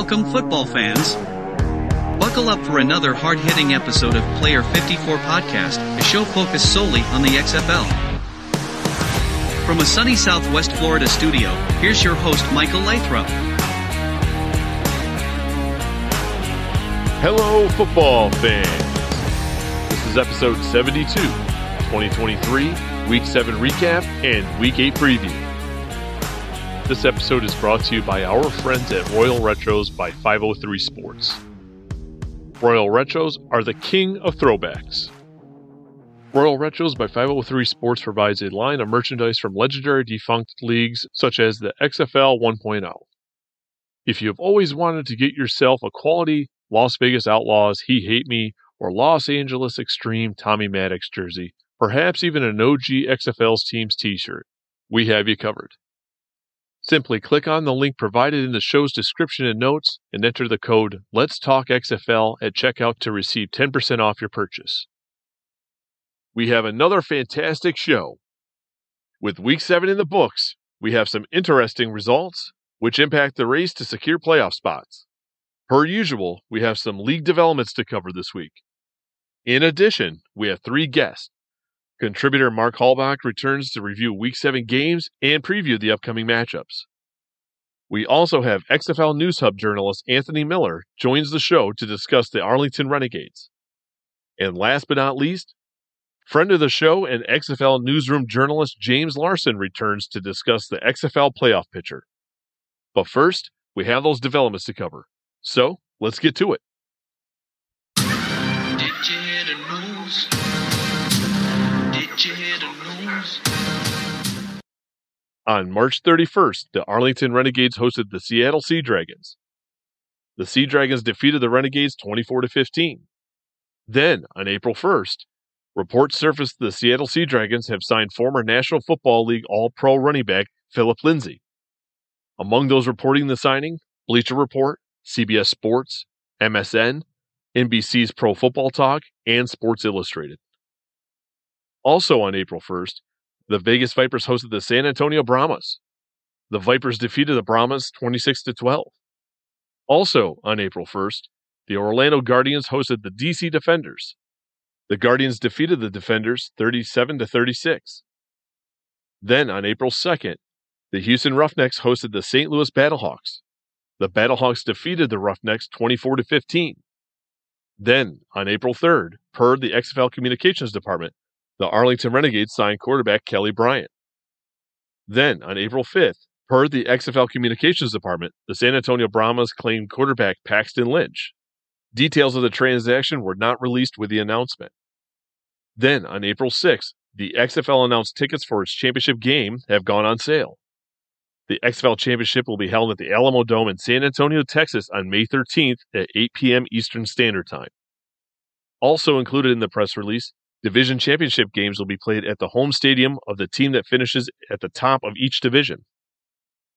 Welcome, football fans. Buckle up for another hard hitting episode of Player 54 Podcast, a show focused solely on the XFL. From a sunny Southwest Florida studio, here's your host, Michael Lathrop. Hello, football fans. This is episode 72, 2023, Week 7 recap and Week 8 preview. This episode is brought to you by our friends at Royal Retros by 503 Sports. Royal Retros are the king of throwbacks. Royal Retros by 503 Sports provides a line of merchandise from legendary defunct leagues such as the XFL 1.0. If you have always wanted to get yourself a quality Las Vegas Outlaws He Hate Me or Los Angeles Extreme Tommy Maddox jersey, perhaps even an OG XFL's team's t shirt, we have you covered. Simply click on the link provided in the show's description and notes and enter the code Let's Talk XFL at checkout to receive 10% off your purchase. We have another fantastic show. With week 7 in the books, we have some interesting results which impact the race to secure playoff spots. Per usual, we have some league developments to cover this week. In addition, we have three guests Contributor Mark Halbach returns to review Week 7 games and preview the upcoming matchups. We also have XFL News Hub journalist Anthony Miller joins the show to discuss the Arlington Renegades. And last but not least, friend of the show and XFL newsroom journalist James Larson returns to discuss the XFL playoff picture. But first, we have those developments to cover. So, let's get to it. On March 31st, the Arlington Renegades hosted the Seattle Sea Dragons. The Sea Dragons defeated the Renegades 24 to 15. Then, on April 1st, reports surfaced the Seattle Sea Dragons have signed former National Football League All-Pro running back Philip Lindsay. Among those reporting the signing, Bleacher Report, CBS Sports, MSN, NBC's Pro Football Talk, and Sports Illustrated. Also on April 1st, the Vegas Vipers hosted the San Antonio Brahmas. The Vipers defeated the Brahmas 26 to 12. Also on April 1st, the Orlando Guardians hosted the DC Defenders. The Guardians defeated the Defenders 37 to 36. Then on April 2nd, the Houston Roughnecks hosted the St. Louis Battlehawks. The Battlehawks defeated the Roughnecks 24 to 15. Then on April 3rd, per the XFL Communications Department, the Arlington Renegades signed quarterback Kelly Bryant. Then, on April 5th, per the XFL Communications Department, the San Antonio Brahmas claimed quarterback Paxton Lynch. Details of the transaction were not released with the announcement. Then, on April 6th, the XFL announced tickets for its championship game have gone on sale. The XFL championship will be held at the Alamodome in San Antonio, Texas on May 13th at 8 p.m. Eastern Standard Time. Also included in the press release Division championship games will be played at the home stadium of the team that finishes at the top of each division.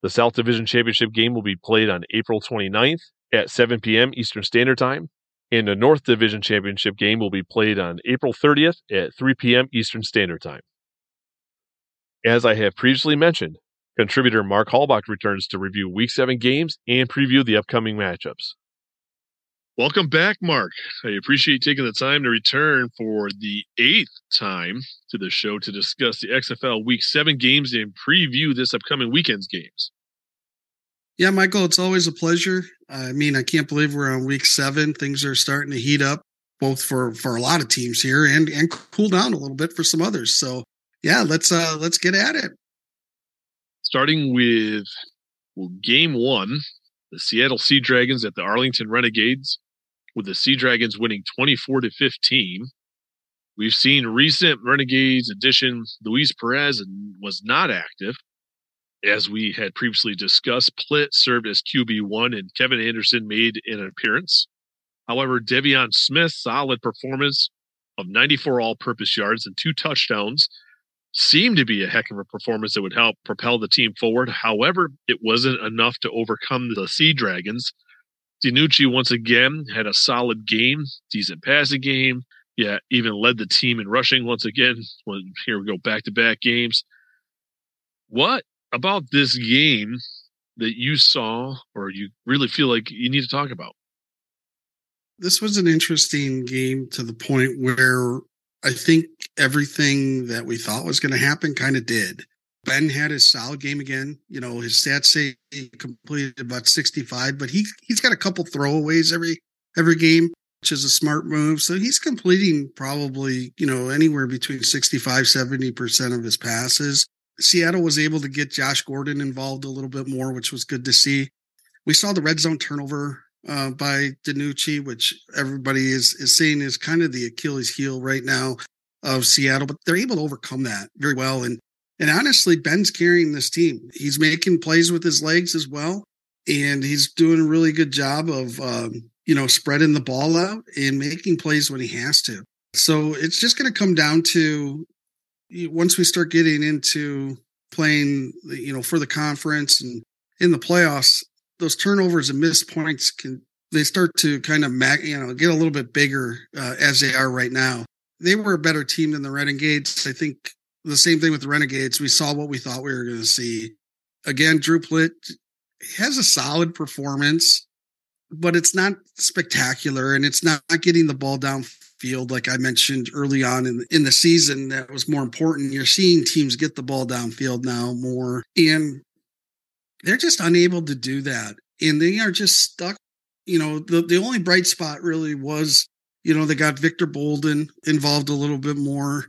The South Division championship game will be played on April 29th at 7 p.m. Eastern Standard Time, and the North Division championship game will be played on April 30th at 3 p.m. Eastern Standard Time. As I have previously mentioned, contributor Mark Halbach returns to review Week 7 games and preview the upcoming matchups. Welcome back, Mark. I appreciate taking the time to return for the eighth time to the show to discuss the XFL Week 7 games and preview this upcoming weekend's games. Yeah, Michael, it's always a pleasure. I mean, I can't believe we're on week seven. Things are starting to heat up, both for for a lot of teams here, and and cool down a little bit for some others. So, yeah, let's uh let's get at it. Starting with well, game one, the Seattle Sea Dragons at the Arlington Renegades, with the Sea Dragons winning 24 to 15. We've seen recent Renegades addition Luis Perez was not active. As we had previously discussed, Plitt served as QB1 and Kevin Anderson made an appearance. However, De'Veon Smith's solid performance of 94 all purpose yards and two touchdowns seemed to be a heck of a performance that would help propel the team forward. However, it wasn't enough to overcome the Sea Dragons. DiNucci once again had a solid game, decent passing game. Yeah, even led the team in rushing once again. When Here we go, back to back games. What about this game that you saw or you really feel like you need to talk about? This was an interesting game to the point where I think everything that we thought was going to happen kind of did. Ben had his solid game again. You know, his stats say he completed about 65, but he he's got a couple throwaways every every game, which is a smart move. So he's completing probably, you know, anywhere between 65, 70% of his passes. Seattle was able to get Josh Gordon involved a little bit more, which was good to see. We saw the red zone turnover uh, by DiNucci, which everybody is is saying is kind of the Achilles heel right now of Seattle, but they're able to overcome that very well. And and honestly, Ben's carrying this team. He's making plays with his legs as well, and he's doing a really good job of um, you know spreading the ball out and making plays when he has to. So it's just going to come down to once we start getting into playing, you know, for the conference and in the playoffs, those turnovers and missed points can they start to kind of mag, you know get a little bit bigger uh, as they are right now. They were a better team than the Renegades. I think the same thing with the Renegades. We saw what we thought we were going to see. Again, Drew has a solid performance, but it's not spectacular and it's not getting the ball down field, like I mentioned early on in in the season, that was more important. You're seeing teams get the ball downfield now more, and they're just unable to do that, and they are just stuck. You know, the the only bright spot really was, you know, they got Victor Bolden involved a little bit more.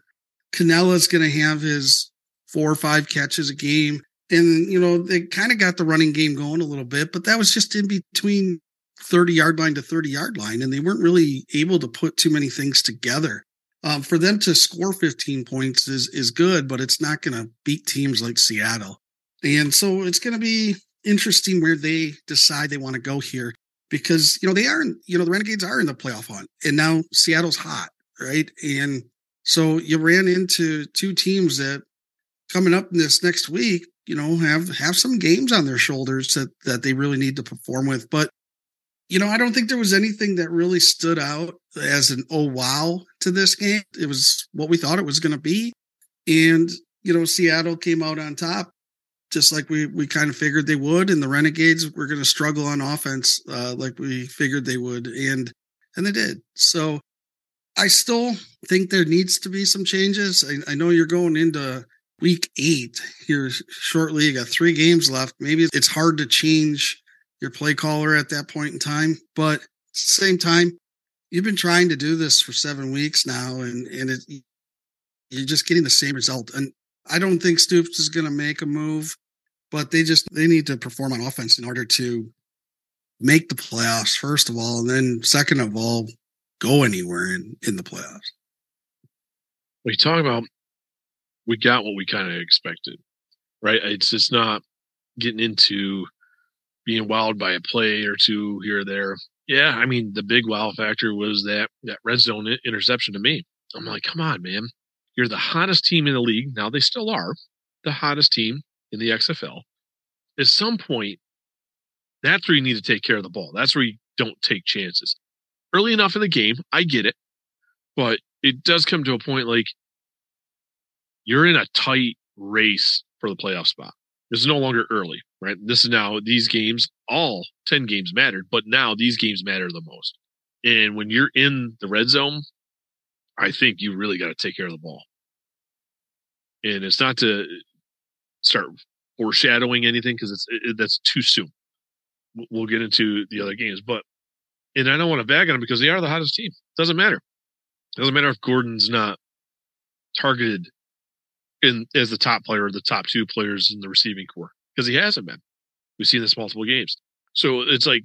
Cannella's going to have his four or five catches a game. And, you know, they kind of got the running game going a little bit, but that was just in between 30 yard line to 30 yard line, and they weren't really able to put too many things together. Um, for them to score 15 points is is good, but it's not going to beat teams like Seattle. And so it's going to be interesting where they decide they want to go here because you know they are you know the Renegades are in the playoff hunt, and now Seattle's hot, right? And so you ran into two teams that coming up this next week, you know, have have some games on their shoulders that that they really need to perform with. But you know, I don't think there was anything that really stood out as an oh wow to this game. It was what we thought it was going to be. And, you know, Seattle came out on top just like we we kind of figured they would and the Renegades were going to struggle on offense uh, like we figured they would and and they did. So I still think there needs to be some changes. I, I know you're going into week 8 here shortly. You got 3 games left. Maybe it's hard to change your play caller at that point in time. But at the same time, you've been trying to do this for seven weeks now, and and it, you're just getting the same result. And I don't think Stoops is going to make a move, but they just they need to perform on offense in order to make the playoffs first of all, and then second of all, go anywhere in in the playoffs. We talk about we got what we kind of expected, right? It's just not getting into being wowed by a play or two here or there. Yeah, I mean the big wow factor was that that red zone interception to me. I'm like, come on, man, you're the hottest team in the league. Now they still are the hottest team in the XFL. At some point, that's where you need to take care of the ball. That's where you don't take chances. Early enough in the game, I get it, but it does come to a point like you're in a tight race for the playoff spot. Is no longer early, right? This is now these games, all 10 games mattered, but now these games matter the most. And when you're in the red zone, I think you really got to take care of the ball. And it's not to start foreshadowing anything because it's it, that's too soon. We'll get into the other games, but and I don't want to bag on them because they are the hottest team. Doesn't matter. Doesn't matter if Gordon's not targeted in as the top player or the top two players in the receiving corps because he hasn't been. We've seen this multiple games. So it's like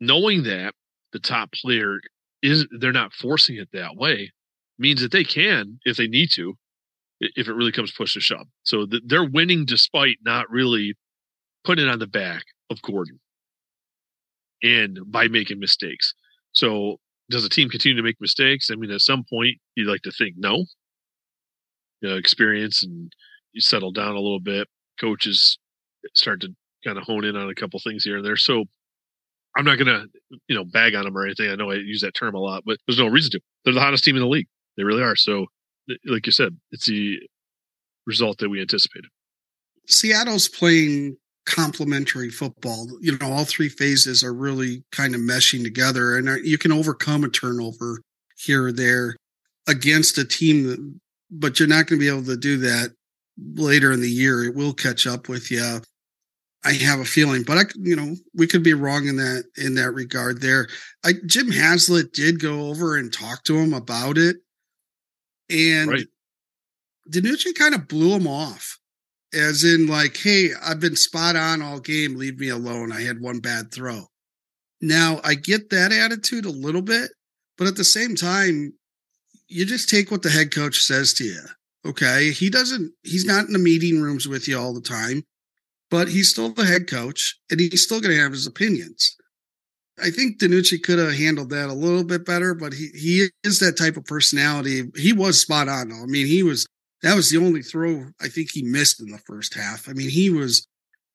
knowing that the top player is they're not forcing it that way means that they can if they need to if it really comes push to shove. So they're winning despite not really putting it on the back of Gordon and by making mistakes. So does a team continue to make mistakes? I mean, at some point you'd like to think no, you know, experience and you settle down a little bit. Coaches start to kind of hone in on a couple things here and there. So I'm not going to, you know, bag on them or anything. I know I use that term a lot, but there's no reason to. They're the hottest team in the league. They really are. So, like you said, it's the result that we anticipated. Seattle's playing complementary football. You know, all three phases are really kind of meshing together, and you can overcome a turnover here or there against a team that, but you're not going to be able to do that later in the year. It will catch up with you. I have a feeling, but I, you know, we could be wrong in that in that regard. There, I, Jim Haslett did go over and talk to him about it, and right. DiNucci kind of blew him off, as in like, "Hey, I've been spot on all game. Leave me alone. I had one bad throw." Now I get that attitude a little bit, but at the same time, you just take what the head coach says to you. Okay. He doesn't, he's not in the meeting rooms with you all the time, but he's still the head coach and he's still going to have his opinions. I think DiNucci could have handled that a little bit better, but he, he is that type of personality. He was spot on. I mean, he was, that was the only throw I think he missed in the first half. I mean, he was,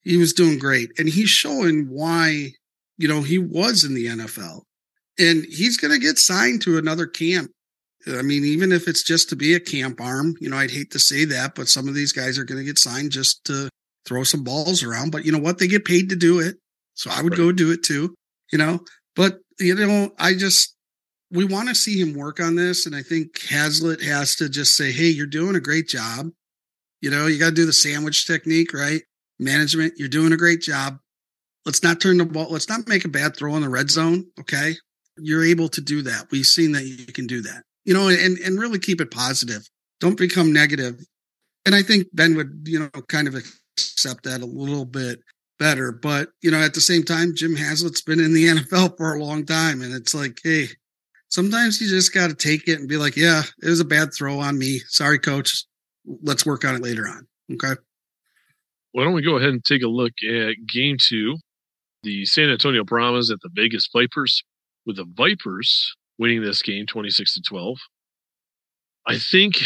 he was doing great and he's showing why, you know, he was in the NFL and he's going to get signed to another camp I mean, even if it's just to be a camp arm, you know, I'd hate to say that, but some of these guys are going to get signed just to throw some balls around. But you know what? They get paid to do it. So I would right. go do it too, you know. But, you know, I just, we want to see him work on this. And I think Haslett has to just say, hey, you're doing a great job. You know, you got to do the sandwich technique, right? Management, you're doing a great job. Let's not turn the ball, let's not make a bad throw in the red zone. Okay. You're able to do that. We've seen that you can do that you know, and, and really keep it positive. Don't become negative. And I think Ben would, you know, kind of accept that a little bit better. But, you know, at the same time, Jim Haslett's been in the NFL for a long time. And it's like, hey, sometimes you just got to take it and be like, yeah, it was a bad throw on me. Sorry, coach. Let's work on it later on. Okay. Why don't we go ahead and take a look at game two? The San Antonio Brahmas at the Vegas Vipers, with the Vipers winning this game 26 to 12. I think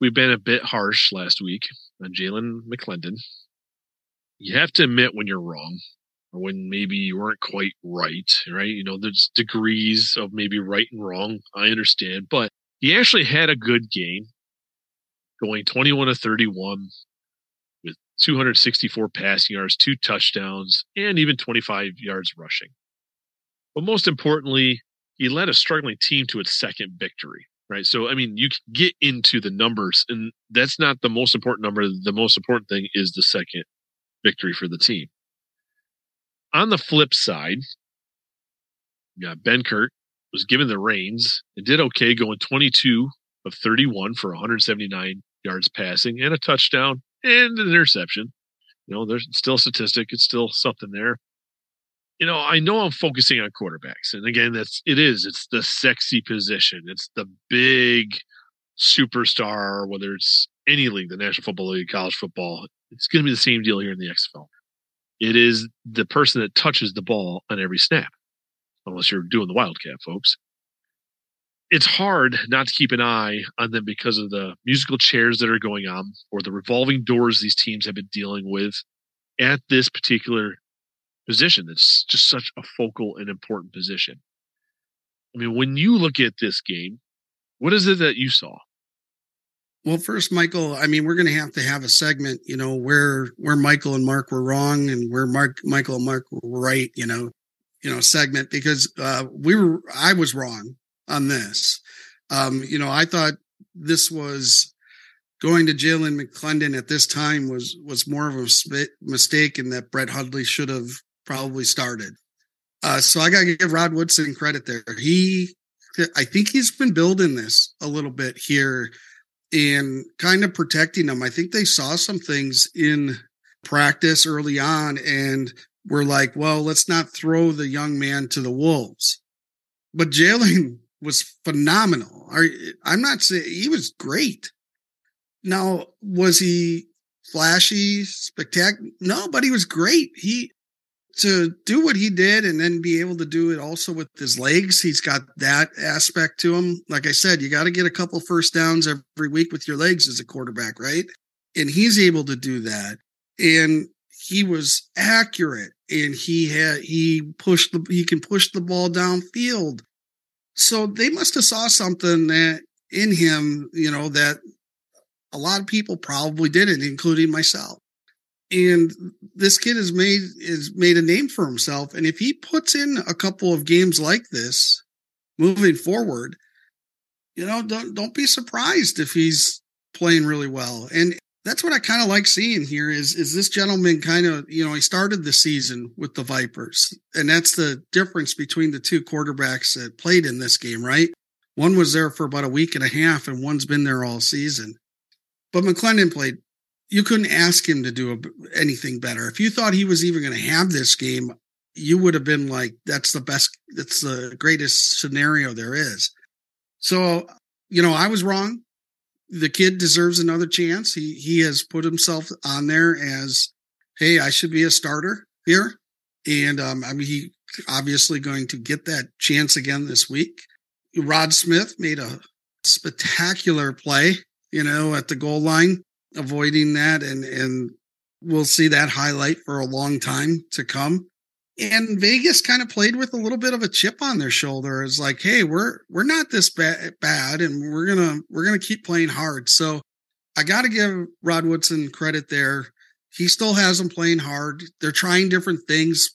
we've been a bit harsh last week on Jalan McClendon. You have to admit when you're wrong when maybe you weren't quite right, right? You know, there's degrees of maybe right and wrong. I understand, but he actually had a good game going 21 to 31 with 264 passing yards, two touchdowns, and even 25 yards rushing. But most importantly, he led a struggling team to its second victory right so i mean you get into the numbers and that's not the most important number the most important thing is the second victory for the team on the flip side yeah benkert was given the reins and did okay going 22 of 31 for 179 yards passing and a touchdown and an interception you know there's still a statistic it's still something there you know, I know I'm focusing on quarterbacks. And again, that's it is. It's the sexy position. It's the big superstar, whether it's any league, the National Football League, college football. It's going to be the same deal here in the XFL. It is the person that touches the ball on every snap, unless you're doing the Wildcat, folks. It's hard not to keep an eye on them because of the musical chairs that are going on or the revolving doors these teams have been dealing with at this particular position that's just such a focal and important position. I mean, when you look at this game, what is it that you saw? Well, first, Michael, I mean, we're going to have to have a segment, you know, where where Michael and Mark were wrong and where Mark, Michael and Mark were right, you know, you know, segment because uh, we were, I was wrong on this. Um, you know, I thought this was going to Jalan McClendon at this time was was more of a mistake, and that Brett Hundley should have probably started. Uh, so I got to give Rod Woodson credit there. He, I think he's been building this a little bit here and kind of protecting them. I think they saw some things in practice early on and were like, well, let's not throw the young man to the wolves. But Jalan was phenomenal. I'm not saying he was great. Now, was he flashy, spectacular? No, but he was great. He to do what he did and then be able to do it also with his legs. He's got that aspect to him. Like I said, you got to get a couple first downs every week with your legs as a quarterback, right? And he's able to do that. And he was accurate and he had he pushed the he can push the ball downfield. So they must have saw something that in him, you know, that a lot of people probably didn't, including myself. And this kid has made is made a name for himself. And if he puts in a couple of games like this moving forward, you know, don't don't be surprised if he's playing really well. And that's what I kind of like seeing here is is this gentleman kind of you know he started the season with the Vipers, and that's the difference between the two quarterbacks that played in this game, right? One was there for about a week and a half, and one's been there all season. But McClendon played. You couldn't ask him to do a, anything better. If you thought he was even going to have this game, you would have been like, "That's the best. That's the greatest scenario there is." So, you know, I was wrong the kid deserves another chance. He he has put himself on there as, hey, I should be a starter here, and um, I mean he obviously going to get that chance again this week. Rod Smith made a spectacular play, you know, at the goal line, avoiding that, and and we'll see that highlight for a long time to come and Vegas kind of played with a little bit of a chip on their shoulder. It's like, hey, we're we're not this bad, bad, and we're gonna we're gonna keep playing hard. So I got to give Rod Woodson credit there. He still has them playing hard. They're trying different things.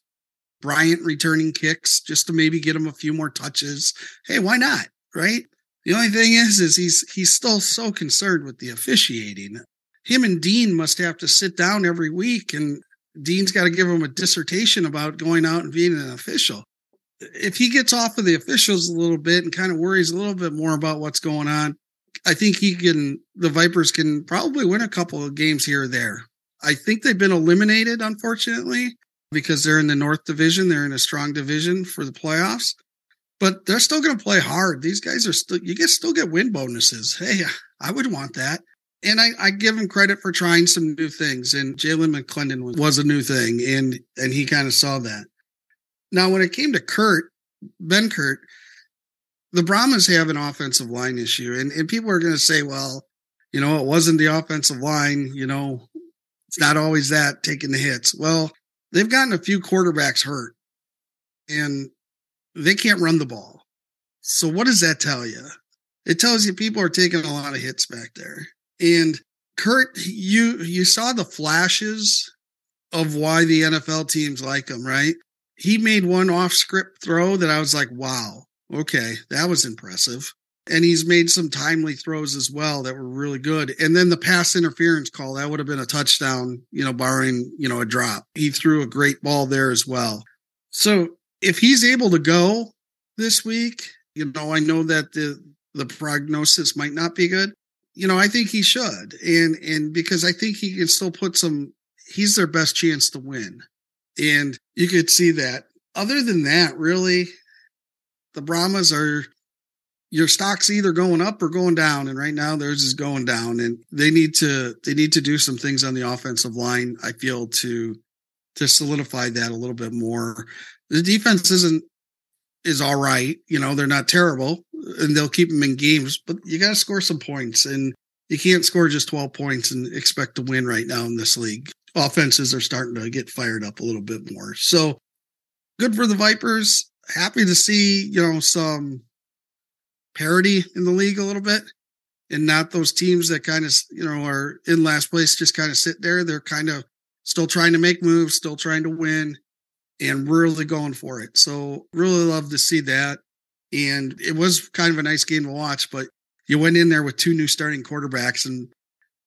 Bryant returning kicks just to maybe get him a few more touches. Hey, why not? Right. The only thing is, is he's he's still so concerned with the officiating. Him and Dean must have to sit down every week and Dean's got to give him a dissertation about going out and being an official. If he gets off of the officials a little bit and kind of worries a little bit more about what's going on, I think he can, the Vipers can probably win a couple of games here or there. I think they've been eliminated, unfortunately, because they're in the North Division. They're in a strong division for the playoffs, but they're still going to play hard. These guys are still, you get still get win bonuses. Hey, I would want that and I, I, give him credit for trying some new things. And Jalan McClendon was, was a new thing, and and he kind of saw that. Now, when it came to Kurt, Benkert, the Brahmas have an offensive line issue, and and people are going to say, well, you know, it wasn't the offensive line. You know, it's not always that taking the hits. Well, they've gotten a few quarterbacks hurt, and they can't run the ball. So what does that tell you? It tells you people are taking a lot of hits back there. And Kurt, you you saw the flashes of why the NFL teams like him, right? He made one off script throw that I was like, wow, okay, that was impressive. And he's made some timely throws as well that were really good. And then the pass interference call, that would have been a touchdown, you know, barring, you know, a drop. He threw a great ball there as well. So if he's able to go this week, you know, I know that the the prognosis might not be good, you know, I think he should, and and because I think he can still put some. He's their best chance to win, and you could see that. Other than that, really, the Brahmas are your stock's either going up or going down, and right now theirs is going down, and they need to they need to do some things on the offensive line. I feel to to solidify that a little bit more. The defense isn't is all right. You know, they're not terrible and they'll keep them in games, but you got to score some points and you can't score just 12 points and expect to win right now in this league. Offenses are starting to get fired up a little bit more. So good for the Vipers. Happy to see, you know, some parity in the league a little bit and not those teams that kind of, you know, are in last place just kind of sit there. They're kind of still trying to make moves, still trying to win and really going for it. So really love to see that. And it was kind of a nice game to watch, but you went in there with two new starting quarterbacks. And,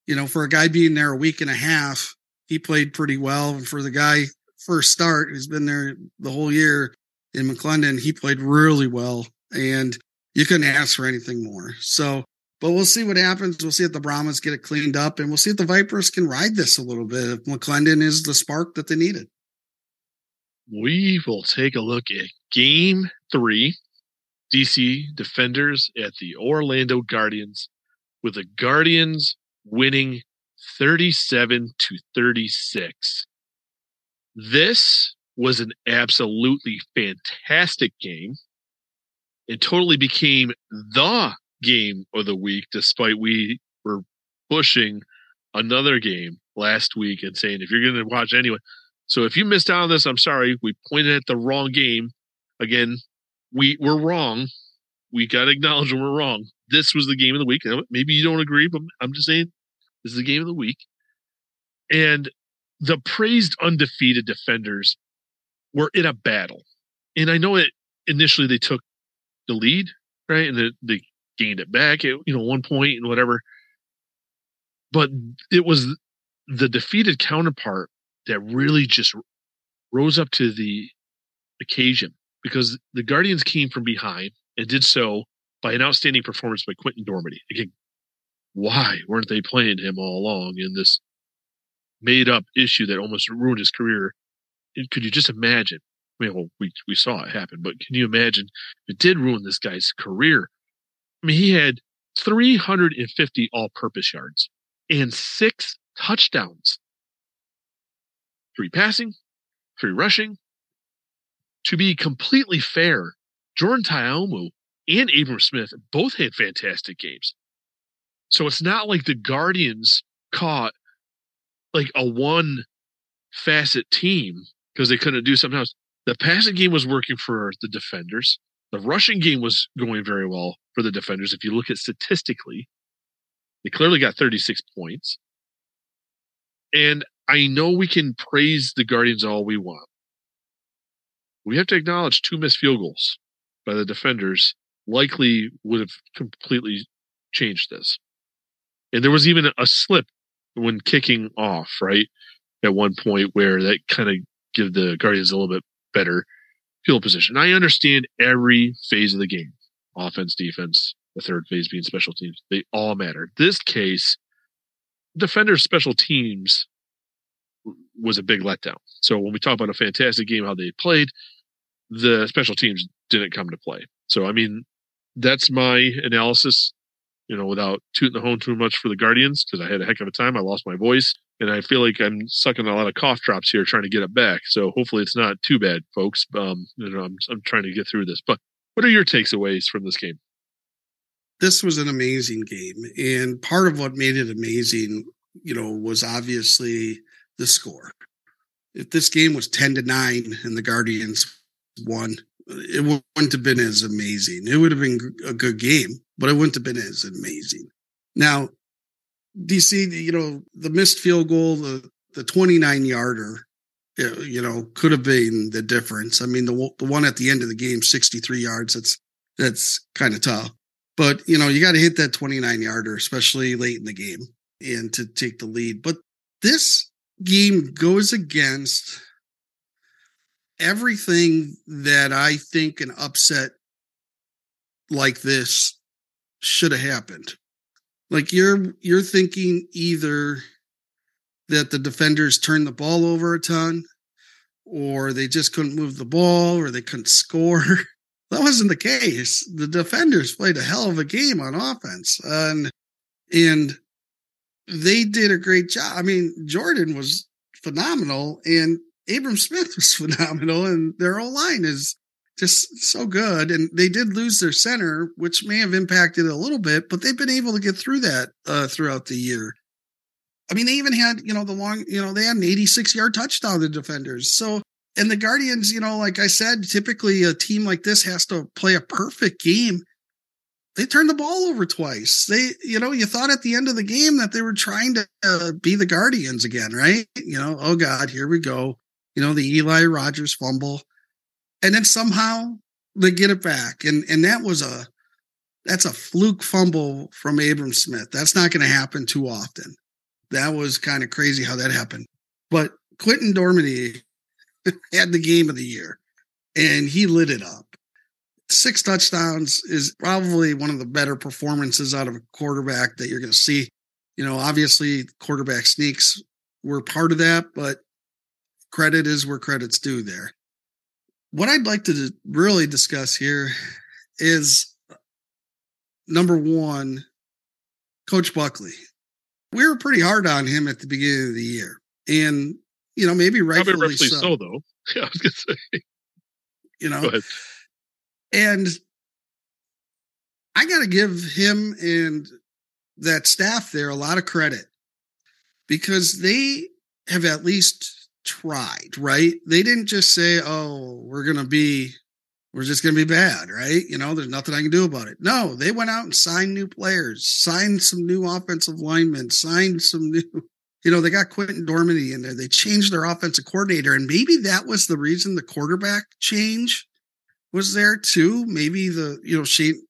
you know, for a guy being there a week and a half, he played pretty well. And for the guy first start who's been there the whole year in McClendon, he played really well. And you couldn't ask for anything more. So, but we'll see what happens. We'll see if the Brahmas get it cleaned up and we'll see if the Vipers can ride this a little bit. If McClendon is the spark that they needed we will take a look at game three DC Defenders at the Orlando Guardians, with the Guardians winning 37 to 36. This was an absolutely fantastic game. It totally became the game of the week, despite we were pushing another game last week and saying if you're going to watch anyway, so if you missed out on this, I'm sorry. We pointed at the wrong game. Again, we we're wrong. We got to acknowledge when we're wrong. This was the game of the week. Maybe you don't agree, but I'm just saying this is the game of the week. And the praised undefeated defenders were in a battle. And I know it initially they took the lead, right? And they, they gained it back at, you know, one point and whatever. But it was the defeated counterpart that really just rose up to the occasion because the Guardians came from behind and did so by an outstanding performance by Quinten Dormady. Again, why weren't they playing him all along in this made up issue that almost ruined his career? Could you just imagine? I mean, well, we, we saw it happen, but can you imagine it did ruin this guy's career? I mean, he had 350 all purpose yards and six touchdowns, three passing, three rushing. To be completely fair, Jordan Ta'amu and Abram Smith both had fantastic games. So it's not like the Guardians caught like a one facet team because they couldn't do something else. The passing game was working for the defenders. The rushing game was going very well for the defenders. If you look at statistically, they clearly got 36 points. And I know we can praise the Guardians all we want. We have to acknowledge two missed field goals by the defenders likely would have completely changed this. And there was even a slip when kicking off, right? At one point where that kind of give the Guardians a little bit better field position. I understand every phase of the game, offense, defense, the third phase being special teams. They all matter. This case, defenders special teams was a big letdown. So when we talk about a fantastic game, how they played, the special teams didn't come to play. So I mean, that's my analysis. You know, without tooting the horn too much for the Guardians, because I had a heck of a time. I lost my voice, and I feel like I'm sucking a lot of cough drops here, trying to get it back. So hopefully, it's not too bad, folks. Um, you know, I'm I'm trying to get through this. But what are your takeaways from this game? This was an amazing game, and part of what made it amazing, you know, was obviously the score. If this game was ten to nine and the Guardians won, it wouldn't have been as amazing. It would have been a good game, but it wouldn't have been as amazing. Now, DC, you know, the missed field goal, the the 29 yarder, you know, could have been the difference. I mean, the the one at the end of the game, 63 yards. That's that's kind of tough. But you know, you got to hit that 29 yarder, especially late in the game, and to take the lead. But this game goes against everything that I think an upset like this should have happened. Like you're you're thinking either that the defenders turned the ball over a ton or they just couldn't move the ball or they couldn't score. that wasn't the case. The defenders played a hell of a game on offense. And and they did a great job. I mean, Jordan was phenomenal and Abram Smith was phenomenal, and their whole line is just so good. And they did lose their center, which may have impacted a little bit, but they've been able to get through that uh, throughout the year. I mean, they even had, you know, the long, you know, they had an 86 yard touchdown, the defenders. So, and the Guardians, you know, like I said, typically a team like this has to play a perfect game. They turned the ball over twice. They, you know, you thought at the end of the game that they were trying to uh, be the Guardians again, right? You know, oh God, here we go you know, the Eli Rogers fumble. And then somehow they get it back. And and that was a that's a fluke fumble from Abram Smith. That's not going to happen too often. That was kind of crazy how that happened. But Quinten Dormady had the game of the year and he lit it up. Six touchdowns is probably one of the better performances out of a quarterback that you're going to see. You know, obviously quarterback sneaks were part of that, but credit is where credit's due there. What I'd like to really discuss here is number one, Coach Buckley. We were pretty hard on him at the beginning of the year. And, you know, maybe rightfully, rightfully so. so. though. Yeah, I was going to say. You know, and I got to give him and that staff there a lot of credit because they have at least tried, right? They didn't just say, "Oh, we're going to be we're just going to be bad, right? You know, there's nothing I can do about it." No, they went out and signed new players, signed some new offensive linemen, signed some new you know, they got Quinten Dormady in there. They changed their offensive coordinator, and maybe that was the reason the quarterback change was there too. Maybe the you know Shane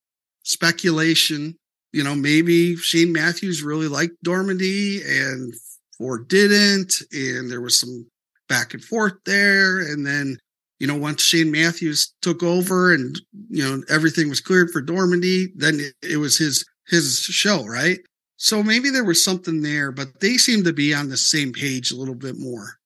speculation. You know, maybe Shane Matthews really liked Dormady and Ford didn't, and there was some back and forth there. And then you know, once Shane Matthews took over and you know everything was cleared for Dormady, then it, it was his his show, right? So maybe there was something there, but they seem to be on the same page a little bit more.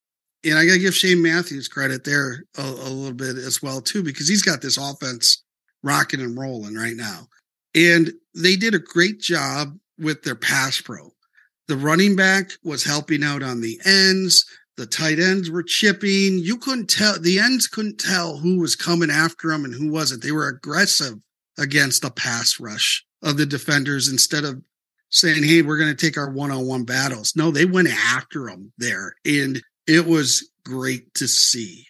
And I got to give Shane Matthews credit there a, a, little bit as well too, because he's got this offense rocking and rolling right now. And they did a great job with their pass pro. The running back was helping out on the ends. The tight ends were chipping. You couldn't tell the ends couldn't tell who was coming after them and who wasn't. They were aggressive against the pass rush of the defenders instead of saying, Hey, we're going to take our one on one battles. No, they went after them there. And it was great to see.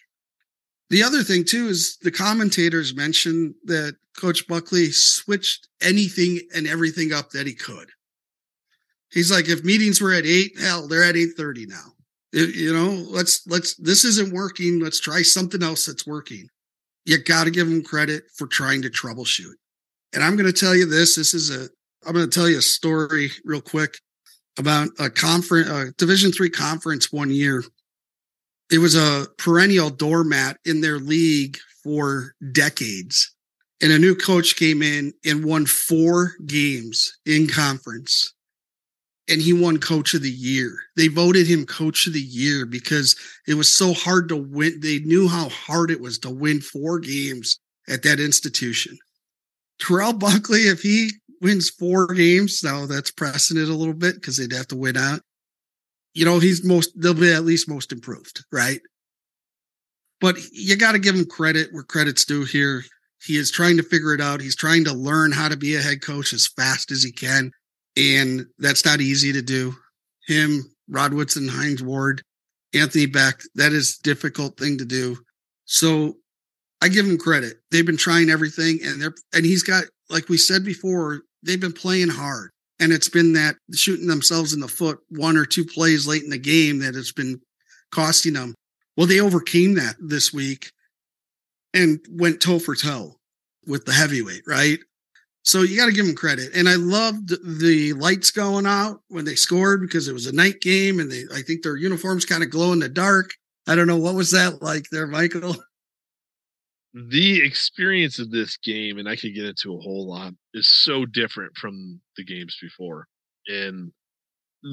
The other thing, too, is the commentators mentioned that Coach Buckley switched anything and everything up that he could. He's like, if meetings were at eight, hell, they're at eight thirty now. It, you know, let's let's. This isn't working. Let's try something else that's working. You got to give them credit for trying to troubleshoot. And I'm going to tell you this: this is a I'm going to tell you a story real quick about a conference, a Division three conference one year. It was a perennial doormat in their league for decades. And a new coach came in and won four games in conference. And he won coach of the year. They voted him coach of the year because it was so hard to win. They knew how hard it was to win four games at that institution. Terrell Buckley, if he wins four games. Now that's pressing it a little bit because they'd have to win out. You know, he's most, they'll be at least most improved, right? But you got to give him credit where credit's due here. He is trying to figure it out. He's trying to learn how to be a head coach as fast as he can. And that's not easy to do. Him, Rod Woodson, Hines Ward, Anthony Becht, that is difficult thing to do. So I give him credit. They've been trying everything and they're and he's got like we said before, they've been playing hard. And it's been that shooting themselves in the foot one or two plays late in the game that has been costing them. Well, they overcame that this week and went toe for toe with the heavyweight, right? So you got to give them credit. And I loved the lights going out when they scored because it was a night game and they I think their uniforms kind of glow in the dark. I don't know what was that like there, Michael. the experience of this game, and I could get into a whole lot, is so different from the games before. And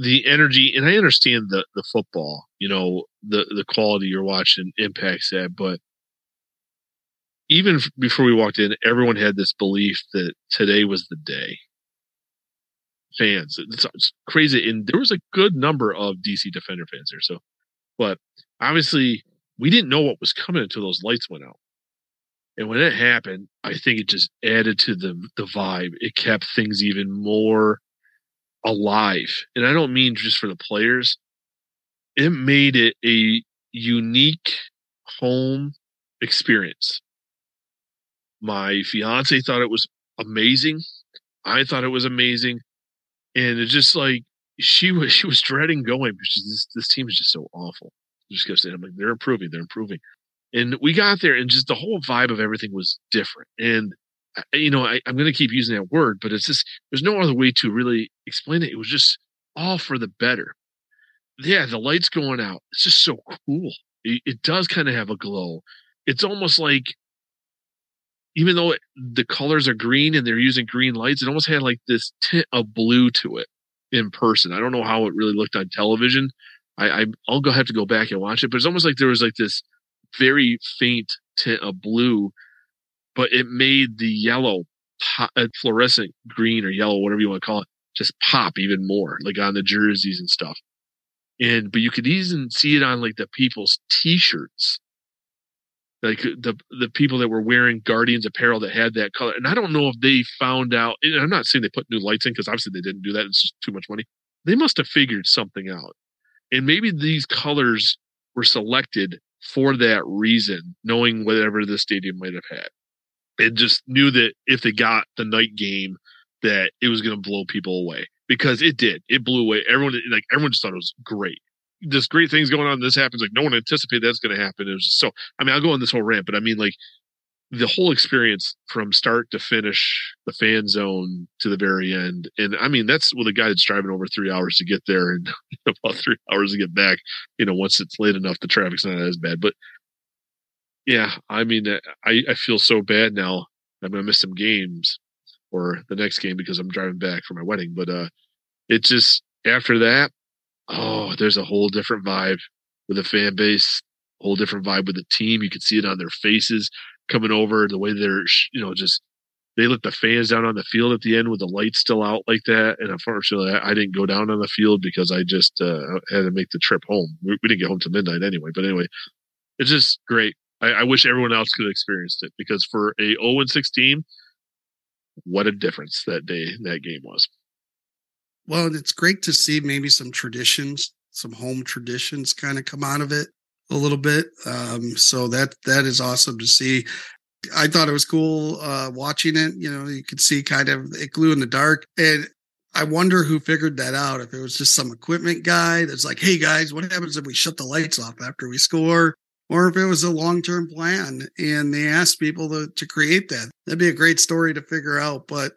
the energy, and I understand the the football, you know, the the quality you're watching impacts that, but even before we walked in, everyone had this belief that today was the day. Fans, it's, it's crazy, and there was a good number of DC Defender fans there. So, but obviously, we didn't know what was coming until those lights went out. And when it happened, I think it just added to the the vibe. It kept things even more alive. And I don't mean just for the players. It made it a unique home experience. My fiance thought it was amazing. I thought it was amazing. And it's just like she was she was dreading going because this this team is just so awful. Just because I'm like, they're improving, they're improving. And we got there, and just the whole vibe of everything was different. And uh, you know, I, am going to keep using that word, but it's just there's no other way to really explain it. It was just all for the better. Yeah, the lights going out. It's just so cool. It, it does kind of have a glow. It's almost like, even though the colors are green and they're using green lights, it almost had like this tint of blue to it in person. I don't know how it really looked on television. I, I I'll go have to go back and watch it, but it's almost like there was like this very faint tint of blue, but it made the yellow pop, uh, fluorescent green or yellow, whatever you want to call it, just pop even more, like on the jerseys and stuff. And but you could even see it on like the people's t-shirts, like the the people that were wearing Guardians apparel that had that color. And I don't know if they found out. I'm not saying they put new lights in because obviously they didn't do that. It's just too much money. They must have figured something out, and maybe these colors were selected for that reason, knowing whatever the stadium might have had. and just knew that if they got the night game, that it was going to blow people away. because it did. It blew away. Everyone like everyone just thought it was great. This great things going on. This happens. Like no one anticipated that's going to happen. It was just so. I mean, I'll go on this whole rant, but I mean, like the whole experience from start to finish, the fan zone to the very end. And I mean, that's with a guy that's driving over three hours to get there and about three hours to get back. You know, once it's late enough, the traffic's not as bad. But yeah, I mean, I, I feel so bad now. I'm going to miss some games or the next game because I'm driving back for my wedding. But uh, it just, after that, oh, there's a whole different vibe with the fan base, whole different vibe with the team. You can see it on their faces coming over, the way they're, you know, just they let the fans down on the field at the end with the lights still out like that. And unfortunately, I, I didn't go down on the field because I just uh, had to make the trip home. We, we, didn't get home to midnight anyway. But anyway, it's just great. I, I wish everyone else could have experienced it because for a 0 6 team, what a difference that day that game was. Well, it's great to see maybe some traditions, some home traditions kind of come out of it a little bit. Um, so that that is awesome to see. I thought it was cool uh, watching it. You know, you could see kind of it glue in the dark, and I wonder who figured that out. If it was just some equipment guy that's like, "Hey guys, what happens if we shut the lights off after we score?" Or if it was a long term plan and they asked people to, to create that. That'd be a great story to figure out. But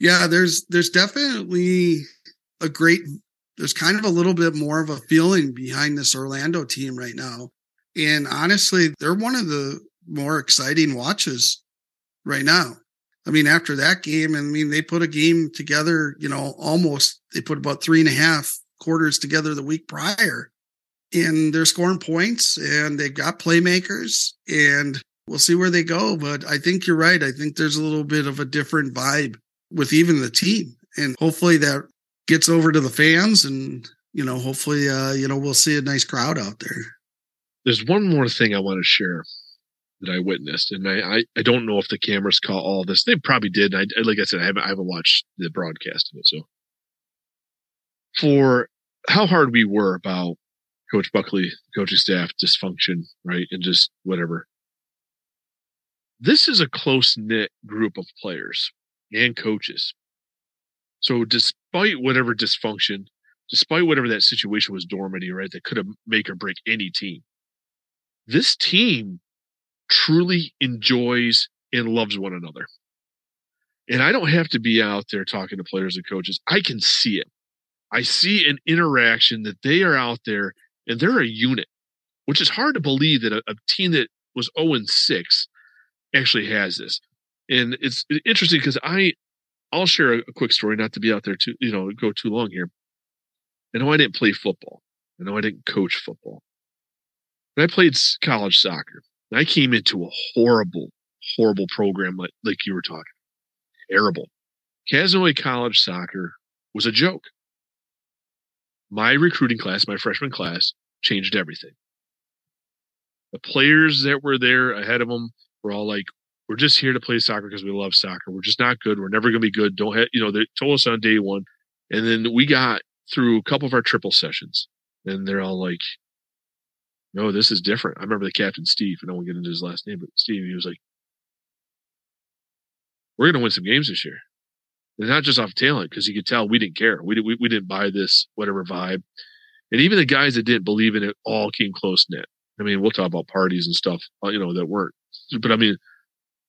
yeah, there's there's definitely a great there's kind of a little bit more of a feeling behind this Orlando team right now. And honestly, they're one of the more exciting watches right now. I mean, after that game, I mean, they put a game together, you know, almost, they put about three and a half quarters together the week prior. And they're scoring points and they've got playmakers and we'll see where they go. But I think you're right. I think there's a little bit of a different vibe with even the team. And hopefully that gets over to the fans and, you know, hopefully, uh, you know, we'll see a nice crowd out there. There's one more thing I want to share that I witnessed, and I, I, I don't know if the cameras caught all this. They probably did. I, like I said, I haven't, I haven't watched the broadcast of it. So for how hard we were about Coach Buckley, coaching staff dysfunction, right, and just whatever. This is a close knit group of players and coaches. So despite whatever dysfunction, despite whatever that situation was dormant, right, that could have make or break any team, this team truly enjoys and loves one another. And I don't have to be out there talking to players and coaches. I can see it. I see an interaction that they are out there and they're a unit, which is hard to believe that a, a team that was 0 6 actually has this. And it's interesting because I, I'll share a, a quick story, not to be out there too, you know, go too long here. I know I didn't play football. I know I didn't coach football. And I played college soccer. I came into a horrible, horrible program like, like you were talking. Terrible. Cazenovia College soccer was a joke. My recruiting class, my freshman class, changed everything. The players that were there ahead of them were all like, we're just here to play soccer because we love soccer. We're just not good. We're never going to be good. Don't have, you know, they told us on day one. And then we got through a couple of our triple sessions and they're all like, no, this is different. I remember the captain, Steve, and I won't get into his last name, but Steve, he was like, we're going to win some games this year. And not just off talent, because he could tell we didn't care. We, we, we didn't buy this, whatever vibe. And even the guys that didn't believe in it all came close knit. I mean, we'll talk about parties and stuff, uh, you know, that weren't. But I mean,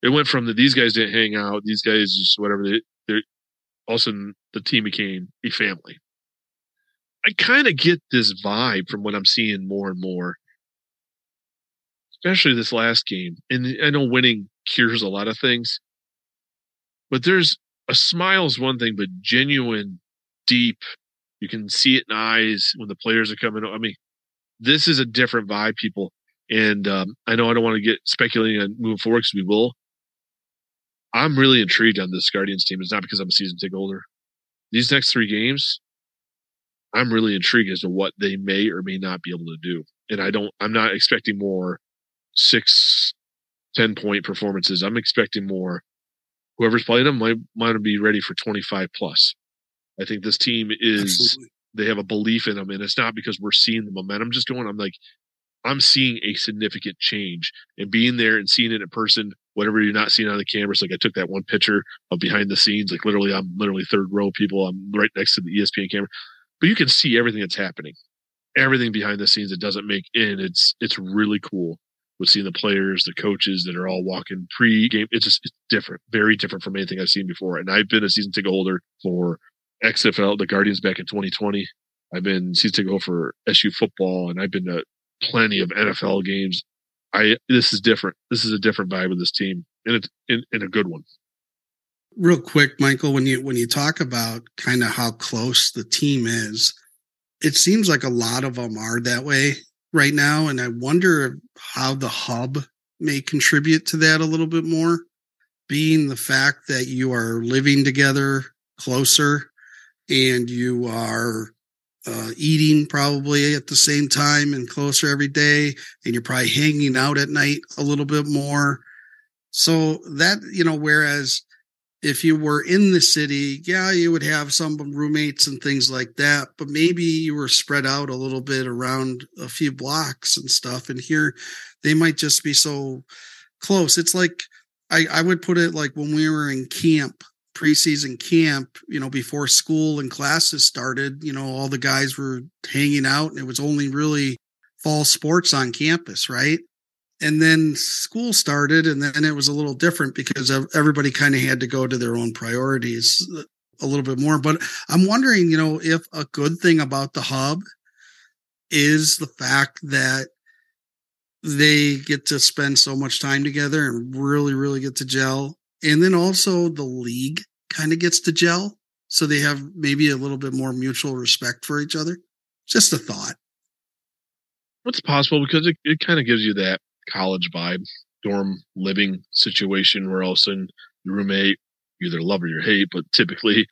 it went from the these guys didn't hang out, these guys just whatever they they all of a sudden the team became a family. I kind of get this vibe from what I'm seeing more and more especially this last game. And I know winning cures a lot of things, but there's a smile is one thing, but genuine, deep, you can see it in eyes when the players are coming. I mean, this is a different vibe, people. And um, I know I don't want to get speculating on moving forward because we will. I'm really intrigued on this Guardians team. It's not because I'm a season ticket holder. These next three games, I'm really intrigued as to what they may or may not be able to do. And I don't, I'm not expecting more six, 10 point performances. I'm expecting more. Whoever's playing them might to be ready for 25 plus. I think this team is, Absolutely. they have a belief in them. And it's not because we're seeing the momentum just going. I'm like, I'm seeing a significant change and being there and seeing it in person whatever you're not seeing on the cameras. Like I took that one picture of behind the scenes, like literally, I'm literally third row people. I'm right next to the ESPN camera, but you can see everything that's happening, everything behind the scenes. that doesn't make in. It's it's really cool with seeing the players, the coaches that are all walking pre-game. It's just it's different, very different from anything I've seen before. And I've been a season ticket holder for XFL, the Guardians back in 2020. I've been season ticket holder for SU football, and I've been to plenty of NFL games. I this is different. This is a different vibe of this team, and it's in, in a good one. Real quick, Michael, when you when you talk about kind of how close the team is, it seems like a lot of them are that way right now, and I wonder how the hub may contribute to that a little bit more, being the fact that you are living together closer and you are uh, eating probably at the same time and closer every day, and you're probably hanging out at night a little bit more. So that, you know, whereas if you were in the city, yeah, you would have some roommates and things like that, but maybe you were spread out a little bit around a few blocks and stuff. And here they might just be so close. It's like, I, I would put it like when we were in camp preseason camp, you know, before school and classes started, you know, all the guys were hanging out and it was only really fall sports on campus, right? And then school started and then it was a little different because everybody kind of had to go to their own priorities a little bit more. But I'm wondering, you know, if a good thing about the hub is the fact that they get to spend so much time together and really, really get to gel and then also the league kind of gets to gel. So they have maybe a little bit more mutual respect for each other. Just a thought. It's possible because it, it kind of gives you that college vibe, dorm living situation where all of a sudden your roommate, you either love or you hate, but typically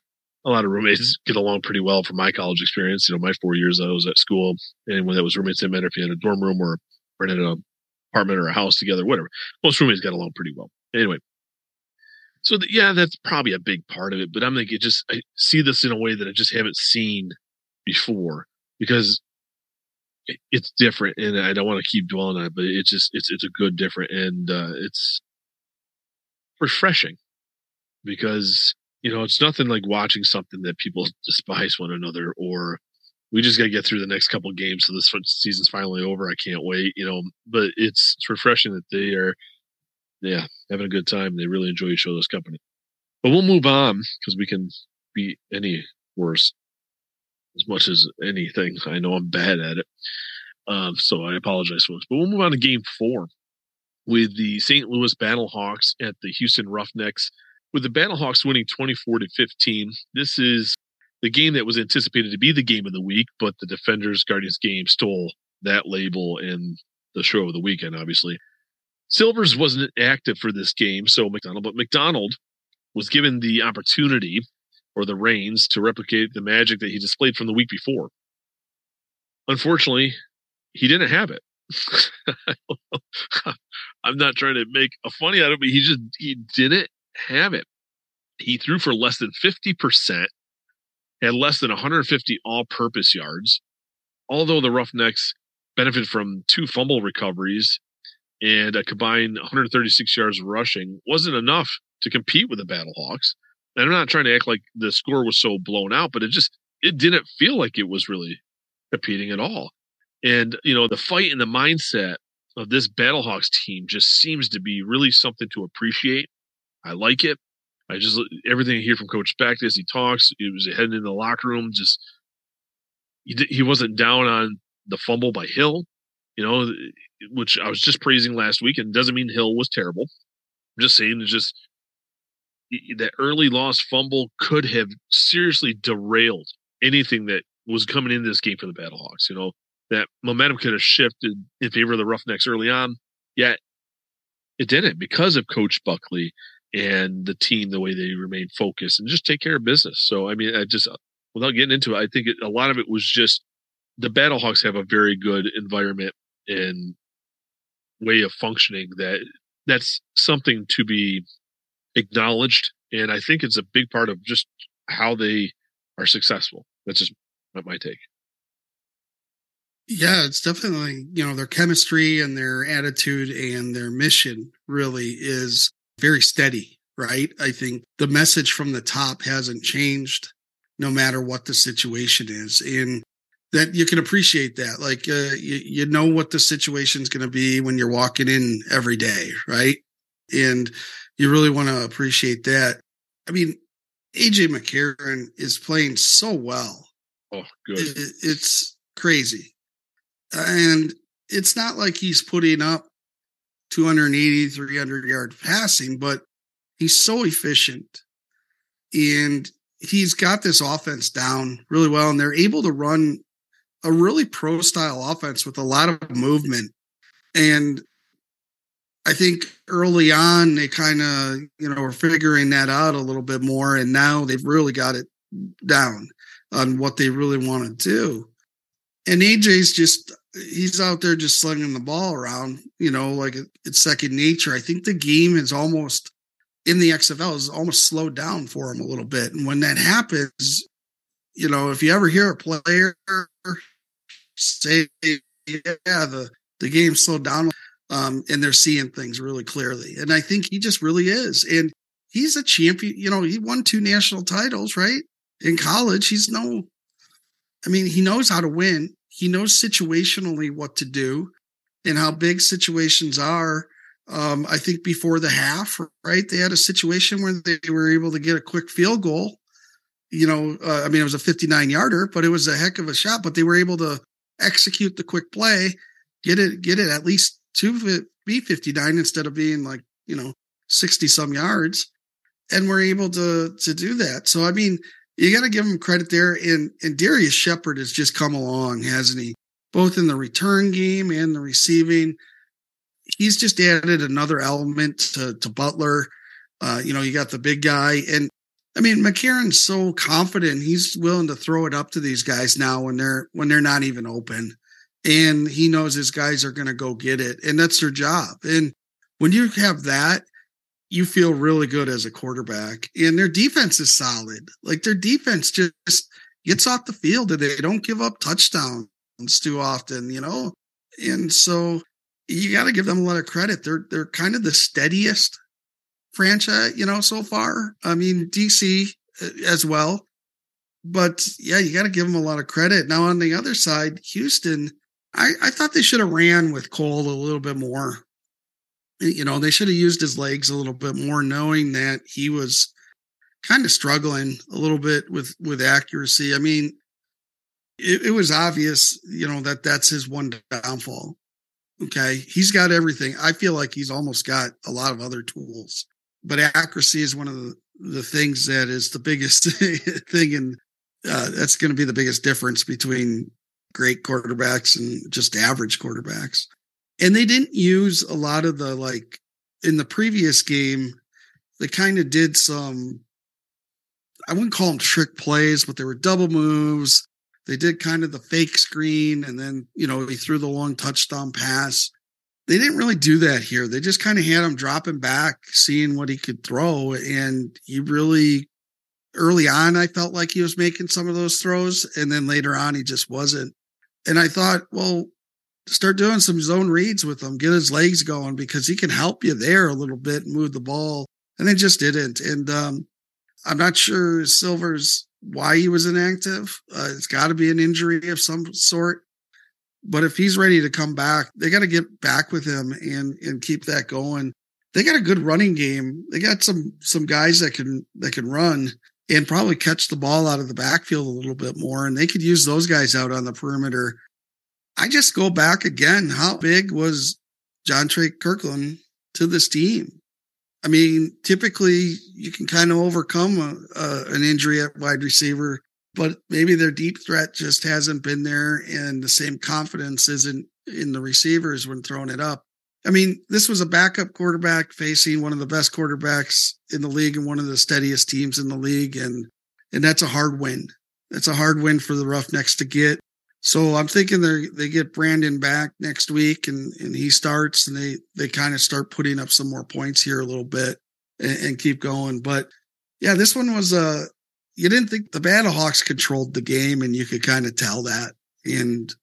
a lot of roommates get along pretty well from my college experience. You know, my four years I was at school, and when that was roommates, didn't matter if you had a dorm room or rented an apartment or a house together, whatever. Most roommates got along pretty well. Anyway, so the, yeah, that's probably a big part of it. But I'm like, it just I see this in a way that I just haven't seen before because it, it's different, and I don't want to keep dwelling on it, but it's just it's it's a good different, and uh, it's refreshing because you know it's nothing like watching something that people despise one another or we just got to get through the next couple games so this season's finally over i can't wait you know but it's, it's refreshing that they are yeah, having a good time. They really enjoy each other's company. But we'll move on because we can be any worse as much as anything. I know I'm bad at it. Um, so I apologize, folks. But we'll move on to game four with the St. Louis Battlehawks at the Houston Roughnecks. With the Battlehawks winning 24 to 15, this is the game that was anticipated to be the game of the week, but the Defenders Guardians game stole that label and the show of the weekend, obviously. Silvers wasn't active for this game, so McDonald, but McDonald was given the opportunity or the reins to replicate the magic that he displayed from the week before. Unfortunately, he didn't have it. I'm not trying to make a funny out of it, but he just he didn't have it. He threw for less than 50%, had less than 150 all-purpose yards. Although the Roughnecks benefited from two fumble recoveries and a combined 136 yards rushing wasn't enough to compete with the Battlehawks. And I'm not trying to act like the score was so blown out, but it just it didn't feel like it was really competing at all. And you know, the fight and the mindset of this Battlehawks team just seems to be really something to appreciate. I like it. I just everything I hear from Coach Becht as he talks, he was heading in the locker room. Just he he wasn't down on the fumble by Hill you know, which I was just praising last week, and doesn't mean Hill was terrible. I'm just saying, it's just that early lost fumble could have seriously derailed anything that was coming in this game for the Battlehawks. You know, that momentum could have shifted in favor of the Roughnecks early on, yet it didn't because of Coach Buckley and the team, the way they remained focused and just take care of business. So, I mean, I just, uh, without getting into it, I think it, a lot of it was just the Battlehawks have a very good environment and way of functioning that that's something to be acknowledged and i think it's a big part of just how they are successful that's just my take yeah it's definitely you know their chemistry and their attitude and their mission really is very steady, right? I think the message from the top hasn't changed no matter what the situation is. And that you can appreciate that. Like, uh, you, you know what the situation's going to be when you're walking in every day, right? And you really want to appreciate that. I mean, AJ McCarron is playing so well. Oh, good. It, it's crazy. And it's not like he's putting up 280, 300 yard passing, but he's so efficient. And he's got this offense down really well. And they're able to run a really pro style offense with a lot of movement. And I think early on they kind of, you know, were figuring that out a little bit more. And now they've really got it down on what they really want to do. And AJ's just he's out there just slinging the ball around, you know, like it's second nature. I think the game is almost in the XFL is almost slowed down for him a little bit. And when that happens, you know, if you ever hear a player say, yeah, the, the game slowed down, um, and they're seeing things really clearly. And I think he just really is. And he's a champion, you know, he won two national titles, right? In college, he's no, I mean, he knows how to win he knows situationally what to do and how big situations are. Um, I think before the half, right, they had a situation where they were able to get a quick field goal. You know, uh, I mean, it was a 59 yarder, but it was a heck of a shot. But they were able to execute the quick play, get it, get it at least to be 59 instead of being like you know 60 some yards, and we're able to to do that. So I mean, you got to give him credit there. And and Darius Shepherd has just come along, hasn't he? Both in the return game and the receiving. He's just added another element to, to Butler. Uh, you know, you got the big guy. And I mean, McCarron's so confident he's willing to throw it up to these guys now when they're when they're not even open. And he knows his guys are going to go get it. And that's their job. And when you have that, you feel really good as a quarterback. And their defense is solid. Like their defense just gets off the field and they don't give up touchdowns too often, you know? And so you got to give them a lot of credit. They're they're kind of the steadiest franchise, you know, so far. I mean, DC uh, as well. But yeah, you got to give them a lot of credit. Now on the other side, Houston, I, I thought they should have ran with Cole a little bit more you know, they should have used his legs a little bit more, knowing that he was kind of struggling a little bit with with accuracy. I mean, it, it was obvious, you know, that that's his one downfall. Okay, he's got everything. I feel like he's almost got a lot of other tools, but accuracy is one of the the things that is the biggest thing, and uh, that's going to be the biggest difference between great quarterbacks and just average quarterbacks. And they didn't use a lot of the like in the previous game they kind of did some i wouldn't call them trick plays but they were double moves. They did kind of the fake screen and then you know he threw the long touchdown pass they didn't really do that here they just kind of had him dropping back seeing what he could throw and he really early on i felt like he was making some of those throws and then later on he just wasn't and i thought well start doing some zone reads with him, get his legs going because he can help you there a little bit and move the ball. And they just didn't. And um, I'm not sure Silver's why he was inactive. Uh, it's got to be an injury of some sort. But if he's ready to come back, they got to get back with him and and keep that going. They got a good running game. They got some some guys that can that can run and probably catch the ball out of the backfield a little bit more. And they could use those guys out on the perimeter I just go back again. How big was Jontre Kirklin to this team? I mean, typically you can kind of overcome a, a, an injury at wide receiver, but maybe their deep threat just hasn't been there, and the same confidence isn't in the receivers when throwing it up. I mean, this was a backup quarterback facing one of the best quarterbacks in the league and one of the steadiest teams in the league, and and that's a hard win. That's a hard win for the Roughnecks to get. So I'm thinking they they get Brandon back next week and and he starts and they they kind of start putting up some more points here a little bit and, and keep going. But yeah, this one was uh you didn't think the Battlehawks controlled the game and you could kind of tell that. And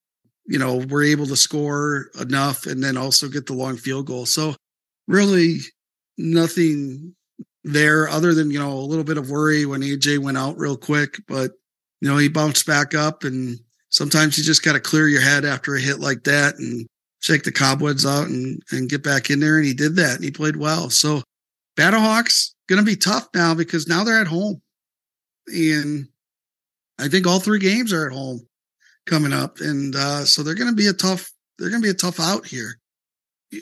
you know, we're able to score enough and then also get the long field goal. So really nothing there other than, you know, a little bit of worry when AJ went out real quick, but you know, he bounced back up and sometimes you just got to clear your head after a hit like that and shake the cobwebs out and, and get back in there. And he did that and he played well. So Battlehawks going to be tough now because now they're at home. And I think all three games are at home coming up. And uh, so they're going to be a tough, they're going to be a tough out here.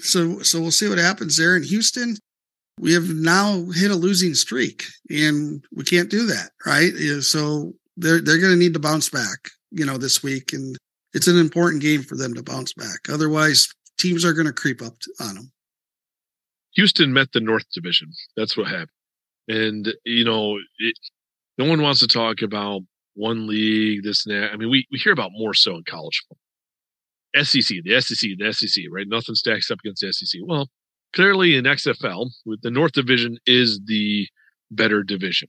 So, so we'll see what happens there in Houston. We have now hit a losing streak and we can't do that. Right. So they're, they're going to need to bounce back, you know, this week. And it's an important game for them to bounce back. Otherwise teams are going to creep up on them. Houston met the North Division. That's what happened. And, you know, it, no one wants to talk about one league, this and that. I mean, we, we hear about more so in college football. SEC, the SEC, the SEC, right? Nothing stacks up against the SEC. Well, clearly in XFL, with the North Division is the better division.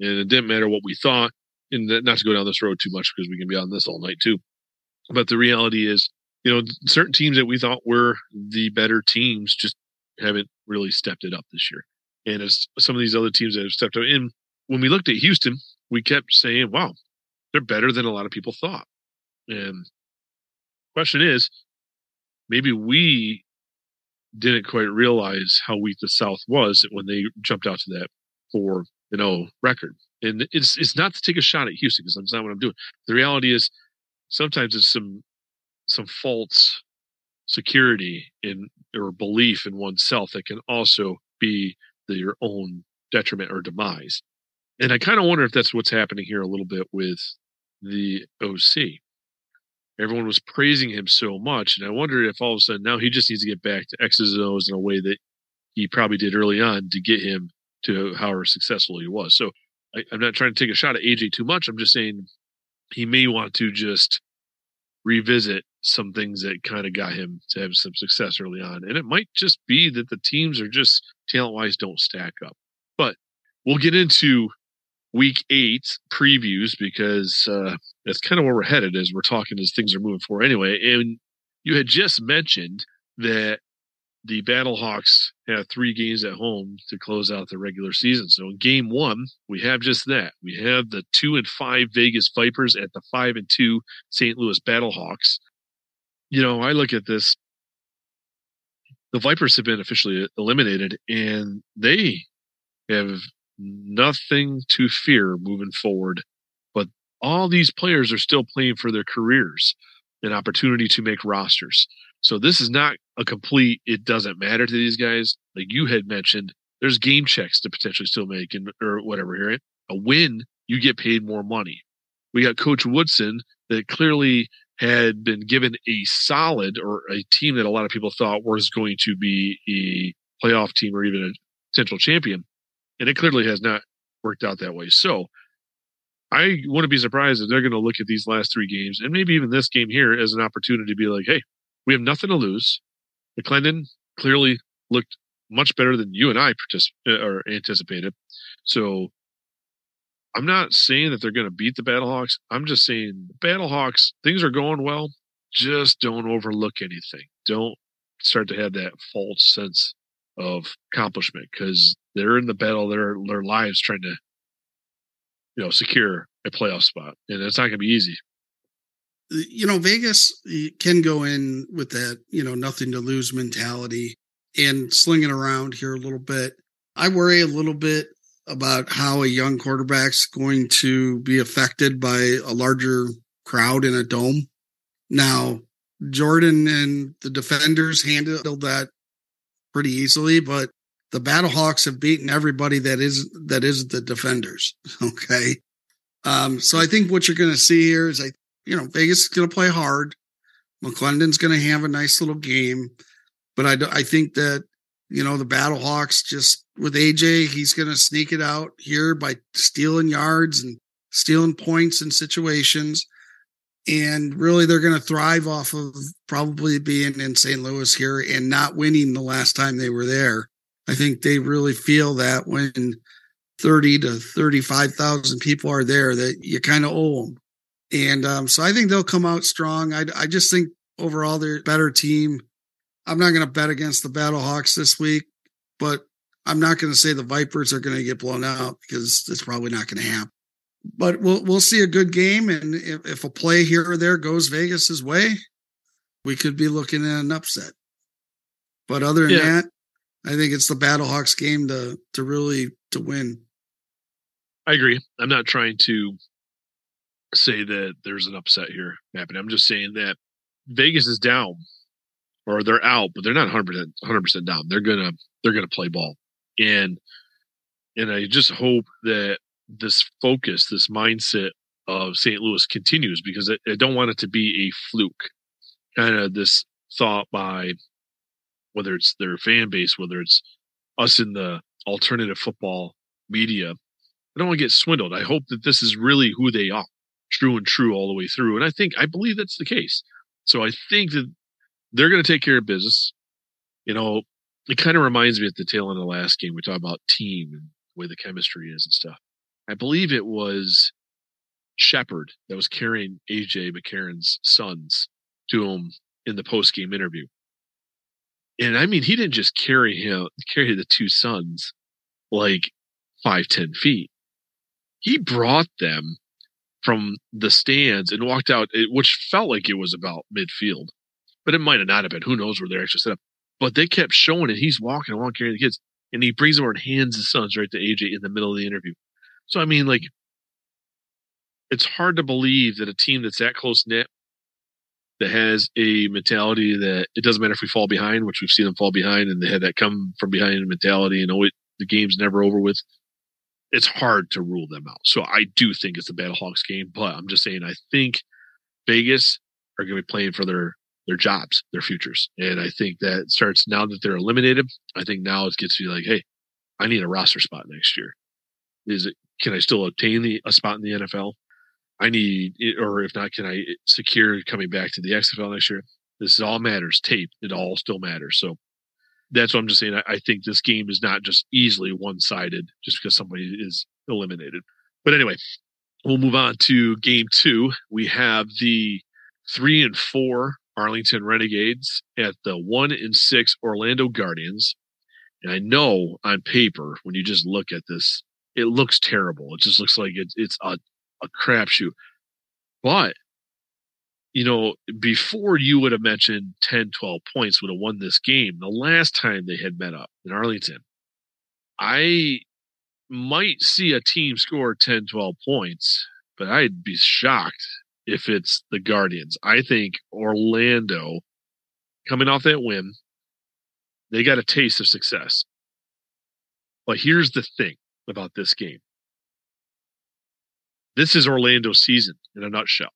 And it didn't matter what we thought, and not to go down this road too much because we can be on this all night too. But the reality is, you know, certain teams that we thought were the better teams just haven't really stepped it up this year. And as some of these other teams that have stepped up, and when we looked at Houston, we kept saying, wow, they're better than a lot of people thought. And question is, maybe we didn't quite realize how weak the South was when they jumped out to that four and zero record. And it's it's not to take a shot at Houston because that's not what I'm doing. The reality is, sometimes it's some some false security in or belief in oneself that can also be your own detriment or demise. And I kind of wonder if that's what's happening here a little bit with the OC. Everyone was praising him so much, and I wonder if all of a sudden now he just needs to get back to X's and O's in a way that he probably did early on to get him to however successful he was. So I, I'm not trying to take a shot at AJ too much. I'm just saying he may want to just revisit some things that kind of got him to have some success early on. And it might just be that the teams are just talent wise don't stack up. But we'll get into week eight previews because uh, that's kind of where we're headed as we're talking as things are moving forward anyway. And you had just mentioned that the Battlehawks have three games at home to close out the regular season. So in game one, we have just that. We have the two and five Vegas Vipers at the five and two St. Louis Battlehawks. You know, I look at this. The Vipers have been officially eliminated, and they have nothing to fear moving forward. But all these players are still playing for their careers, an opportunity to make rosters. So this is not a complete, it doesn't matter to these guys. Like you had mentioned, there's game checks to potentially still make and or whatever here. A win, you get paid more money. We got Coach Woodson that clearly had been given a solid or a team that a lot of people thought was going to be a playoff team or even a potential champion. And it clearly has not worked out that way. So I wouldn't be surprised if they're going to look at these last three games and maybe even this game here as an opportunity to be like, hey, we have nothing to lose. McClendon clearly looked much better than you and I particip- uh, or anticipated. So I'm not saying that they're going to beat the Battlehawks. I'm just saying the Battlehawks, things are going well. Just don't overlook anything. Don't start to have that false sense of accomplishment because they're in the battle their their lives trying to you know secure a playoff spot and it's not going to be easy you know, Vegas can go in with that, you know, nothing to lose mentality and sling it around here a little bit. I worry a little bit about how a young quarterback's going to be affected by a larger crowd in a dome. Now, Jordan and the defenders handled that pretty easily, but the Battlehawks have beaten everybody that is that is the defenders. Okay. Um, so I think what you're going to see here is I you know, Vegas is going to play hard. McClendon's going to have a nice little game, but I, I think that you know the Battlehawks just with AJ, he's going to sneak it out here by stealing yards and stealing points and situations, and really they're going to thrive off of probably being in St. Louis here and not winning the last time they were there. I think they really feel that when 30 to 35,000 people are there that you kind of owe them. And um, so I think they'll come out strong. I, I just think overall they're a better team. I'm not going to bet against the Battlehawks this week, but I'm not going to say the Vipers are going to get blown out because it's probably not going to happen. But we'll we'll see a good game, and if, if a play here or there goes Vegas's way, we could be looking at an upset. But other than yeah. that, I think it's the Battlehawks game to to really to win. I agree. I'm not trying to say that there's an upset here happening. I'm just saying that Vegas is down or they're out, but they're not 100 100% down. They're going to they're going to play ball. And and I just hope that this focus, this mindset of St. Louis continues because I, I don't want it to be a fluke. Kind of this thought by whether it's their fan base, whether it's us in the alternative football media. I don't want to get swindled. I hope that this is really who they are, true and true all the way through. And I think, I believe that's the case. So I think that they're going to take care of business. You know, it kind of reminds me at the tail end of the last game, we talked about team and the way the chemistry is and stuff. I believe it was Shepherd that was carrying AJ McCarron's sons to him in the post game interview. And I mean, he didn't just carry him, carry the two sons like five, ten feet. He brought them from the stands and walked out, eh, which felt like it was about midfield, but it might have not have been. Who knows where they're actually set up? But they kept showing it. He's walking along carrying the kids, and he brings them over and hands his sons right to AJ in the middle of the interview. So I mean, like, it's hard to believe that a team that's that close knit that has a mentality that it doesn't matter if we fall behind, which we've seen them fall behind, and they had that come from behind mentality and oh, it, the game's never over with. It's hard to rule them out. So I do think it's a Battlehawks game, but I'm just saying I think Vegas are going to be playing for their their jobs, their futures, and I think that starts now that they're eliminated. I think now it gets to be like, hey, I need a roster spot next year. Is it? Can I still obtain the, a spot in the NFL? I need, or if not, can I eh, secure coming back to the XFL next year? This all matters. Tape, it all still matters. So that's what I'm just saying. I, I think this game is not just easily one sided just because somebody is eliminated. But anyway, we'll move on to game two. We have the three and four Arlington Renegades at the one and six Orlando Guardians. And I know on paper, when you just look at this, it looks terrible. It just looks like it's it's a a crapshoot. But, you know, before you would have mentioned 10, 12 points would have won this game, the last time they had met up in Arlington, I might see a team score 10, 12 points, but I'd be shocked if it's the Guardians. I think Orlando, coming off that win, they got a taste of success. But here's the thing about this game this is Orlando's season in a nutshell.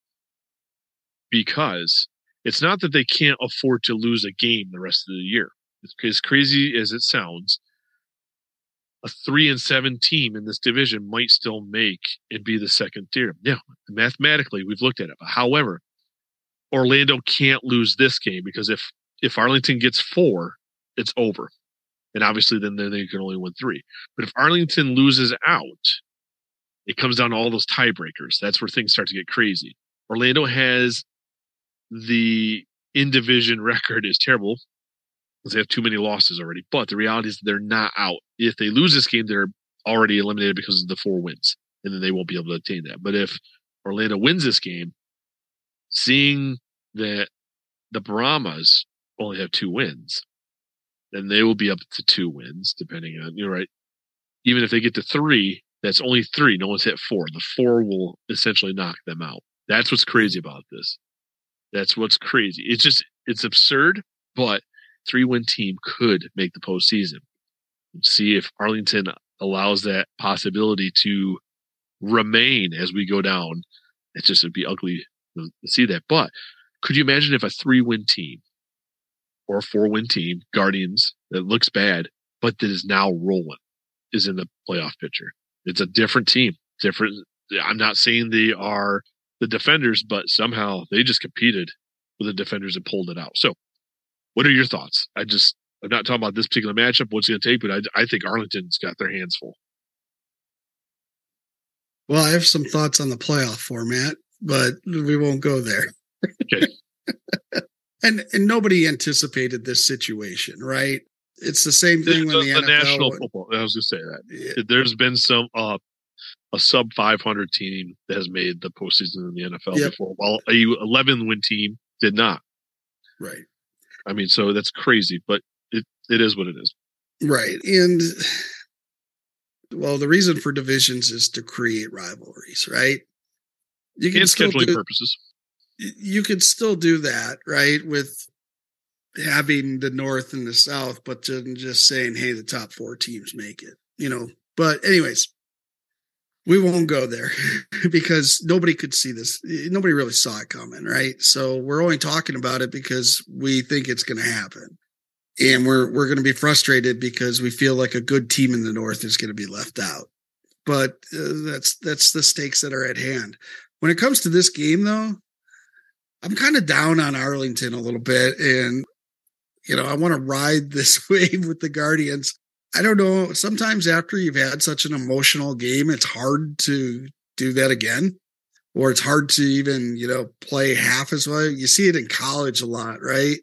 Because it's not that they can't afford to lose a game the rest of the year. As crazy as it sounds, a three and seven team in this division might still make and be the second tier. Now, mathematically, we've looked at it. However, Orlando can't lose this game because if if Arlington gets four, it's over. And obviously then they can only win three. But if Arlington loses out, it comes down to all those tiebreakers. That's where things start to get crazy. Orlando has the in division record is terrible because they have too many losses already. But the reality is they're not out. If they lose this game, they're already eliminated because of the four wins, and then they won't be able to attain that. But if Orlando wins this game, seeing that the Brahmas only have two wins, then they will be up to two wins, depending on you're right. Even if they get to three, that's only three. No one's hit four. The four will essentially knock them out. That's what's crazy about this. That's what's crazy. It's just, it's absurd, but three win team could make the postseason. See if Arlington allows that possibility to remain as we go down. It's just, it'd be ugly to see that. But could you imagine if a three win team or a four win team, Guardians, that looks bad, but that is now rolling, is in the playoff picture? It's a different team. Different. I'm not saying they are the defenders, but somehow they just competed with the defenders and pulled it out. So, what are your thoughts? I just I'm not talking about this particular matchup. What's going to take, but I, I think Arlington's got their hands full. Well, I have some thoughts on the playoff format, but we won't go there. Okay. and and nobody anticipated this situation, right? It's the same thing the, when the, the NFL national went- football. I was going to say that Yeah, there's been some uh, a sub 500 team that has made the postseason in the NFL Yep. before, while a 11 win team did not. right. I mean, so that's crazy, but it it is what it is. Right. And well, the reason for divisions is to create rivalries, right? You And still scheduling do- purposes. you could still do that, right? With having the North and the South, but just saying, hey, the top four teams make it, you know. But, anyways, we won't go there because nobody could see this. Nobody really saw it coming, right? So we're only talking about it because we think it's going to happen. And we're we're going to be frustrated because we feel like a good team in the North is going to be left out. But uh, that's that's the stakes that are at hand. When it comes to this game, though, I'm kind of down on Arlington a little bit, and you know I want to ride this wave with the Guardians. I don't know. Sometimes after you've had such an emotional game, it's hard to do that again, or it's hard to even you know play half as well. You see it in college a lot, right?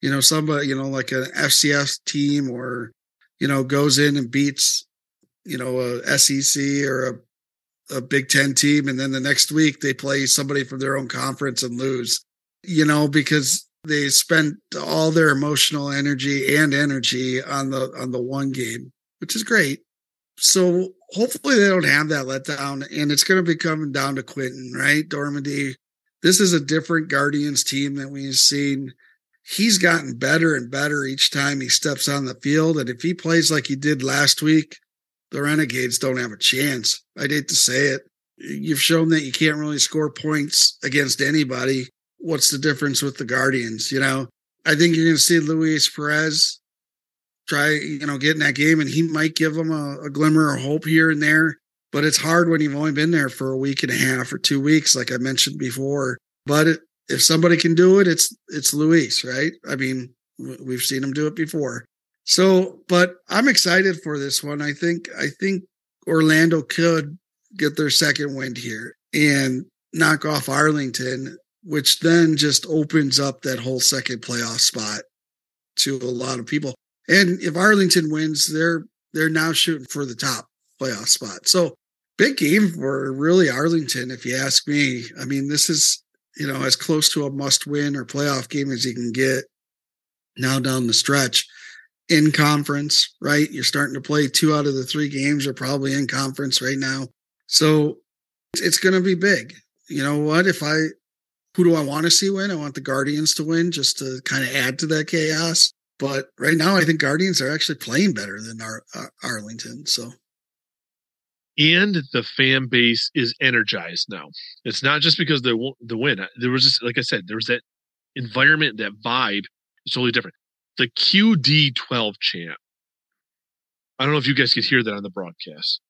You know, somebody you know like an FCS team, or you know goes in and beats you know a SEC or a a Big Ten team, and then the next week they play somebody from their own conference and lose. You know, because they spent all their emotional energy and energy on the on the one game, which is great. So hopefully they don't have that letdown, and it's going to be coming down to Quinten, right? Dormady. This is a different Guardians team that we've seen. He's gotten better and better each time he steps on the field, and if he plays like he did last week, the Renegades don't have a chance. I'd hate to say it. You've shown that you can't really score points against anybody. What's the difference with the Guardians? You know, I think you're going to see Luis Perez try, you know, get in that game, and he might give them a, a glimmer of hope here and there. But it's hard when you've only been there for a week and a half or two weeks, like I mentioned before. But it, if somebody can do it, it's it's Luis, right? I mean, we've seen him do it before. So, but I'm excited for this one. I think I think Orlando could get their second win here and knock off Arlington, which then just opens up that whole second playoff spot to a lot of people. And if Arlington wins, they're they're now shooting for the top playoff spot. So big game for really Arlington, if you ask me. I mean, this is you know as close to a must win or playoff game as you can get now down the stretch in conference, right? You're starting to play two out of the three games are probably in conference right now. So it's going to be big. You know what? If I, who do I want to see win? I want the Guardians to win just to kind of add to that chaos. But right now, I think Guardians are actually playing better than Ar- Ar- Arlington. So and the fan base is energized now. It's not just because won the win. There was just like I said, there was that environment, that vibe. It's totally different. The QD12 chant. I don't know if you guys could hear that on the broadcast.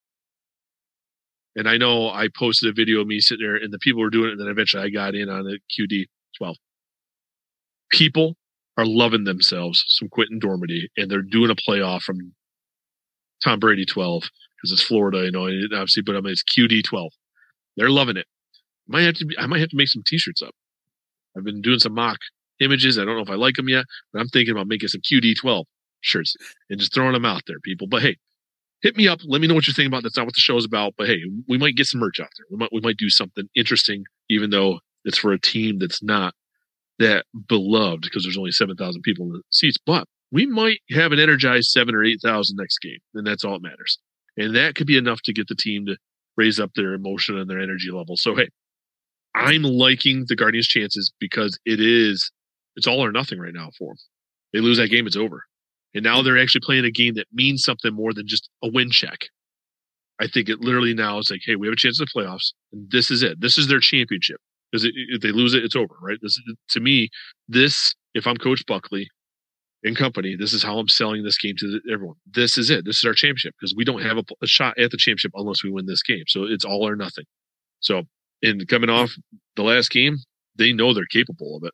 And I know I posted a video of me sitting there, and the people were doing it, and then eventually I got in on the QD12. People are loving themselves some Quinten Dormady, and they're doing a playoff from Tom Brady 12 because it's Florida, you know, and obviously, but I mean, it's QD 12. They're loving it. Might have to be, I might have to make some t-shirts up. I've been doing some mock images. I don't know if I like them yet, but I'm thinking about making some QD 12 shirts and just throwing them out there, people. But hey, hit me up. Let me know what you're thinking about. That's not what the show is about, but hey, we might get some merch out there. We might, we might do something interesting, even though it's for a team that's not that beloved because there's only 7,000 people in the seats, but we might have an energized seven or 8,000 next game. And that's all that matters. And that could be enough to get the team to raise up their emotion and their energy level. So, hey, I'm liking the Guardians' chances because it is, it's all or nothing right now for them. They lose that game, it's over. And now they're actually playing a game that means something more than just a win check. I think it literally now is like, hey, we have a chance at the playoffs, and this is it. This is their championship. Because if they lose it, it's over, right? This to me, this if I'm Coach Buckley and company, this is how I'm selling this game to everyone. This is it. This is our championship because we don't have a, a shot at the championship unless we win this game. So it's all or nothing. So in coming off the last game, they know they're capable of it.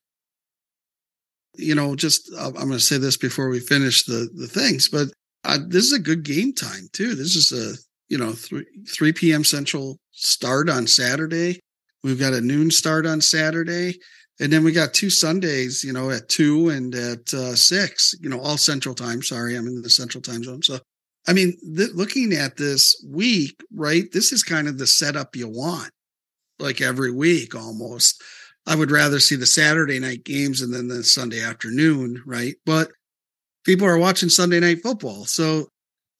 You know, just I'm going to say this before we finish the the things, but uh, this is a good game time too. This is a you know three three p.m. Central start on Saturday. We've got a noon start on Saturday. And then we got two Sundays, you know, at two and at uh, six, you know, all central time. Sorry, I'm in the central time zone. So, I mean, th- looking at this week, right? This is kind of the setup you want, like every week almost. I would rather see the Saturday night games and then the Sunday afternoon, right? But people are watching Sunday night football. So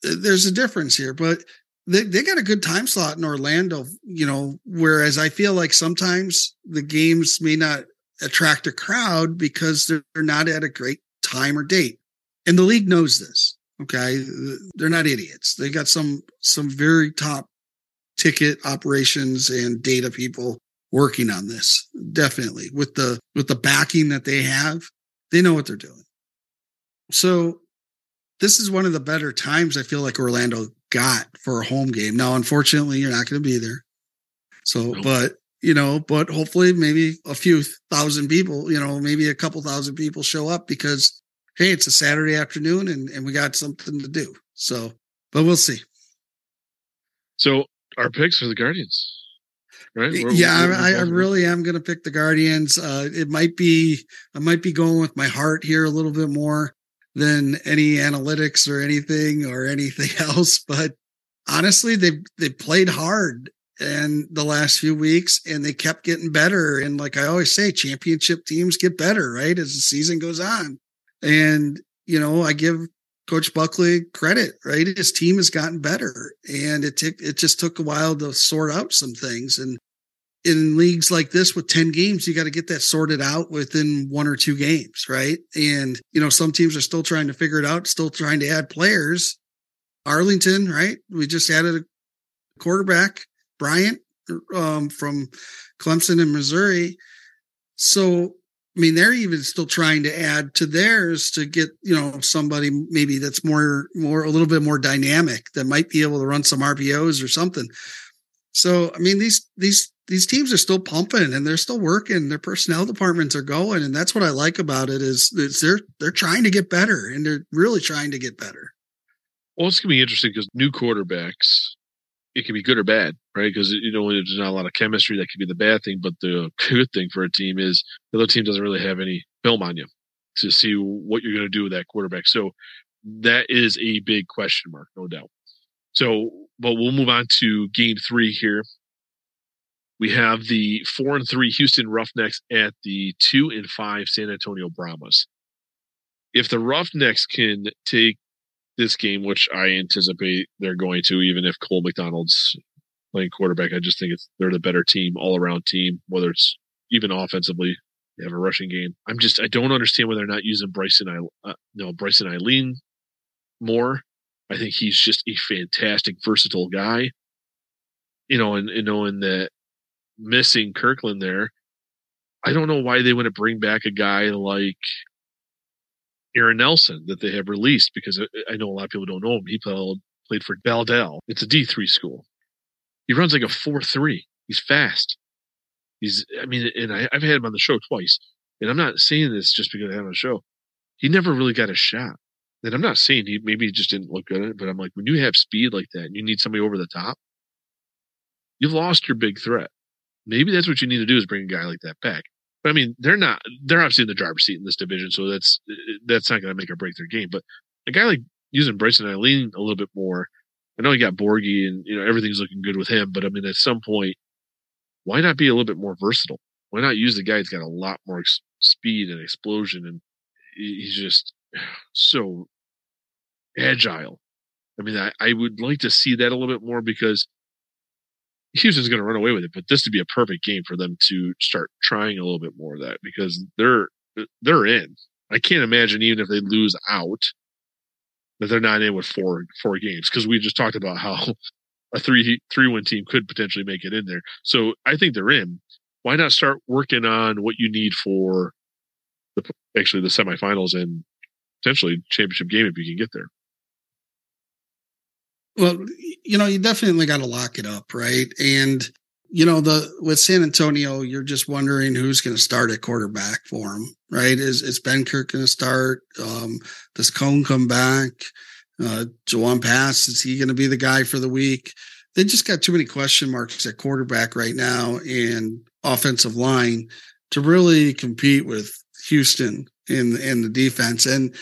uh, there's a difference here. But they, they got a good time slot in Orlando, you know, whereas I feel like sometimes the games may not attract a crowd because they're, they're not at a great time or date. And the league knows this. Okay. They're not idiots. They got some, some very top ticket operations and data people working on this. Definitely with the, with the backing that they have, they know what they're doing. So this is one of the better times I feel like Orlando got for a home game. Now, unfortunately, you're not going to be there. So, nope. but you know, but hopefully maybe a few thousand people, you know, maybe a couple thousand people show up because hey, it's a Saturday afternoon and, and we got something to do. So, but we'll see. So our picks for the Guardians. Right? We're, yeah, we're, I, I, really am going to pick the Guardians. Uh, it might be, I might be going with my heart here a little bit more than any analytics or anything or anything else. But honestly, they they played hard and the last few weeks and they kept getting better. And like I always say, championship teams get better, right? As the season goes on. And, you know, I give Coach Buckley credit, right? His team has gotten better. And it took it just took a while to sort out some things. And in leagues like this with 10 games, you got to get that sorted out within one or two games, right? And, you know, some teams are still trying to figure it out, still trying to add players. Arlington, right? We just added a quarterback Bryant um, from Clemson and Missouri. So, I mean, they're even still trying to add to theirs to get, you know, somebody maybe that's more, more, a little bit more dynamic that might be able to run some RPOs or something. So, I mean, these, these, these teams are still pumping and they're still working. Their personnel departments are going. And that's what I like about it is, they're, they're trying to get better and they're really trying to get better. Well, it's to be interesting because new quarterbacks it can be good or bad, right? Because you know when there's not a lot of chemistry, that could be the bad thing. But the good thing for a team is the other team doesn't really have any film on you to see what you're going to do with that quarterback. So that is a big question mark, no doubt. So, but we'll move on to game three here. We have the four and three Houston Roughnecks at the two and five San Antonio Brahmas. If the Roughnecks can take this game, which I anticipate they're going to, even if Cole McDonald's playing quarterback. I just think it's they're the better team, all around team, whether it's even offensively. They have a rushing game. I'm just I don't understand why they're not using Bryson I uh, no Bryson Eileen more. I think he's just a fantastic, versatile guy. You know, and, and knowing that missing Kirklin there, I don't know why they want to bring back a guy like Aaron Nelson that they have released because I know a lot of people don't know him. He played, played for Baldell. It's a D3 school. He runs like a 4 3. He's fast. He's, I mean, and I, have had him on the show twice. And I'm not saying this just because I have on the show. He never really got a shot. And I'm not saying he maybe he just didn't look good at it, but I'm like, when you have speed like that and you need somebody over the top, you've lost your big threat. Maybe that's what you need to do is bring a guy like that back. But I mean, they're not. They're obviously in the driver's seat in this division, so that's that's not going to make or break their game. But a guy like using Bryson Eileen a little bit more. I know he got Borghi, and you know everything's looking good with him. But I mean, at some point, why not be a little bit more versatile? Why not use the guy who's got a lot more ex- speed and explosion, and he's just so agile. I mean, I, I would like to see that a little bit more because Houston's going to run away with it, but this would be a perfect game for them to start trying a little bit more of that because they're they're in. I can't imagine even if they lose out that they're not in with four four games because we just talked about how a three three win team could potentially make it in there. So I think they're in. Why not start working on what you need for the actually the semifinals and potentially championship game if you can get there? Well, you know, you definitely got to lock it up, right? And you know, the with San Antonio, you're just wondering who's going to start at quarterback for him, right? Is is Kirk going to start? Um, does Coan come back? Uh, Jawon Pass is he going to be the guy for the week? They just got too many question marks at quarterback right now and offensive line to really compete with Houston in in the defense. And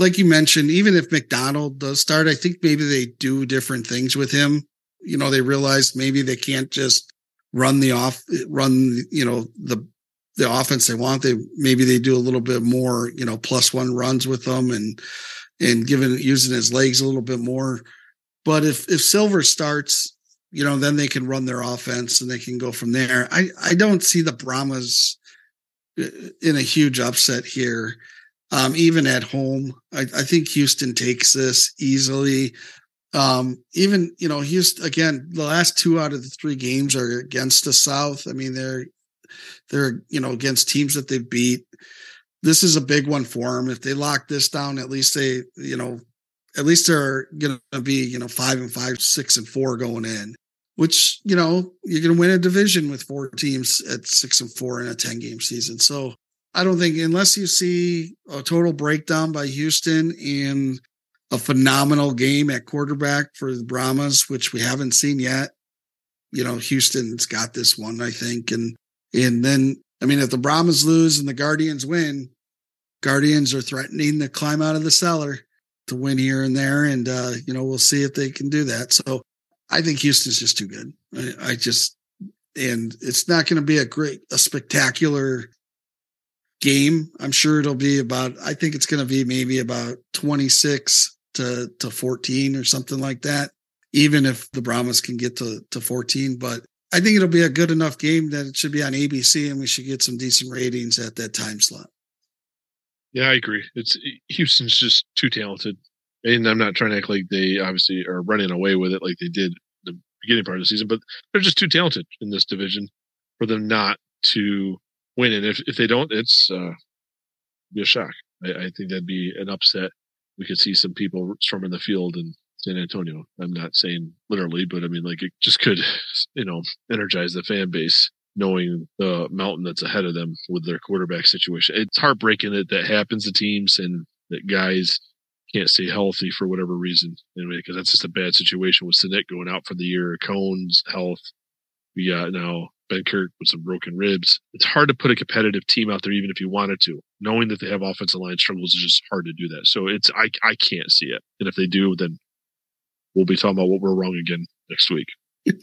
like you mentioned, even if McDonald does start, I think maybe they do different things with him. You know, they realize maybe they can't just run the off run, you know, the the offense they want. They maybe they do a little bit more, you know, plus one runs with them and and giving using his legs a little bit more. But if if Silver starts, you know, then they can run their offense and they can go from there. I I don't see the Brahmas uh, in a huge upset here. Um, even at home, I, I think Houston takes this easily. Um, even you know, Houston again. The last two out of the three games are against the South. I mean, they're they're you know against teams that they beat. This is a big one for them. If they lock this down, at least they you know at least they're going to be you know five and five, six and four going in. Which you know you're going to win a division with four teams at six and four in a ten game season. So I don't think unless you see a total breakdown by Houston and a phenomenal game at quarterback for the Brahmas, which we haven't seen yet. You know, Houston's got this one, I think. And and then I mean, if the Brahmas lose and the Guardians win, Guardians are threatening to climb out of the cellar to win here and there. And uh, you know, we'll see if they can do that. So I think Houston's just too good. I, I just and it's not going to be a great, a spectacular game. I'm sure it'll be about, I think it's going to be maybe about 26 to, to 14 or something like that, even if the Brahmas can get to, to 14. But I think it'll be a good enough game that it should be on ABC and we should get some decent ratings at that time slot. Yeah, I agree. It's Houston's just too talented. And I'm not trying to act like they obviously are running away with it like they did the beginning part of the season, but they're just too talented in this division for them not to win. And if, if they don't, it's uh, be a shock. I, I think that'd be an upset. We could see some people storming the field in San Antonio. I'm not saying literally, but I mean, like it just could, you know, energize the fan base knowing the mountain that's ahead of them with their quarterback situation. It's heartbreaking that that happens to teams and that guys can't stay healthy for whatever reason. Anyway, because that's just a bad situation with Sinnett going out for the year, Coan's health. We got now Benkert with some broken ribs. It's hard to put a competitive team out there, even if you wanted to. Knowing that they have offensive line struggles is just hard to do that. So it's I I can't see it. And if they do, then we'll be talking about what we're wrong again next week.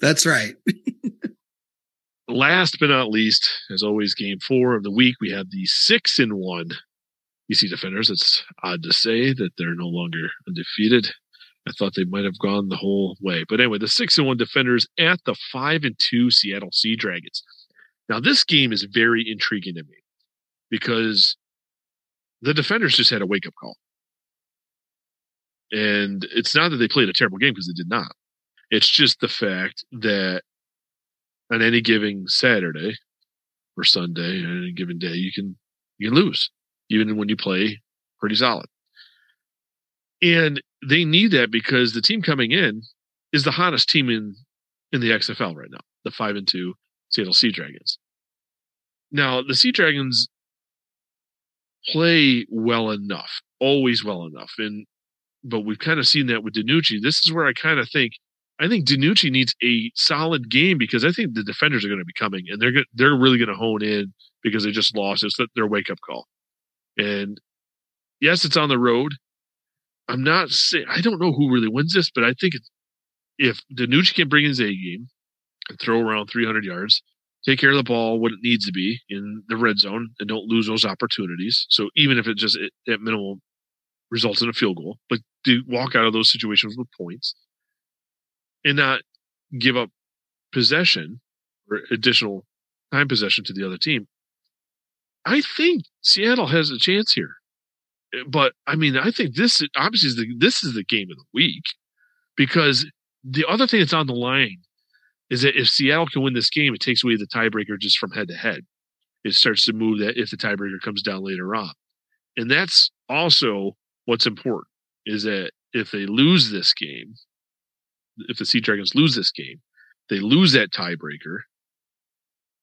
That's right. Last but not least, as always, game four of the week, we have the six in one DC Defenders. It's odd to say that they're no longer undefeated. I thought they might have gone the whole way. But anyway, the six and one defenders at the five and two Seattle Sea Dragons. Now, this game is very intriguing to me because the defenders just had a wake up call. And it's not that they played a terrible game because they did not. It's just the fact that on any given Saturday or Sunday, on any given day, you can you can lose, even when you play pretty solid. And they need that because the team coming in is the hottest team in in the XFL right now, the five and two Seattle Sea Dragons. Now the Sea Dragons play well enough, always well enough, and but we've kind of seen that with DiNucci. This is where I kind of think I think DiNucci needs a solid game because I think the defenders are going to be coming and they're they're really going to hone in because they just lost. It's their wake up call, and yes, it's on the road. I'm not saying I don't know who really wins this, but I think if DiNucci can bring his A game and throw around 300 yards, take care of the ball when it needs to be in the red zone, and don't lose those opportunities. So even if it just at minimum results in a field goal, but to walk out of those situations with points and not give up possession or additional time possession to the other team. I think Seattle has a chance here but I mean, I think this obviously is the this is the game of the week because the other thing that's on the line is that if Seattle can win this game, it takes away the tiebreaker just from head to head. It starts to move that if the tiebreaker comes down later on, and that's also what's important is that if they lose this game, if the Sea Dragons lose this game, they lose that tiebreaker.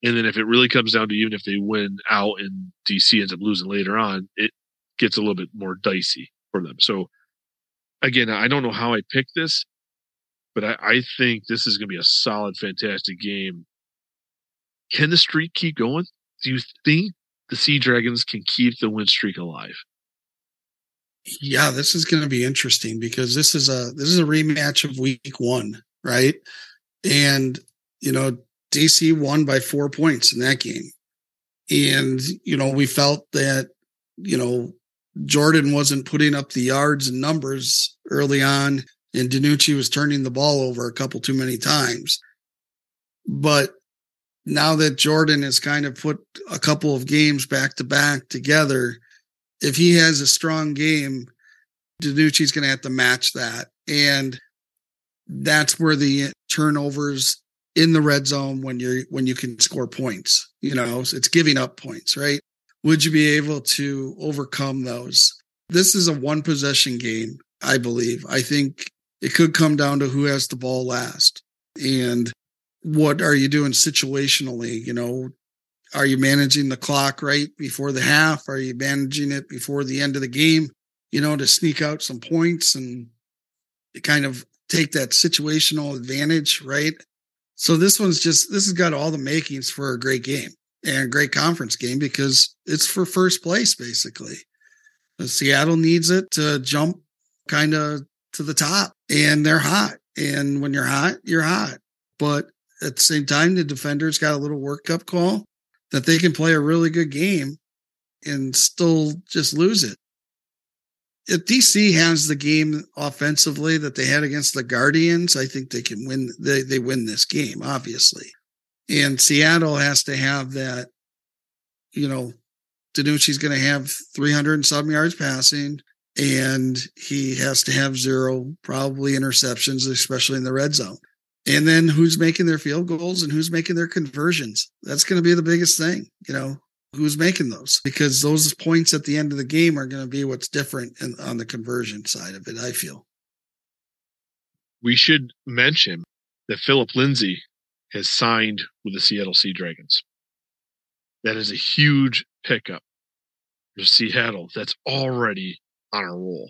And then if it really comes down to even if they win out and DC ends up losing later on, it gets a little bit more dicey for them. So again, I don't know how I picked this, but I, I think this is going to be a solid, fantastic game. Can the streak keep going? Do you think the Sea Dragons can keep the win streak alive? Yeah, this is going to be interesting because this is a this is a rematch of week 1, right? And you know, DC won by 4 points in that game. And you know, we felt that you know, Jordan wasn't putting up the yards and numbers early on and DiNucci was turning the ball over a couple too many times. But now that Jordan has kind of put a couple of games back to back together, if he has a strong game, DiNucci's going to have to match that. And that's where the turnovers in the red zone when you're when you can score points, you know, it's giving up points, right? Would you be able to overcome those? This is a one possession game, I believe. I think it could come down to who has the ball last. And what are you doing situationally? You know, are you managing the clock right before the half? Are you managing it before the end of the game, you know, to sneak out some points and kind of take that situational advantage, right? So this one's just, this has got all the makings for a great game and a great conference game because it's for first place, basically. Uh, Seattle needs it to jump kind of to the top and they're hot. And when you're hot, you're hot. But at the same time, the defenders got a little workup call that they can play a really good game and still just lose it. If DC has the game offensively that they had against the Guardians, I think they can win. They, they win this game, obviously. And Seattle has to have that, you know, DiNucci's going to have 300 and some yards passing and he has to have zero probably interceptions, especially in the red zone. And then who's making their field goals and who's making their conversions? That's going to be the biggest thing, you know, who's making those because those points at the end of the game are going to be what's different in, on the conversion side of it, I feel. We should mention that Phillip Lindsay has signed with the Seattle Sea Dragons. That is a huge pickup for Seattle. That's already on a roll.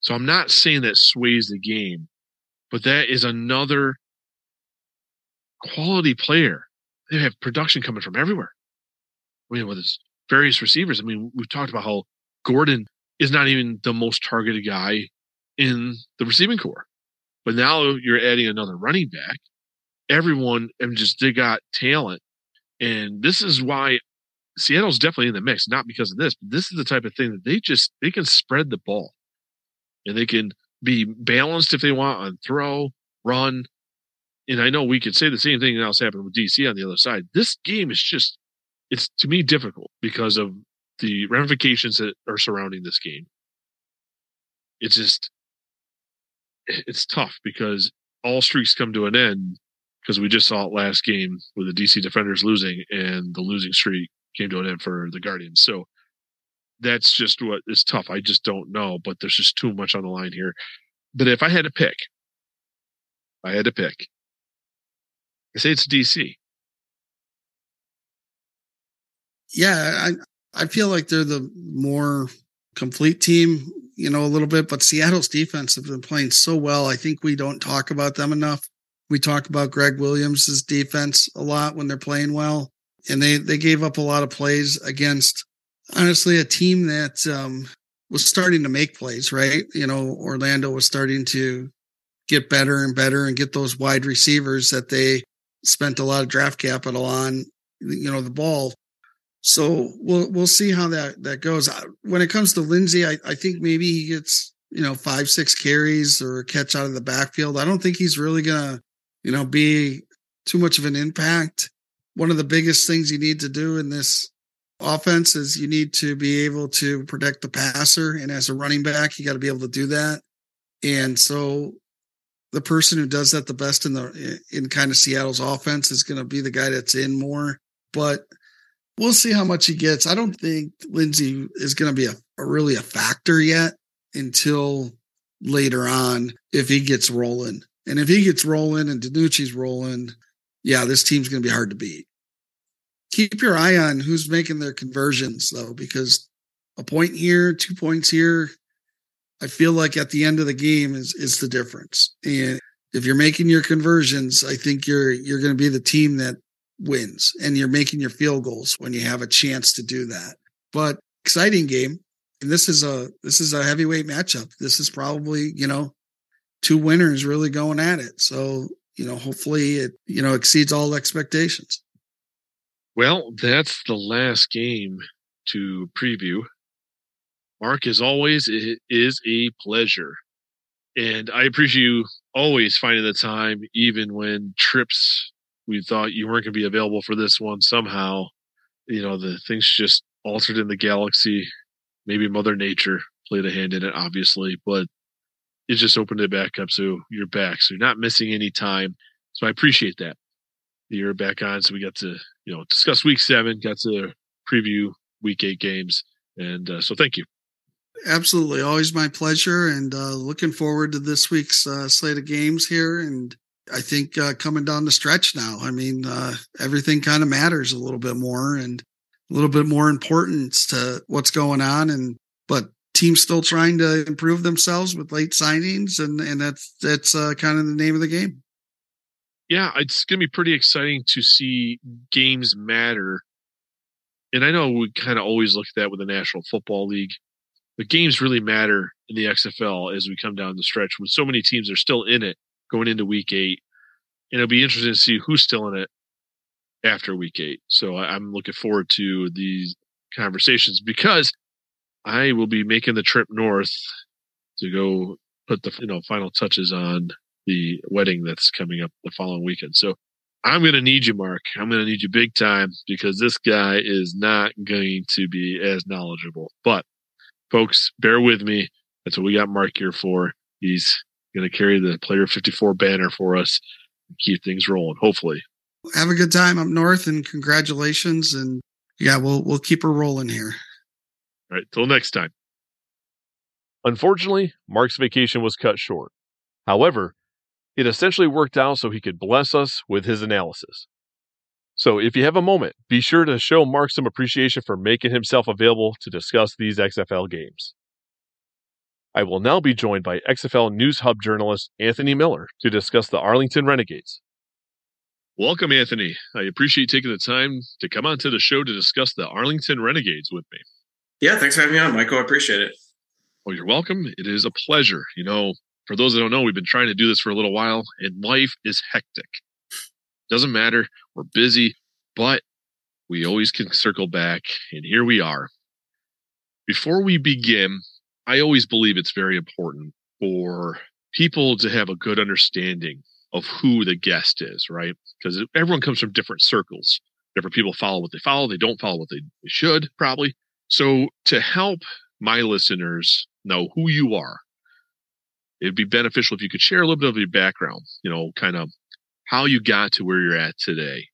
So I'm not saying that sways the game, but that is another quality player. They have production coming from everywhere. I mean, with his various receivers. I mean, we've talked about how Gordon is not even the most targeted guy in the receiving corps. But now you're adding another running back. Everyone and just they got talent. And this is why Seattle's definitely in the mix, not because of this, but this is the type of thing that they just they can spread the ball. And they can be balanced if they want on throw, run. And I know we could say the same thing else happened with DC on the other side. This game is just it's to me difficult because of the ramifications that are surrounding this game. It's just it's tough because all streaks come to an end because we just saw it last game with the DC defenders losing and the losing streak came to an end for the Guardians. So that's just what is tough. I just don't know, but there's just too much on the line here. But if I had to pick, I had to pick. I say it's DC. Yeah, I I feel like they're the more complete team, you know, a little bit, but Seattle's defense have been playing so well. I think we don't talk about them enough. We talk about Gregg Williams' defense a lot when they're playing well and they they gave up a lot of plays against honestly a team that um, was starting to make plays. Right, you know, Orlando was starting to get better and better and get those wide receivers that they spent a lot of draft capital on. You know, the ball. So we'll we'll see how that that goes. When it comes to Lindsay, I, I think maybe he gets you know five six carries or a catch out of the backfield. I don't think he's really gonna you know be too much of an impact one of the biggest things you need to do in this offense is you need to be able to protect the passer. And as a running back, you got to be able to do that. And so the person who does that the best in the in kind of Seattle's offense is going to be the guy that's in more. But we'll see how much he gets. I don't think Lindsay is going to be a, a really a factor yet until later on if he gets rolling. And if he gets rolling and DiNucci's rolling, yeah, this team's going to be hard to beat. Keep your eye on who's making their conversions, though, because a point here, two points here, I feel like at the end of the game is is the difference. And if you're making your conversions, I think you're you're going to be the team that wins and you're making your field goals when you have a chance to do that. But exciting game. And this is a this is a heavyweight matchup. This is probably, you know, two winners really going at it. So, you know, hopefully it, you know, exceeds all expectations. Well, that's the last game to preview. Mark, as always, it is a pleasure. And I appreciate you always finding the time, even when trips we thought you weren't going to be available for this one somehow. You know, the things just altered in the galaxy. Maybe Mother Nature played a hand in it, obviously, but it just opened it back up. So you're back. So you're not missing any time. So I appreciate that. You're back on. So we got to, you know, discuss week seven, got to preview week eight games. And uh, so thank you. Absolutely. Always my pleasure. And uh, looking forward to this week's uh, slate of games here. And I think uh, coming down the stretch now, I mean, uh, everything kind of matters a little bit more and a little bit more importance to what's going on. And, but teams still trying to improve themselves with late signings. And, and that's, that's uh, kind of the name of the game. Yeah. It's going to be pretty exciting to see games matter. And I know we kind of always look at that with the National Football League but games really matter in the XFL as we come down the stretch when so many teams are still in it going into week eight. And it'll be interesting to see who's still in it after week eight. So I'm looking forward to these conversations because I will be making the trip north to go put the you know final touches on the wedding that's coming up the following weekend. So I'm going to need you, Mark. I'm going to need you big time because this guy is not going to be as knowledgeable. But folks, bear with me. That's what we got Mark here for. He's going to carry the Player 54 banner for us and keep things rolling, hopefully. Have a good time up north and congratulations. And yeah, we'll, we'll keep her rolling here. All right. Till next time. Unfortunately, Mark's vacation was cut short. However, it essentially worked out so he could bless us with his analysis. So if you have a moment, be sure to show Mark some appreciation for making himself available to discuss these XFL games. I will now be joined by XFL News Hub journalist Anthony Miller to discuss the Arlington Renegades. Welcome, Anthony. I appreciate taking the time to come onto the show to discuss the Arlington Renegades with me. Yeah, thanks for having me on, Michael. I appreciate it. Well, you're welcome. It is a pleasure. You know, for those that don't know, we've been trying to do this for a little while, and life is hectic. Doesn't matter. We're busy, but we always can circle back. And here we are. Before we begin, I always believe it's very important for people to have a good understanding of who the guest is, right? Because everyone comes from different circles. Different people follow what they follow. They don't follow what they, they should, probably. So, to help my listeners know who you are, it'd be beneficial if you could share a little bit of your background, you know, kind of how you got to where you're at today.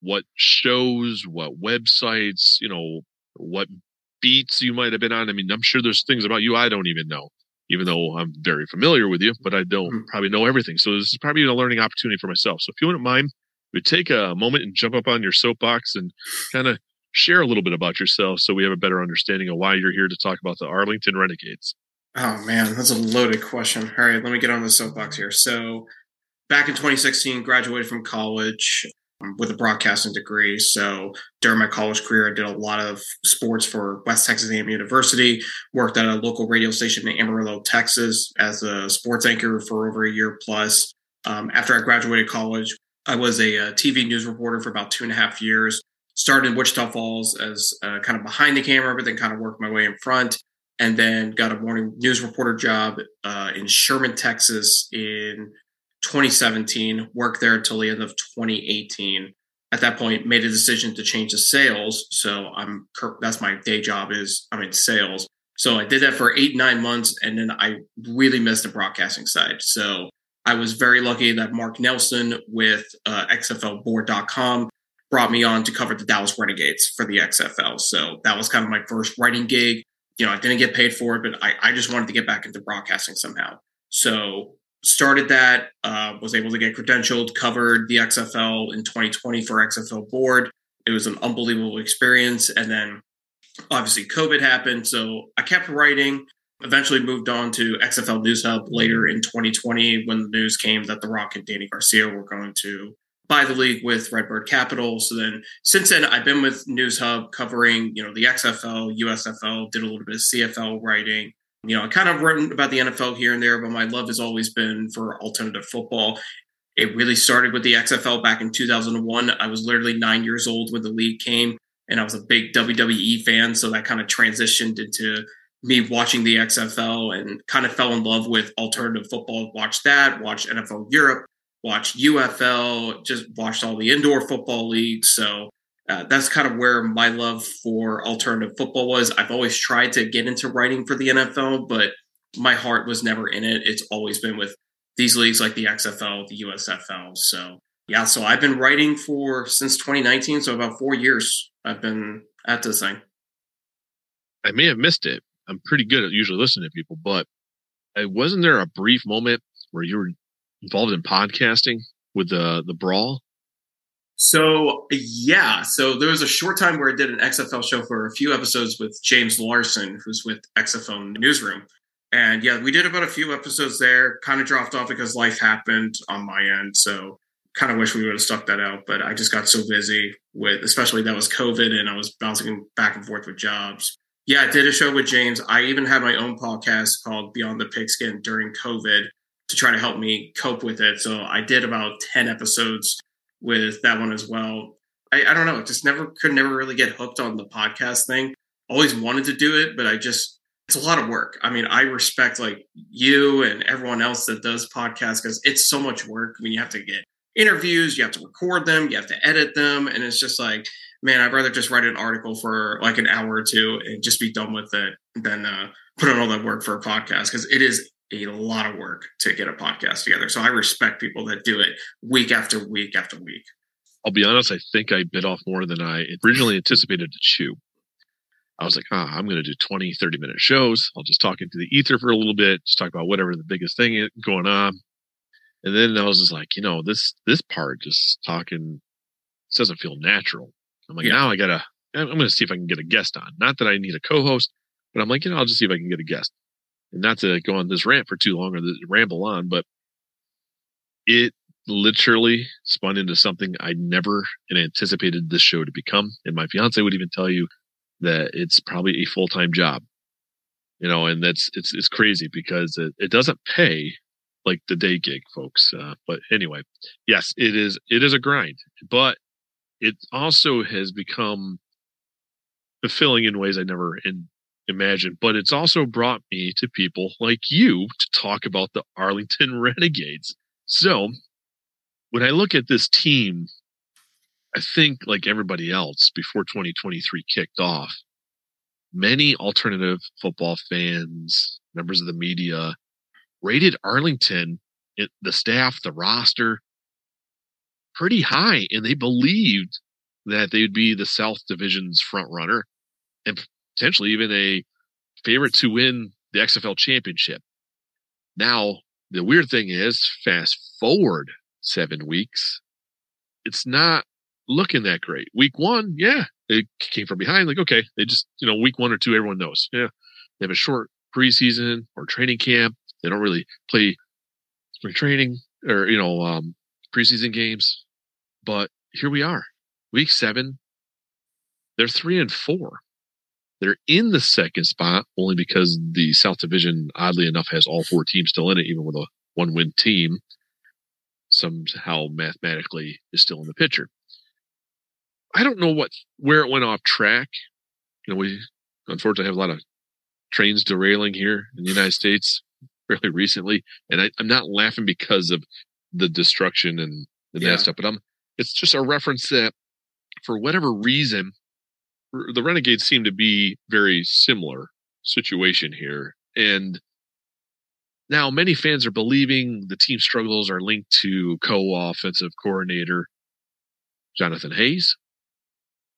What shows, what websites, you know, what beats you might have been on. I mean, I'm sure there's things about you I don't even know, even though I'm very familiar with you, but I don't mm-hmm. probably know everything. So this is probably a learning opportunity for myself. So if you wouldn't mind, we would take a moment and jump up on your soapbox and kind of share a little bit about yourself so we have a better understanding of why you're here to talk about the Arlington Renegades. Oh man, that's a loaded question. All right, let me get on the soapbox here. So back in 2016, graduated from college um, with a broadcasting degree. So during my college career, I did a lot of sports for West Texas A&M University. Worked at a local radio station in Amarillo, Texas, as a sports anchor for over a year plus. Um, after I graduated college, I was a, a, TV news reporter for about two and a half years. Started in Wichita Falls as uh, kind of behind the camera, but then kind of worked my way in front. And then got a morning news reporter job uh, in Sherman, Texas, in 2017, worked there until the end of 2018. At that point, made a decision to change to sales. So I'm that's my day job is I'm in sales. So I did that for eight nine months, and then I really missed the broadcasting side. So I was very lucky that Mark Nelson with uh, XFLBoard.com brought me on to cover the Dallas Renegades for the XFL. So that was kind of my first writing gig. You know, I didn't get paid for it, but I, I just wanted to get back into broadcasting somehow. So started that, uh, was able to get credentialed, covered the XFL in 2020 for XFL board. It was an unbelievable experience. And then obviously COVID happened. So I kept writing, eventually moved on to XFL News Hub later in 2020 when the news came that The Rock and Dany Garcia were going to buy the league with Redbird Capital. So then since then, I've been with News Hub covering, you know, the XFL, USFL, did a little bit of CFL writing. You know, I kind of written about the NFL here and there, but my love has always been for alternative football. It really started with the XFL back in 2001. I was literally nine years old when the league came, and I was a big WWE fan. So that kind of transitioned into me watching the XFL and kind of fell in love with alternative football. Watched that, watched NFL Europe, watched UFL, just watched all the indoor football leagues. So uh, that's kind of where my love for alternative football was. I've always tried to get into writing for the NFL, but my heart was never in it. It's always been with these leagues like the XFL, the USFL. So yeah, so I've been writing for since 2019, so about four years. I've been at this thing. I may have missed it. I'm pretty good at usually listening to people, but wasn't there a brief moment where you were involved in podcasting with the the brawl? So yeah, so there was a short time where I did an XFL show for a few episodes with James Larson, who's with XFL Newsroom, and yeah, we did about a few episodes there. Kind of dropped off because life happened on my end, so kind of wish we would have stuck that out. But I just got so busy with, especially that was COVID, and I was bouncing back and forth with jobs. Yeah, I did a show with James. I even had my own podcast called Beyond the Pigskin during COVID to try to help me cope with it. So I did about 10 episodes with that one as well. I, I don't know, just never could never really get hooked on the podcast thing. Always wanted to do it, but I just it's a lot of work. I mean, I respect like you and everyone else that does podcasts because it's so much work. I mean, you have to get interviews, you have to record them, you have to edit them, and it's just like, man, I'd rather just write an article for like an hour or two and just be done with it than uh, put on all that work for a podcast because it is a lot of work to get a podcast together. So I respect people that do it week after week after week. I'll be honest, I think I bit off more than I originally anticipated to chew. I was like, ah, I'm going to do 20, 30 minute shows. I'll just talk into the ether for a little bit, just talk about whatever the biggest thing is going on. And then I was just like, you know, this, this part just talking doesn't feel natural. I'm like, yeah. now I gotta, I'm going to see if I can get a guest on. Not that I need a co-host, but I'm like, you know, I'll just see if I can get a guest not to go on this rant for too long or ramble on, but it literally spun into something I never anticipated this show to become. And my fiance would even tell you that it's probably a full time job, you know, and that's it's it's crazy because it, it doesn't pay like the day gig, folks. Uh, but anyway, yes, it is it is a grind, but it also has become fulfilling in ways I never in, imagine. But it's also brought me to people like you to talk about the Arlington Renegades. So when I look at this team, I think like everybody else before 2023 kicked off, many alternative football fans, members of the media rated Arlington, it, the staff, the roster pretty high and they believed that they would be the South Division's front runner and potentially even a favorite to win the XFL championship. Now, the weird thing is, fast forward seven weeks, it's not looking that great. Week one, yeah, they came from behind. Like, okay, they just, you know, week one or two, everyone knows. Yeah, they have a short preseason or training camp. They don't really play spring training or, you know, um, preseason games. But here we are, week seven. They're three and four. They're in the second spot only because the South Division, oddly enough, has all four teams still in it, even with a one win team. Somehow mathematically is still in the picture. I don't know what where it went off track. You know, we unfortunately have a lot of trains derailing here in the United States fairly recently, and I, am not laughing because of the destruction and the yeah. stuff, but I'm. It's just a reference that, for whatever reason, the Renegades seem to be very similar situation here. And now many fans are believing the team struggles are linked to co-offensive coordinator Jonathan Hayes.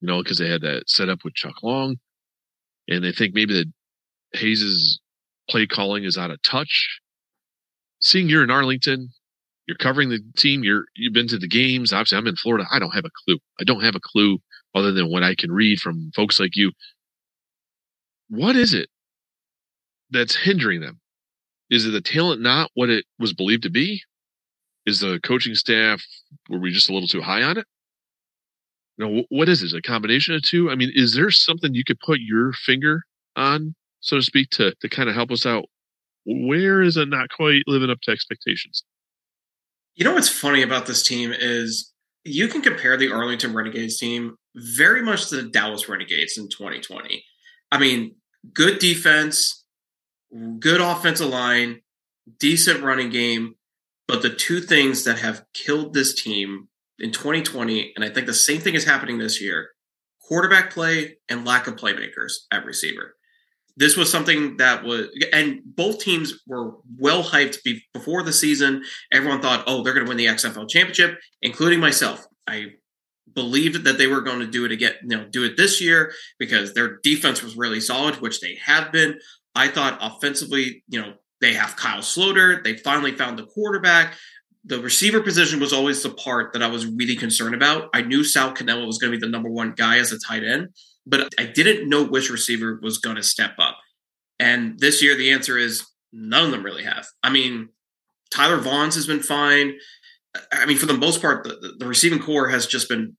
You know, because they had that set up with Chuck Long. And they think maybe that Hayes's play calling is out of touch. Seeing you're in Arlington, you're covering the team, you're you've been to the games. Obviously, I'm in Florida. I don't have a clue. I don't have a clue other than what I can read from folks like you. What is it that's hindering them? Is it the talent not what it was believed to be? Is the coaching staff were we just a little too high on it? You know, what is it? A combination of two? I mean, is there something you could put your finger on, so to speak, to to kind of help us out? Where is it not quite living up to expectations? You know what's funny about this team is you can compare the Arlington Renegades team very much to the Dallas Renegades in 2020. I mean, good defense, good offensive line, decent running game, but the two things that have killed this team in 2020, and I think the same thing is happening this year quarterback play and lack of playmakers at receiver. This was something that was, and both teams were well hyped before the season. Everyone thought, oh, they're going to win the XFL championship, including myself. I believed that they were going to do it again, you know, do it this year because their defense was really solid, which they have been. I thought offensively, you know, they have Kyle Sloter. They finally found the quarterback. The receiver position was always the part that I was really concerned about. I knew Sal Cannella was going to be the number one guy as a tight end, but I didn't know which receiver was going to step up. And this year, the answer is none of them really have. I mean, Tyler Vaughns has been fine. I mean, for the most part, the, the receiving corps has just been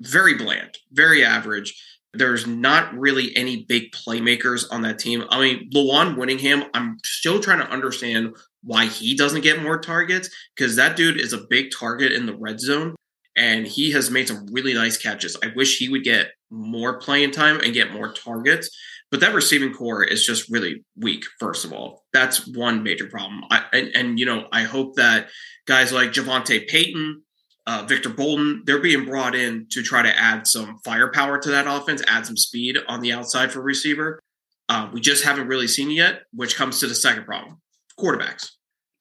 very bland, very average. There's not really any big playmakers on that team. I mean, Lawan Winningham, I'm still trying to understand why he doesn't get more targets because that dude is a big target in the red zone and he has made some really nice catches. I wish he would get more playing time and get more targets. But that receiving corps is just really weak. First of all, that's one major problem. I, and, and you know, I hope that guys like Javonte Payton, uh, Victor Bolden, they're being brought in to try to add some firepower to that offense, add some speed on the outside for receiver. Uh, we just haven't really seen yet, which comes to the second problem quarterbacks.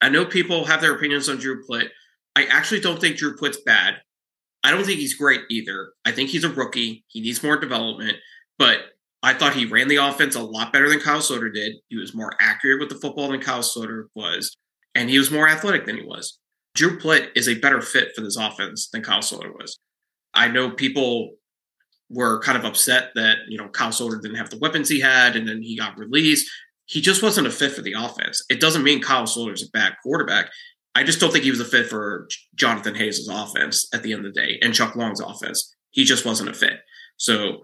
I know people have their opinions on Drew Plitt. I actually don't think Drew Plitt's bad. I don't think he's great either. I think he's a rookie. He needs more development, but I thought he ran the offense a lot better than Kyle Sloter did. He was more accurate with the football than Kyle Sloter was, and he was more athletic than he was. Drew Plitt is a better fit for this offense than Kyle Sloter was. I know people were kind of upset that you know Kyle Sloter didn't have the weapons he had, and then he got released. He just wasn't a fit for the offense. It doesn't mean Kyle Sloter's a bad quarterback. I just don't think he was a fit for Jonathan Hayes' offense at the end of the day and Chuck Long's offense. He just wasn't a fit. So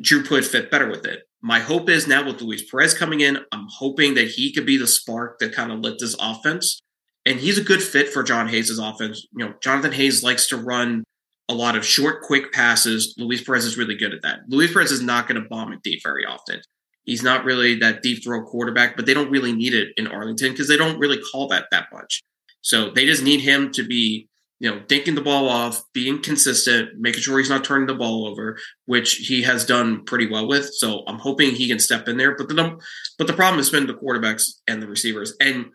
Drew Plitt fit better with it. My hope is now with Luis Perez coming in, I'm hoping that he could be the spark that kind of lit this offense and he's a good fit for John Hayes' offense. You know, Jonathan Hayes likes to run a lot of short, quick passes. Luis Perez is really good at that. Luis Perez is not going to bomb it deep very often. He's not really that deep throw quarterback, but they don't really need it in Arlington because they don't really call that that much. So they just need him to be, you know, dinking the ball off, being consistent, making sure he's not turning the ball over, which he has done pretty well with. So I'm hoping he can step in there. But the but the problem has been the quarterbacks and the receivers. And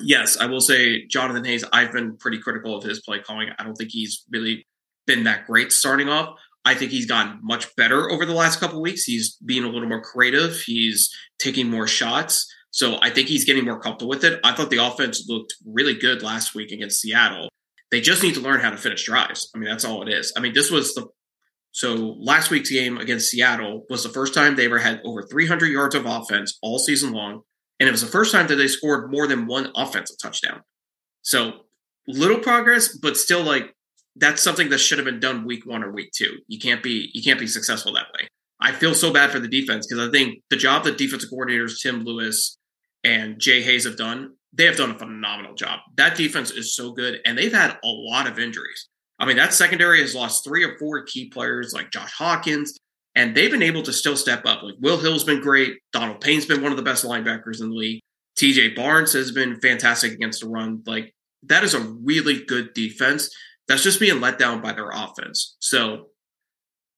yes, I will say Jonathan Hayes, I've been pretty critical of his play calling. I don't think he's really been that great starting off. I think he's gotten much better over the last couple weeks. He's being a little more creative. He's taking more shots. So I think he's getting more comfortable with it. I thought the offense looked really good last week against Seattle. They just need to learn how to finish drives. I mean, that's all it is. I mean, this was the so last week's game against Seattle was the first time they ever had over 300 yards of offense all season long. And it was the first time that they scored more than one offensive touchdown. So little progress, but still like that's something that should have been done week one or week two. You can't be you can't be successful that way. I feel so bad for the defense because I think the job that defensive coordinators Tim Lewis and Jay Hayes have done, they have done a phenomenal job. That defense is so good, and they've had a lot of injuries. I mean, that secondary has lost three or four key players like Josh Hawkins, and they've been able to still step up. Like Will Hill's been great. Donald Payne's been one of the best linebackers in the league. TJ Barnes has been fantastic against the run. Like that is a really good defense that's just being let down by their offense. So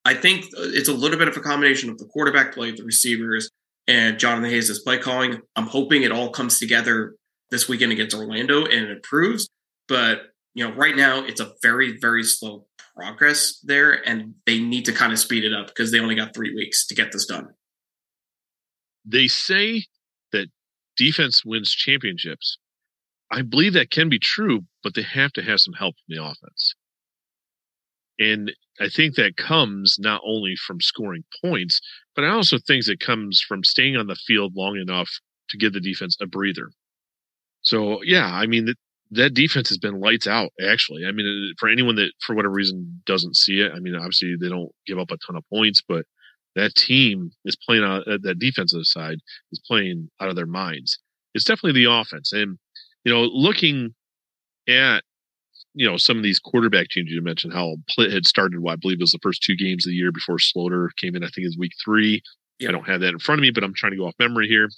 I think it's a little bit of a combination of the quarterback play, the receivers, and Jonathan Hayes' play calling. I'm hoping it all comes together this weekend against Orlando and it improves. But you know, right now it's a very, very slow progress there, and they need to kind of speed it up because they only got three weeks to get this done. They say that defense wins championships. I believe that can be true, but they have to have some help from the offense. And I think that comes not only from scoring points, but I also think it comes from staying on the field long enough to give the defense a breather. So, yeah, I mean, that that defense has been lights out. Actually, I mean, for anyone that for whatever reason doesn't see it, I mean, obviously they don't give up a ton of points, but that team is playing out. Uh, that defensive side is playing out of their minds. It's definitely the offense, and you know, looking at you know some of these quarterback changes you mentioned, how Plitt had started. What I believe it was the first two games of the year before Sloter came in. I think is week three. Yep. I don't have that in front of me, but I'm trying to go off memory here.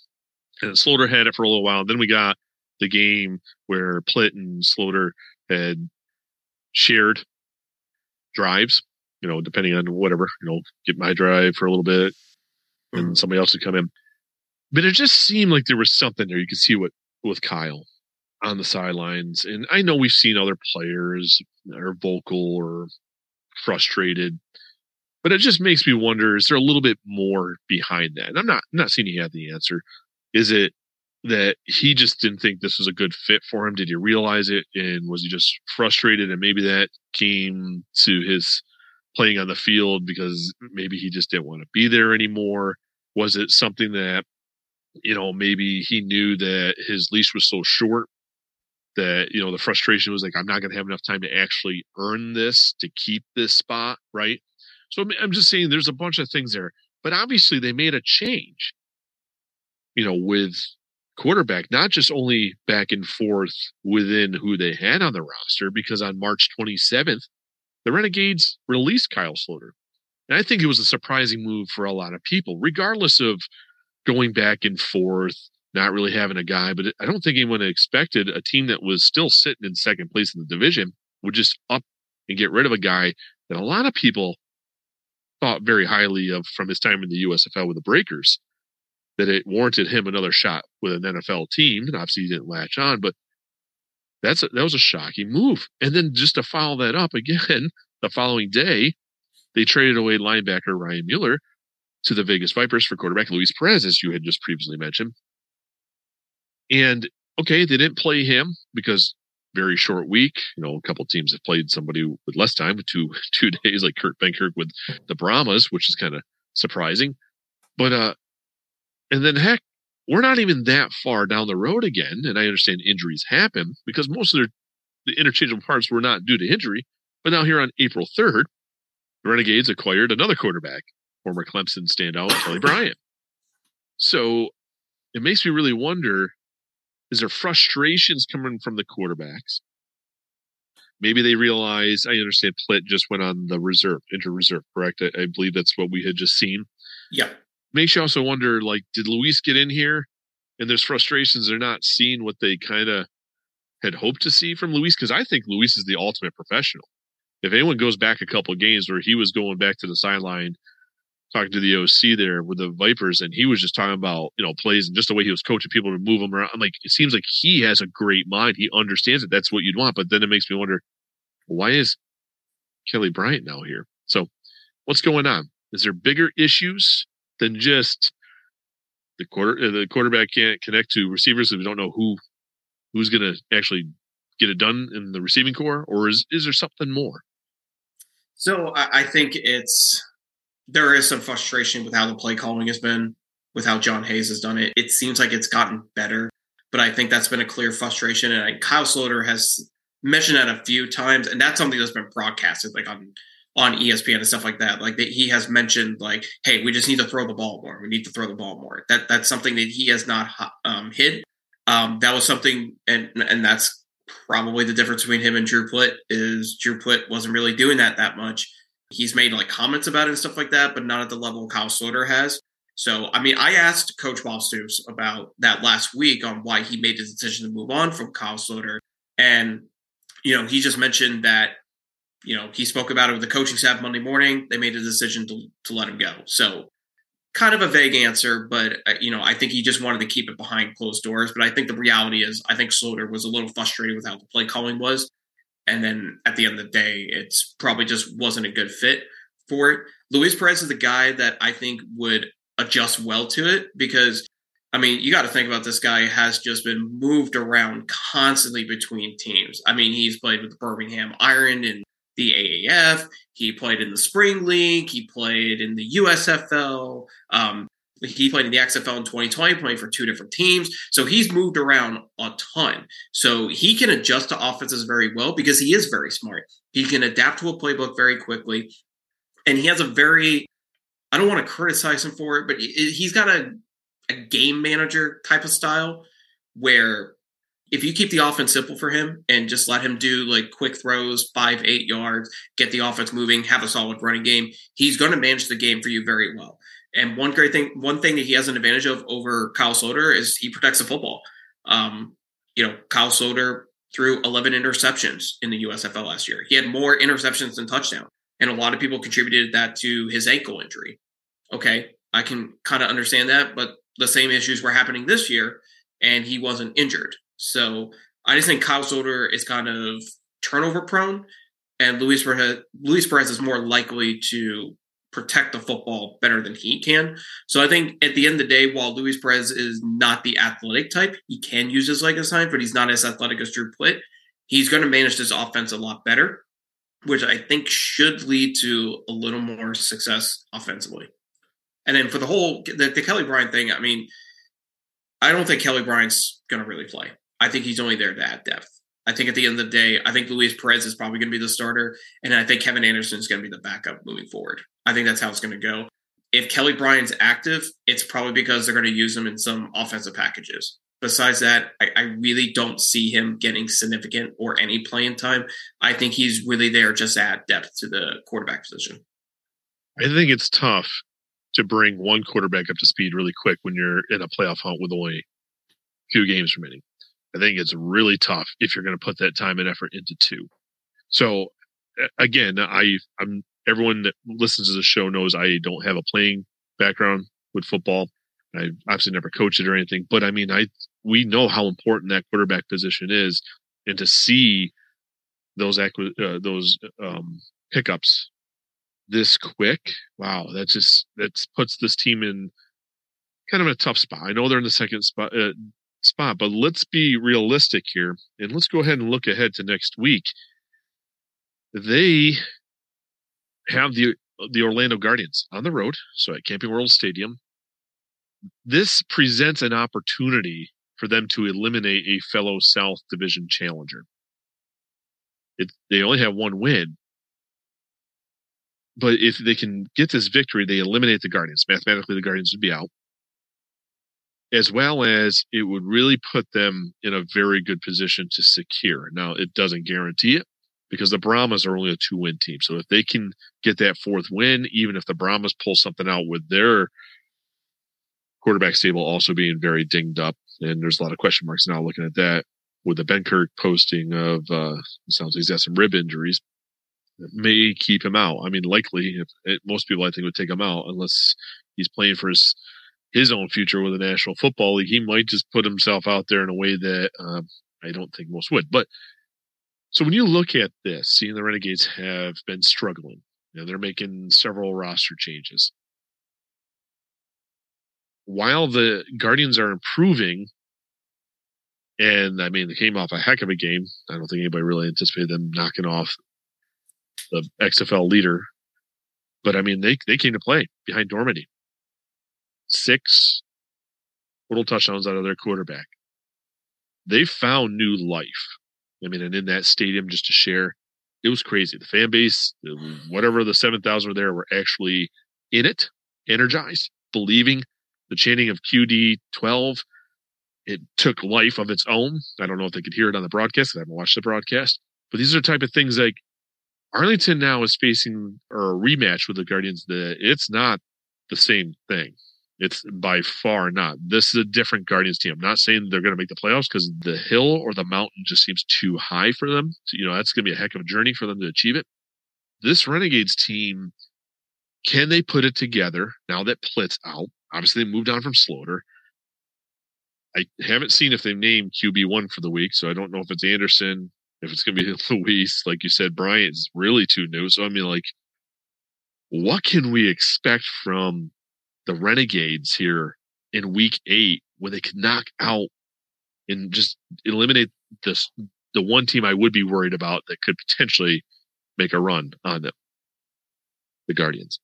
And Sloter had it for a little while. Then we got the game where Plitt and Sloter had shared drives, you know, depending on whatever, you know, get my drive for a little bit and mm-hmm. somebody else would come in. But it just seemed like there was something there. You could see what with Kyle on the sidelines. And I know we've seen other players are vocal or frustrated, but it just makes me wonder, is there a little bit more behind that? And I'm not I'm not saying he had the answer. Is it that he just didn't think this was a good fit for him? Did he realize it? And was he just frustrated? And maybe that came to his playing on the field because maybe he just didn't want to be there anymore. Was it something that, you know, maybe he knew that his leash was so short that, you know, the frustration was like, I'm not going to have enough time to actually earn this to keep this spot, right? So I'm just saying there's a bunch of things there. But obviously they made a change, you know, with quarterback, not just only back and forth within who they had on the roster, because on March 27th, the Renegades released Kyle Sloter. And I think it was a surprising move for a lot of people, regardless of going back and forth, not really having a guy. But I don't think anyone expected a team that was still sitting in second place in the division would just up and get rid of a guy that a lot of people thought very highly of from his time in the USFL with the Breakers that it warranted him another shot with an NFL team. And obviously he didn't latch on, but that's a, that was a shocking move. And then just to follow that up again, the following day, they traded away linebacker Ryan Mueller to the Vegas Vipers for quarterback Luis Perez, as you had just previously mentioned. And okay, they didn't play him because very short week. You know, a couple teams have played somebody with less time, two two days, like Kurt Benkert with the Brahmas, which is kind of surprising. But uh, and then heck, we're not even that far down the road again. And I understand injuries happen because most of their the interchangeable parts were not due to injury. But now here on April 3rd, the Renegades acquired another quarterback, former Clemson standout Kelly Bryant. So it makes me really wonder is there frustrations coming from the quarterbacks? Maybe they realize, I understand Plitt just went on the reserve, inter reserve, correct? I, I believe that's what we had just seen. Yeah makes you also wonder like did luis get in here and there's frustrations they're not seeing what they kind of had hoped to see from luis because i think luis is the ultimate professional if anyone goes back a couple games where he was going back to the sideline talking to the oc there with the vipers and he was just talking about you know plays and just the way he was coaching people to move them around. I'm like it seems like he has a great mind. He understands it. That's what you'd want. But then it makes me wonder why is kelly bryant now here? So what's going on? Is there bigger issues than just the quarter uh, the quarterback can't connect to receivers if we don't know who who's going to actually get it done in the receiving corps, or is is there something more? So I think it's there is some frustration with how the play calling has been, with how John Hayes has done it. It seems like it's gotten better, but I think that's been a clear frustration. And Kyle Sloter has mentioned that a few times, and that's something that's been broadcasted like on on ESPN and stuff like that. Like that he has mentioned, like, hey, we just need to throw the ball more. We need to throw the ball more. That that's something that he has not um, hid. Um, that was something, and and that's probably the difference between him and Drew Plitt is Drew Plitt wasn't really doing that that much. He's made like comments about it and stuff like that, but not at the level Kyle Sloter has. So, I mean, I asked Coach Bob Stoops about that last week on why he made the decision to move on from Kyle Sloter. And, you know, he just mentioned that you know, he spoke about it with the coaching staff Monday morning. They made a decision to, to let him go. So, kind of a vague answer, but uh, you know, I think he just wanted to keep it behind closed doors. But I think the reality is, I think Sloter was a little frustrated with how the play calling was, and then at the end of the day, it's probably just wasn't a good fit for it. Luis Perez is the guy that I think would adjust well to it because. I mean, you got to think about this guy has just been moved around constantly between teams. I mean, he's played with the Birmingham Iron and the AAF. He played in the Spring League. He played in the USFL. Um, He played in the XFL in 2020, playing for two different teams. So he's moved around a ton. So he can adjust to offenses very well because he is very smart. He can adapt to a playbook very quickly. And he has a very, I don't want to criticize him for it, but he's got a, a game manager type of style where if you keep the offense simple for him and just let him do like quick throws, five, eight yards, get the offense moving, have a solid running game, he's going to manage the game for you very well. And one great thing, one thing that he has an advantage of over Kyle Sloter is he protects the football. Um, you know, Kyle Sloter threw 11 interceptions in the USFL last year. He had more interceptions than touchdown, And a lot of people contributed that to his ankle injury. Okay, I can kind of understand that, but the same issues were happening this year and he wasn't injured. So I just think Kyle Sloter is kind of turnover prone, and Luis Perez, Luis Perez is more likely to protect the football better than he can. So I think at the end of the day, while Luis Perez is not the athletic type, he can use his leg aside, but he's not as athletic as Drew Plitt. He's going to manage this offense a lot better, which I think should lead to a little more success offensively. And then for the whole the, the Kelly Bryant thing, I mean, I don't think Kelly Bryant's going to really play. I think he's only there to add depth. I think at the end of the day, I think Luis Perez is probably going to be the starter, and I think Kevin Anderson is going to be the backup moving forward. I think that's how it's going to go. If Kelly Bryant's active, it's probably because they're going to use him in some offensive packages. Besides that, I, I really don't see him getting significant or any playing time. I think he's really there just to add depth to the quarterback position. I think it's tough to bring one quarterback up to speed really quick when you're in a playoff hunt with only a few games remaining. I think it's really tough if you're going to put that time and effort into two. So again, I I'm everyone that listens to the show knows I don't have a playing background with football. I obviously never coached it or anything, but I mean, I we know how important that quarterback position is, and to see those acqui- uh, those um, pickups this quick, wow, that just that puts this team in kind of a tough spot. I know they're in the second spot, uh, spot. But let's be realistic here and let's go ahead and look ahead to next week. They have the the Orlando Guardians on the road, so at Camping World Stadium. This presents an opportunity for them to eliminate a fellow South Division challenger. It, they only have one win, but if they can get this victory, they eliminate the Guardians. Mathematically, the Guardians would be out as well as it would really put them in a very good position to secure. Now, it doesn't guarantee it because the Brahmas are only a two win team. So if they can get that fourth win, even if the Brahmas pull something out with their quarterback stable also being very dinged up, and there's a lot of question marks now looking at that with the Ben Benkert posting of, uh, sounds like he's got some rib injuries. may keep him out. I mean, likely, if it, most people I think would take him out unless he's playing for his his own future with the National Football League, he might just put himself out there in a way that um, I don't think most would. But so when you look at this, seeing the Renegades have been struggling, you know, they're making several roster changes. While the Guardians are improving, and I mean, they came off a heck of a game. I don't think anybody really anticipated them knocking off the XFL leader. But I mean, they, they came to play behind Dormady six total touchdowns out of their quarterback. They found new life. I mean, and in that stadium, just to share, it was crazy. The fan base, whatever the 7,000 were there, were actually in it, energized, believing the chanting of QD 12. It took life of its own. I don't know if they could hear it on the broadcast. I haven't watched the broadcast, but these are the type of things like Arlington now is facing or a rematch with the Guardians. That it's not the same thing. It's by far not. This is a different Guardians team. I'm not saying they're going to make the playoffs because the hill or the mountain just seems too high for them. So, you know, that's going to be a heck of a journey for them to achieve it. This Renegades team, can they put it together now that Plitt's out? Obviously, they moved on from Sloter. I haven't seen if they've named QB1 for the week, so I don't know if it's Anderson, if it's going to be Luis. Like you said, Bryant's really too new. So, I mean, like, what can we expect from the Renegades here in week eight when they could knock out and just eliminate this the one team I would be worried about that could potentially make a run on them. The Guardians.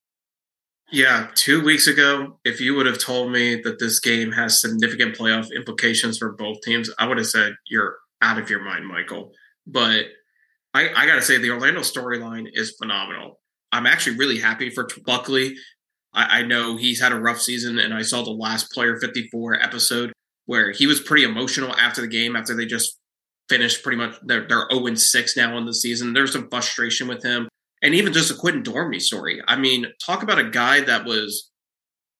Yeah, two weeks ago, if you would have told me that this game has significant playoff implications for both teams, I would have said you're out of your mind, Michael. But I, I got to say, the Orlando storyline is phenomenal. I'm actually really happy for Buckley. I, I know he's had a rough season, and I saw the last Player 54 episode where he was pretty emotional after the game after they just finished pretty much they're, they're 0 6 now in the season. There's some frustration with him. And even just a Quinten Dormady story. I mean, talk about a guy that was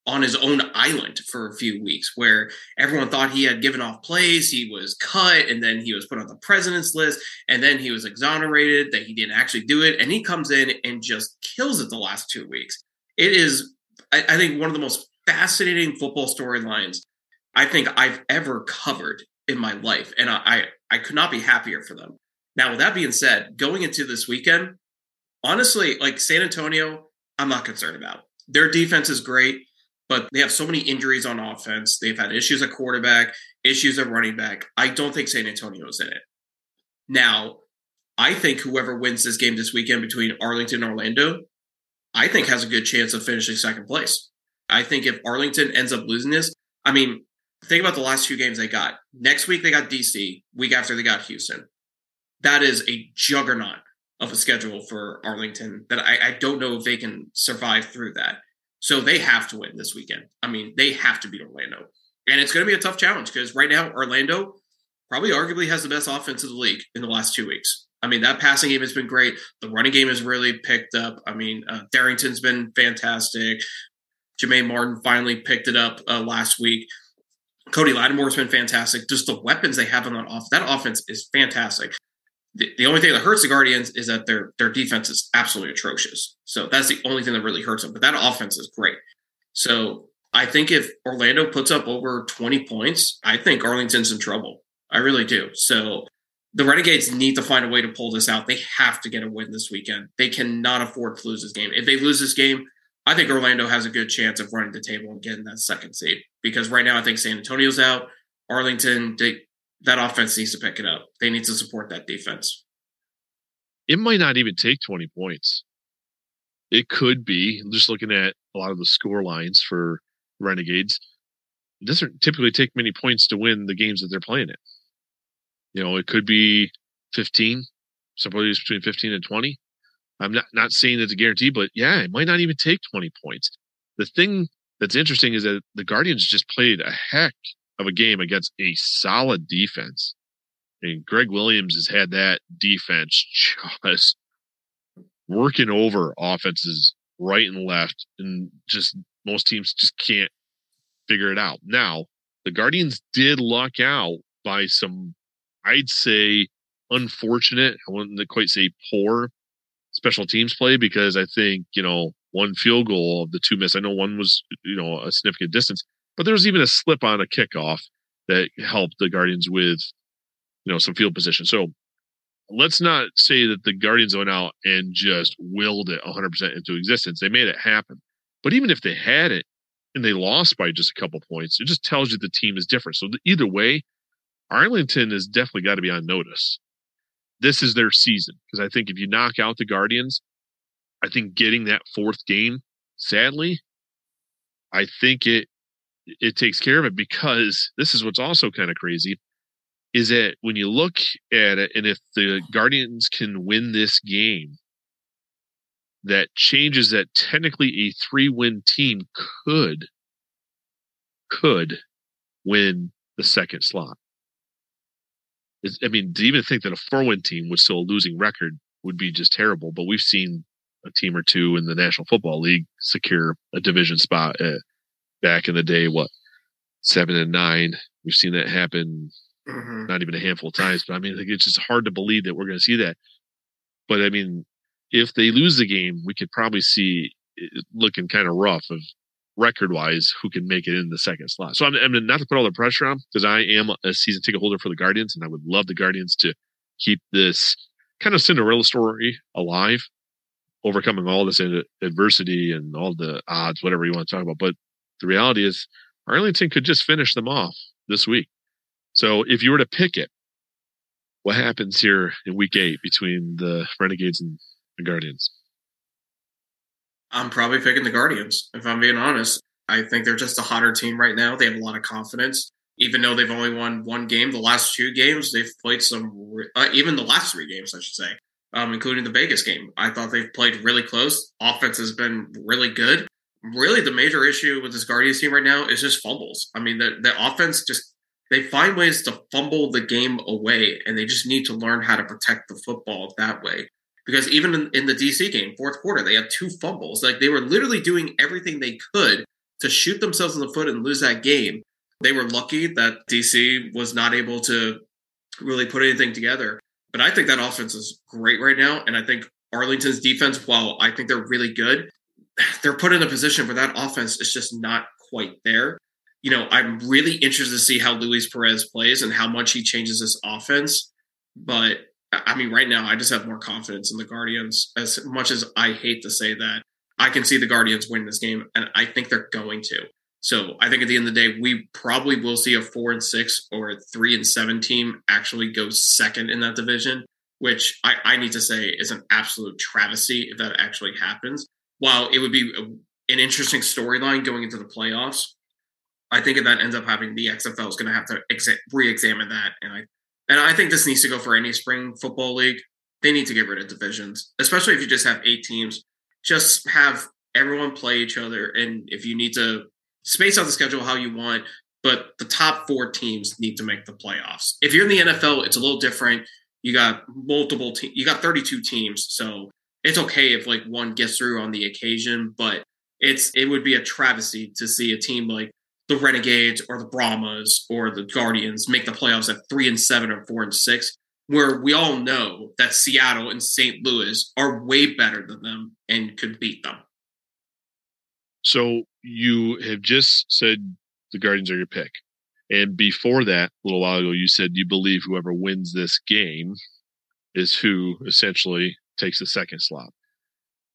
on his own island for a few weeks where everyone thought he had given off plays. He was cut and then he was put on the president's list and then he was exonerated that he didn't actually do it. And he comes in and just kills it the last two weeks. It is, I, I think, one of the most fascinating football storylines I think I've ever covered in my life. And I, I, I could not be happier for them. Now, with that being said, going into this weekend, honestly, like San Antonio, I'm not concerned about. Their defense is great but they have so many injuries on offense. They've had issues at quarterback, issues at running back. I don't think San Antonio is in it. Now, I think whoever wins this game this weekend between Arlington and Orlando, I think has a good chance of finishing second place. I think if Arlington ends up losing this, I mean, think about the last few games they got. Next week they got DC, week after they got Houston. That is a juggernaut of a schedule for Arlington that I, I don't know if they can survive through that. So they have to win this weekend. I mean, they have to beat Orlando. And it's going to be a tough challenge because right now, Orlando probably arguably has the best offense of the league in the last two weeks. I mean, that passing game has been great. The running game has really picked up. I mean, uh, Darrington's been fantastic. Jermaine Martin finally picked it up uh, last week. Cody Latimer's been fantastic. Just the weapons they have on that off that offense is fantastic the, the only thing that hurts the Guardians is that their their defense is absolutely atrocious. So that's the only thing that really hurts them. But that offense is great. So I think if Orlando puts up over 20 points, I think Arlington's in trouble. I really do. So the Renegades need to find a way to pull this out. They have to get a win this weekend. They cannot afford to lose this game. If they lose this game, I think Orlando has a good chance of running the table and getting that second seed. Because right now, I think San Antonio's out. Arlington, they, that offense needs to pick it up. They need to support that defense. It might not even take 20 points. It could be just looking at a lot of the score lines for Renegades. It doesn't typically take many points to win the games that they're playing in. You know, it could be 15, somebody between 15 and 20. I'm not, not saying it's a guarantee, but yeah, it might not even take 20 points. The thing that's interesting is that the Guardians just played a heck of a game against a solid defense. And Gregg Williams has had that defense just working over offenses right and left, and just most teams just can't figure it out. Now, the Guardians did luck out by some, I'd say, unfortunate, I wouldn't quite say poor special teams play because I think, you know, one field goal of the two missed. I know one was, you know, a significant distance, but there was even a slip on a kickoff that helped the Guardians with, you know, some field position. So let's not say that the Guardians went out and just willed it 100% into existence. They made it happen. But even if they had it and they lost by just a couple points, it just tells you the team is different. So either way, Arlington has definitely got to be on notice. This is their season because I think if you knock out the Guardians, I think getting that fourth game, sadly, I think it it takes care of it because this is what's also kind of crazy is that when you look at it and if the guardians can win this game that changes that technically a three win team could could win the second slot i mean to even think that a four win team with still a losing record would be just terrible but we've seen a team or two in the national football league secure a division spot at back in the day, what seven and nine. We've seen that happen mm-hmm. not even a handful of times. But I mean, it's just hard to believe that we're going to see that. But I mean, if they lose the game, we could probably see looking kind of rough of record wise who can make it in the second slot. So I'm, I mean, not to put all the pressure on because I am a season ticket holder for the Guardians and I would love the Guardians to keep this kind of Cinderella story alive, overcoming all this adversity and all the odds, whatever you want to talk about. But the reality is Arlington could just finish them off this week. So if you were to pick it, what happens here in week eight between the Renegades and the Guardians? I'm probably picking the Guardians, if I'm being honest. I think they're just a hotter team right now. They have a lot of confidence. Even though they've only won one game, the last two games, they've played some, uh, even the last three games, I should say, um, including the Vegas game. I thought they've played really close. Offense has been really good. Really, the major issue with this Guardians team right now is just fumbles. I mean, the, the offense just, they find ways to fumble the game away, and they just need to learn how to protect the football that way because even in, in, the DC game, fourth quarter, they had two fumbles. Like they were literally doing everything they could to shoot themselves in the foot and lose that game. They were lucky that DC was not able to really put anything together. But I think that offense is great right now. And I think Arlington's defense, while I think they're really good, they're put in a position where that offense is just not quite there. You know, I'm really interested to see how Luis Perez plays and how much he changes his offense. But I mean, right now, I just have more confidence in the Guardians. As much as I hate to say that, I can see the Guardians win this game, and I think they're going to. So I think at the end of the day, we probably will see a four and six or a three and seven team actually go second in that division, which I, I need to say is an absolute travesty if that actually happens. While it would be an interesting storyline going into the playoffs, I think if that ends up happening, the XFL is going to have to exa- re-examine that, and I and I think this needs to go for any spring football league. They need to get rid of divisions, especially if you just have eight teams. Just have everyone play each other. And if you need to space out the schedule how you want, but the top four teams need to make the playoffs. If you're in the NFL, it's a little different. You got multiple teams, you got 32 teams. So it's okay if like one gets through on the occasion, but it's it would be a travesty to see a team like the Renegades or the Brahmas or the Guardians make the playoffs at three and seven or four and six, where we all know that Seattle and St. Louis are way better than them and could beat them. So you have just said the Guardians are your pick. And before that, a little while ago, you said you believe whoever wins this game is who essentially takes the second slot.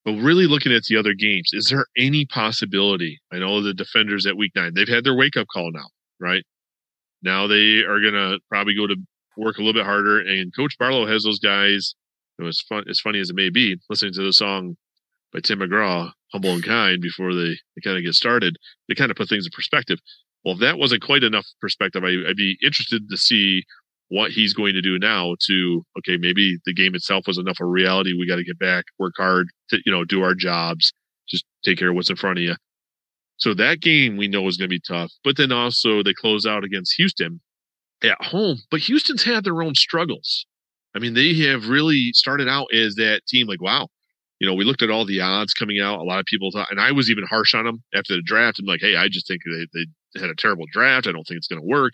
But really looking at the other games, is there any possibility? I know the defenders at week nine, they've had their wake up call now, right? Now they are going to probably go to work a little bit harder. And Coach Barlow has those guys. You know, as fun as funny as it may be, listening to the song by Tim McGraw, "Humble and Kind," before they, they kind of get started, they kind of put things in perspective. Well, if that wasn't quite enough perspective, I, I'd be interested to see what he's going to do now to okay maybe the game itself was enough of reality we got to get back work hard to you know do our jobs just take care of what's in front of you. So that game we know is going to be tough but then also they close out against houston at home but houston's had their own struggles. I mean they have really started out as that team like wow you know we looked at all the odds coming out a lot of people thought and i was even harsh on them after the draft i'm like hey i just think they, they had a terrible draft i don't think it's going to work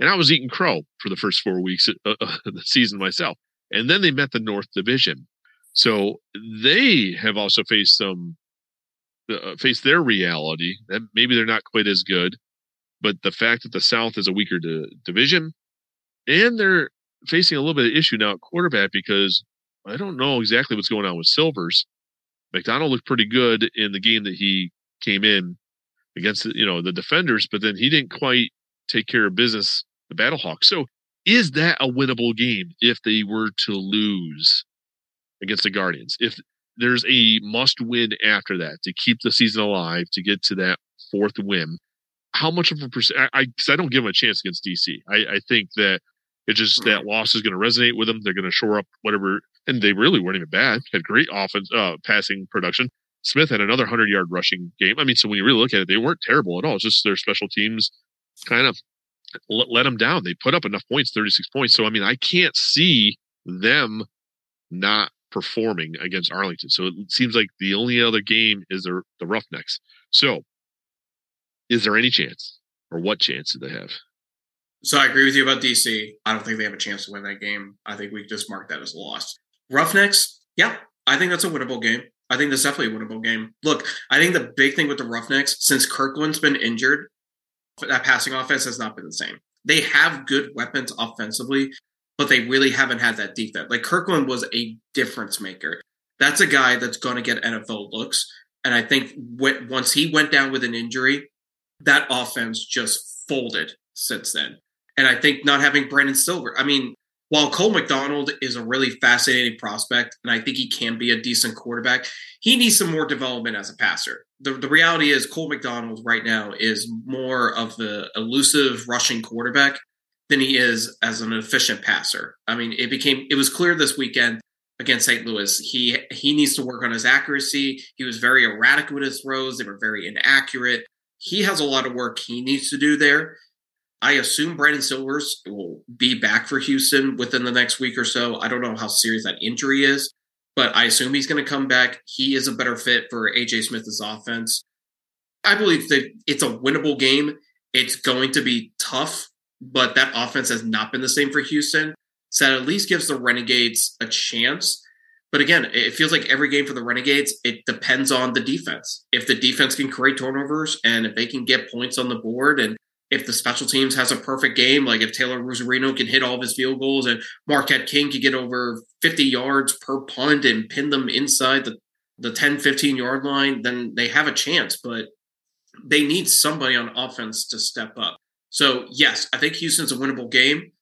and I was eating crow for the first four weeks uh, uh, of the season myself. And then they met the North Division. So they have also faced some, uh, uh, faced their reality that maybe they're not quite as good. But the fact that the South is a weaker di- division and they're facing a little bit of issue now at quarterback because I don't know exactly what's going on with Silvers. McDonald looked pretty good in the game that he came in against, you know, the defenders, but then he didn't quite take care of business the Battlehawks. So is that a winnable game if they were to lose against the Guardians? If there's a must win after that to keep the season alive, to get to that fourth win, how much of a percent? I, I, I, don't give them a chance against DC. I, I think that it just that loss is going to resonate with them. They're going to shore up whatever, and they really weren't even bad. Had great offense, uh, passing production. Smith had another hundred yard rushing game. I mean, so when you really look at it, they weren't terrible at all. It's just their special teams kind of let, let them down. They put up enough points, 36 points. So, I mean, I can't see them not performing against Arlington. So it seems like the only other game is the, the Roughnecks. So, is there any chance, or what chance do they have? So I agree with you about DC. I don't think they have a chance to win that game. I think we just mark that as lost. Roughnecks, yeah, I think that's a winnable game. I think that's definitely a winnable game. Look, I think the big thing with the Roughnecks, since Kirklin's been injured, that passing offense has not been the same. They have good weapons offensively, but they really haven't had that defense. Like Kirklin was a difference maker. That's a guy that's going to get NFL looks. And I think once he went down with an injury, that offense just folded since then. And I think not having Brandon Silver, I mean, while Cole McDonald is a really fascinating prospect, and I think he can be a decent quarterback, he needs some more development as a passer. The, the reality is, Cole McDonald right now is more of the elusive rushing quarterback than he is as an efficient passer. I mean, it became it was clear this weekend against St. Louis. He he needs to work on his accuracy. He was very erratic with his throws; they were very inaccurate. He has a lot of work he needs to do there. I assume Brandon Silvers will be back for Houston within the next week or so. I don't know how serious that injury is, but I assume he's going to come back. He is a better fit for AJ Smith's offense. I believe that it's a winnable game. It's going to be tough, but that offense has not been the same for Houston. So that at least gives the Renegades a chance. But again, it feels like every game for the Renegades, it depends on the defense. If the defense can create turnovers and if they can get points on the board and if the special teams has a perfect game, like if Taylor Russolino can hit all of his field goals and Marquette King can get over 50 yards per punt and pin them inside the, the 10, 15 yard line, then they have a chance. But they need somebody on offense to step up. So, yes, I think Houston's a winnable game.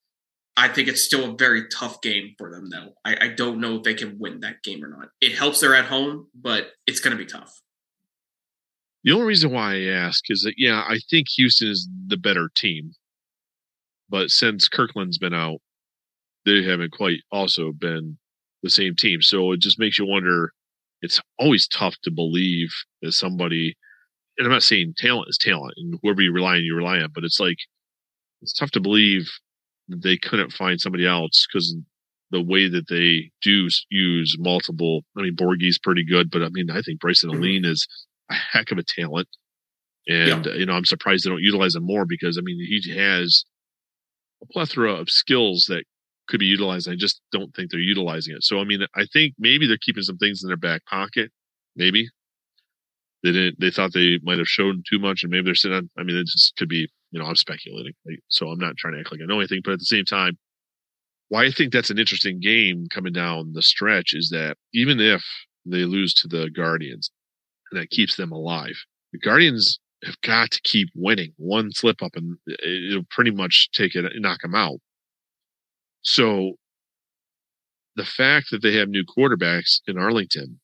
I think it's still a very tough game for them, though. I, I don't know if they can win that game or not. It helps they're at home, but it's going to be tough. The only reason why I ask is that, yeah, I think Houston is the better team. But since Kirklin's been out, they haven't quite also been the same team. So it just makes you wonder. It's always tough to believe that somebody, and I'm not saying talent is talent, and whoever you rely on, you rely on, but it's like, it's tough to believe that they couldn't find somebody else because the way that they do use multiple. I mean, Borghi's pretty good, but I mean, I think Brycen mm-hmm. Alleyne is a heck of a talent. And, yeah. you know, I'm surprised they don't utilize him more because, I mean, he has a plethora of skills that could be utilized. I just don't think they're utilizing it. So, I mean, I think maybe they're keeping some things in their back pocket. Maybe they didn't, they thought they might have shown too much and maybe they're sitting on, I mean, it just could be, you know, I'm speculating. So I'm not trying to act like I know anything, but at the same time, why I think that's an interesting game coming down the stretch is that even if they lose to the Guardians, that keeps them alive. The Guardians have got to keep winning. One slip up and it'll pretty much take it, knock them out. So the fact that they have new quarterbacks in Arlington,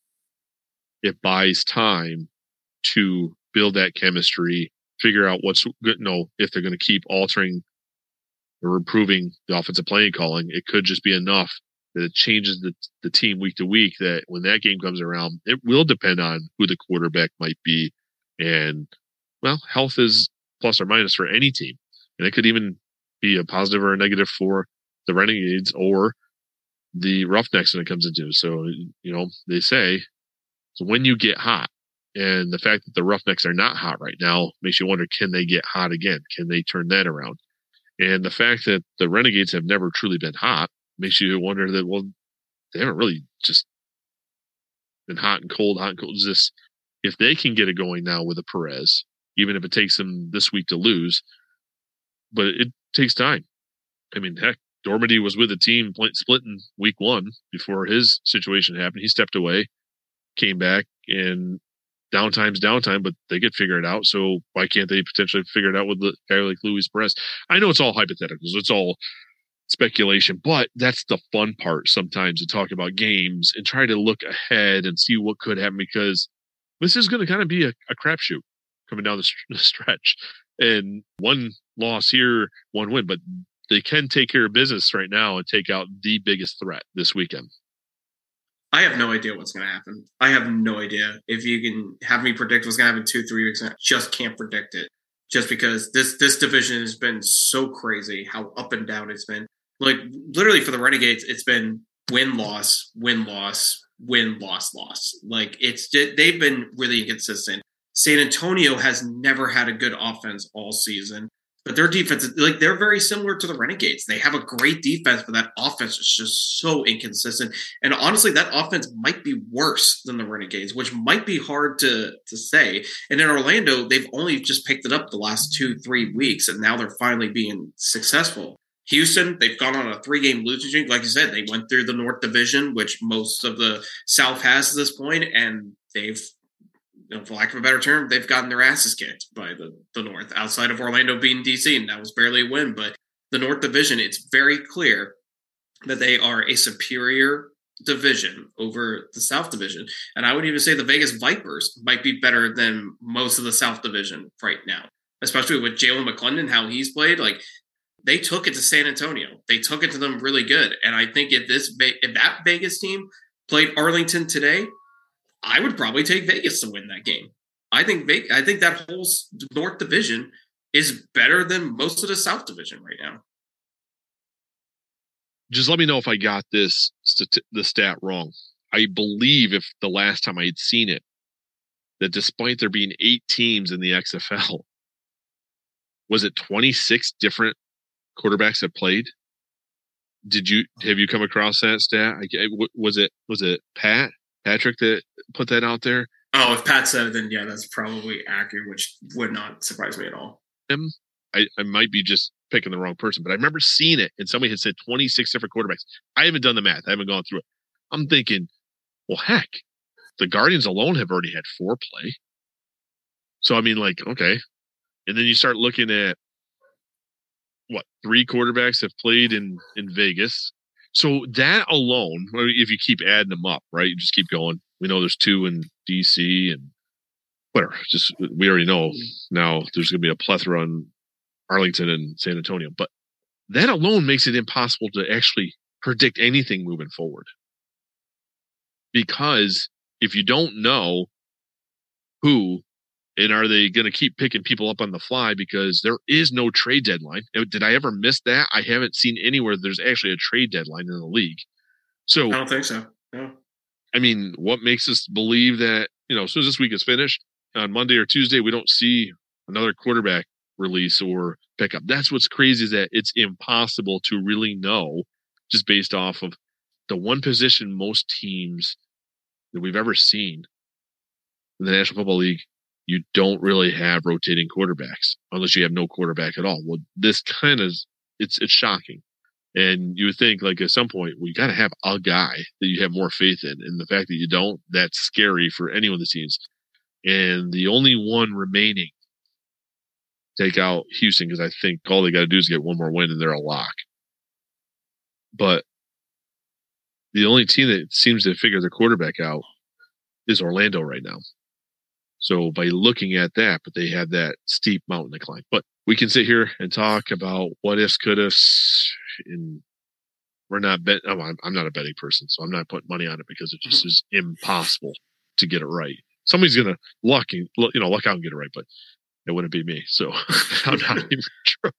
it buys time to build that chemistry, figure out what's good. No, if they're going to keep altering or improving the offensive playing calling, it could just be enough that it changes the, the team week to week that when that game comes around, it will depend on who the quarterback might be. And well, health is plus or minus for any team. And it could even be a positive or a negative for the Renegades or the Roughnecks when it comes into. So, you know, they say so when you get hot, and the fact that the Roughnecks are not hot right now makes you wonder can they get hot again? Can they turn that around? And the fact that the Renegades have never truly been hot makes you wonder that well they haven't really just been hot and cold, hot and cold. Is this if they can get it going now with a Perez, even if it takes them this week to lose, but it takes time. I mean, heck, Dormady was with the team splitting week one before his situation happened. He stepped away, came back, and downtime's downtime, but they get figured out. So why can't they potentially figure it out with a guy like Luis Perez? I know it's all hypotheticals. It's all speculation, but that's the fun part sometimes to talk about games and try to look ahead and see what could happen because this is going to kind of be a, a crapshoot coming down the, stretch. And one loss here, one win, but they can take care of business right now and take out the biggest threat this weekend. I have no idea what's going to happen. I have no idea. If you can have me predict what's going to happen two, three weeks, I just can't predict it. Just because this this division has been so crazy, how up and down it's been. Like literally for the Renegades, it's been win loss, win loss, win loss loss. Like it's they've been really inconsistent. San Antonio has never had a good offense all season, but their defense like they're very similar to the Renegades. They have a great defense, but that offense is just so inconsistent. And honestly, that offense might be worse than the Renegades, which might be hard to to say. And in Orlando, they've only just picked it up the last two three weeks, and now they're finally being successful. Houston, they've gone on a three game losing streak. Like I said, they went through the North Division, which most of the South has at this point, and they've, for lack of a better term, they've gotten their asses kicked by the, the North outside of Orlando being DC, and that was barely a win. But the North Division, it's very clear that they are a superior division over the South Division. And I would even say the Vegas Vipers might be better than most of the South Division right now, especially with Jalan McClendon, how he's played. Like they took it to San Antonio, they took it to them really good. And I think if this if that Vegas team played Arlington today, I would probably take Vegas to win that game. I think Vegas, I think that whole North Division is better than most of the South Division right now just let me know if I got this the stat wrong. I believe if the last time I had seen it, that despite there being eight teams in the XFL, was it 26 different quarterbacks that played? Did you have you come across that stat? Was it was it Pat Patrick that put that out there? Oh, if Pat said it, then yeah, that's probably accurate, which would not surprise me at all. Him, I, I might be just picking the wrong person, but I remember seeing it and somebody had said 26 different quarterbacks. I haven't done the math. I haven't gone through it. I'm thinking, well, heck, the Guardians alone have already had four play. So, I mean, like, okay. And then you start looking at what three quarterbacks have played in, in Vegas. So that alone, if you keep adding them up, right? You just keep going. We know there's two in DC and whatever. Just we already know mm. now there's going to be a plethora in Arlington and San Antonio. But that alone makes it impossible to actually predict anything moving forward. Because if you don't know who and are they going to keep picking people up on the fly because there is no trade deadline? Did I ever miss that? I haven't seen anywhere there's actually a trade deadline in the league. So I don't think so. No. I mean, what makes us believe that, you know, as soon as this week is finished on Monday or Tuesday, we don't see another quarterback release or pickup. That's what's crazy is that it's impossible to really know just based off of the one position most teams that we've ever seen in the National Football League. You don't really have rotating quarterbacks unless you have no quarterback at all. Well, this kind of it's it's shocking. And you would think like at some point we got to have a guy that you have more faith in, and the fact that you don't, that's scary for any of the teams. And the only one remaining take out Houston because I think all they got to do is get one more win and they're a lock. But the only team that seems to figure their quarterback out is Orlando right now. So by looking at that, but they have that steep mountain to climb. But we can sit here and talk about what ifs, could ifs, and we're not bet. Oh, I'm, I'm not a betting person, so I'm not putting money on it because it just mm-hmm. is impossible to get it right. Somebody's gonna luck, you know, luck out and get it right, but it wouldn't be me. So I'm not even sure.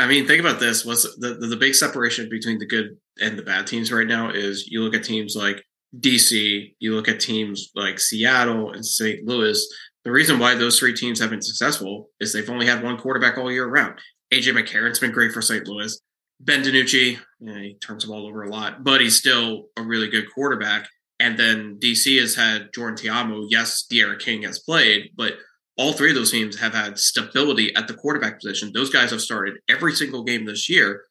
I mean, think about this. What's the, the, the big separation between the good and the bad teams right now is you look at teams like DC, you look at teams like Seattle and St. Louis. The reason why those three teams have been successful is they've only had one quarterback all year round. AJ McCarron's been great for St. Louis. Ben DiNucci, yeah, he turns the ball over a lot, but he's still a really good quarterback. And then DC has had Jordan Ta'amu. Yes, D'Eriq King has played, but all three of those teams have had stability at the quarterback position. Those guys have started every single game this year,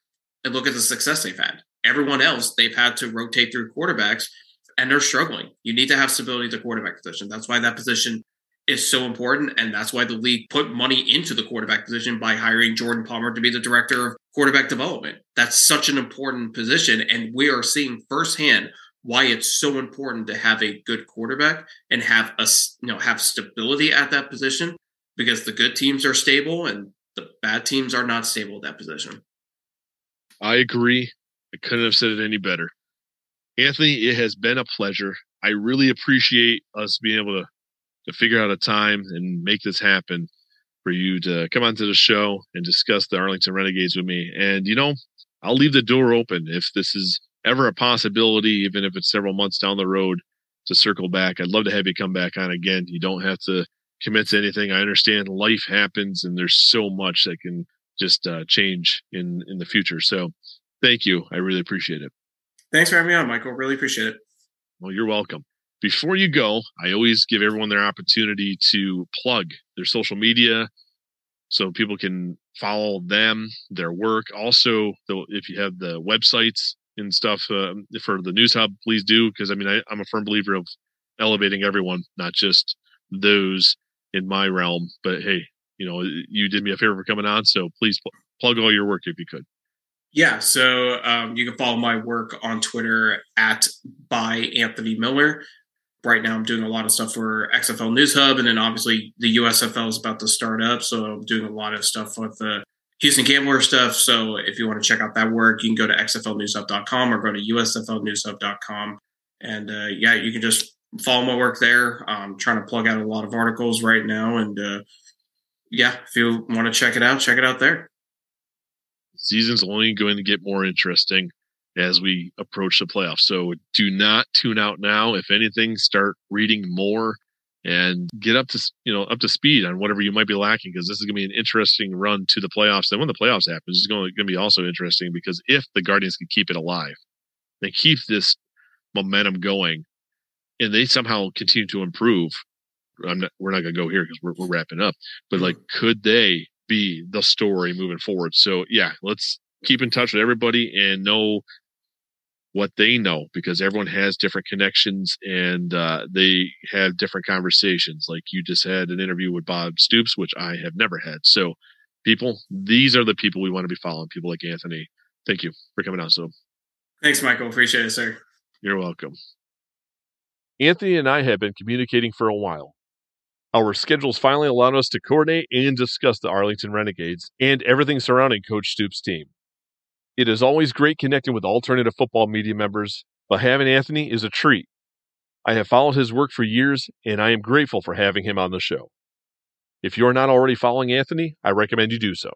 and look at the success they've had. Everyone else, they've had to rotate through quarterbacks, and they're struggling. You need to have stability at the quarterback position. That's why that position is so important, and that's why the league put money into the quarterback position by hiring Jordan Palmer to be the director of quarterback development. That's such an important position, and we are seeing firsthand why it's so important to have a good quarterback and have a you know have stability at that position because the good teams are stable and the bad teams are not stable at that position. I agree. I couldn't have said it any better. Anthony, it has been a pleasure. I really appreciate us being able to to figure out a time and make this happen for you to come onto the show and discuss the Arlington Renegades with me. And you know, I'll leave the door open if this is ever a possibility, even if it's several months down the road, to circle back. I'd love to have you come back on again. You don't have to commit to anything. I understand life happens and there's so much that can just uh, change in in the future. So thank you. I really appreciate it. Thanks for having me on, Michael. Really appreciate it. Well, you're welcome. Before you go, I always give everyone their opportunity to plug their social media so people can follow them, their work. Also, if you have the websites, and stuff uh, for the news hub, please do because I mean I, I'm a firm believer of elevating everyone, not just those in my realm. But hey, you know, you did me a favor for coming on, so please pl- plug all your work if you could. Yeah, so um, you can follow my work on Twitter at by Anthony Miller. Right now, I'm doing a lot of stuff for XFL News Hub, and then obviously the USFL is about to start up, so I'm doing a lot of stuff with the Houston Gambler stuff. So if you want to check out that work, you can go to xflnewshub.com or go to usflnewshub.com, and uh, yeah, you can just follow my work there. I'm trying to plug out a lot of articles right now, and uh, yeah, if you want to check it out, check it out there season's only going to get more interesting as we approach the playoffs. So do not tune out now. If anything, start reading more and get up to you know up to speed on whatever you might be lacking because this is going to be an interesting run to the playoffs. Then when the playoffs happen, it's going to be also interesting because if the Guardians can keep it alive, they keep this momentum going, and they somehow continue to improve. I'm not, we're not going to go here because we're, we're wrapping up, but mm-hmm. like, could they be the story moving forward. So yeah, let's keep in touch with everybody and know what they know because everyone has different connections and uh, they have different conversations. Like you just had an interview with Bob Stoops, which I have never had. So people, these are the people we want to be following. People like Anthony. Thank you for coming on. So thanks, Michael. Appreciate it, sir. You're welcome. Anthony and I have been communicating for a while. Our schedules finally allowed us to coordinate and discuss the Arlington Renegades and everything surrounding Coach Stoops' team. It is always great connecting with alternative football media members, but having Anthony is a treat. I have followed his work for years, and I am grateful for having him on the show. If you are not already following Anthony, I recommend you do so.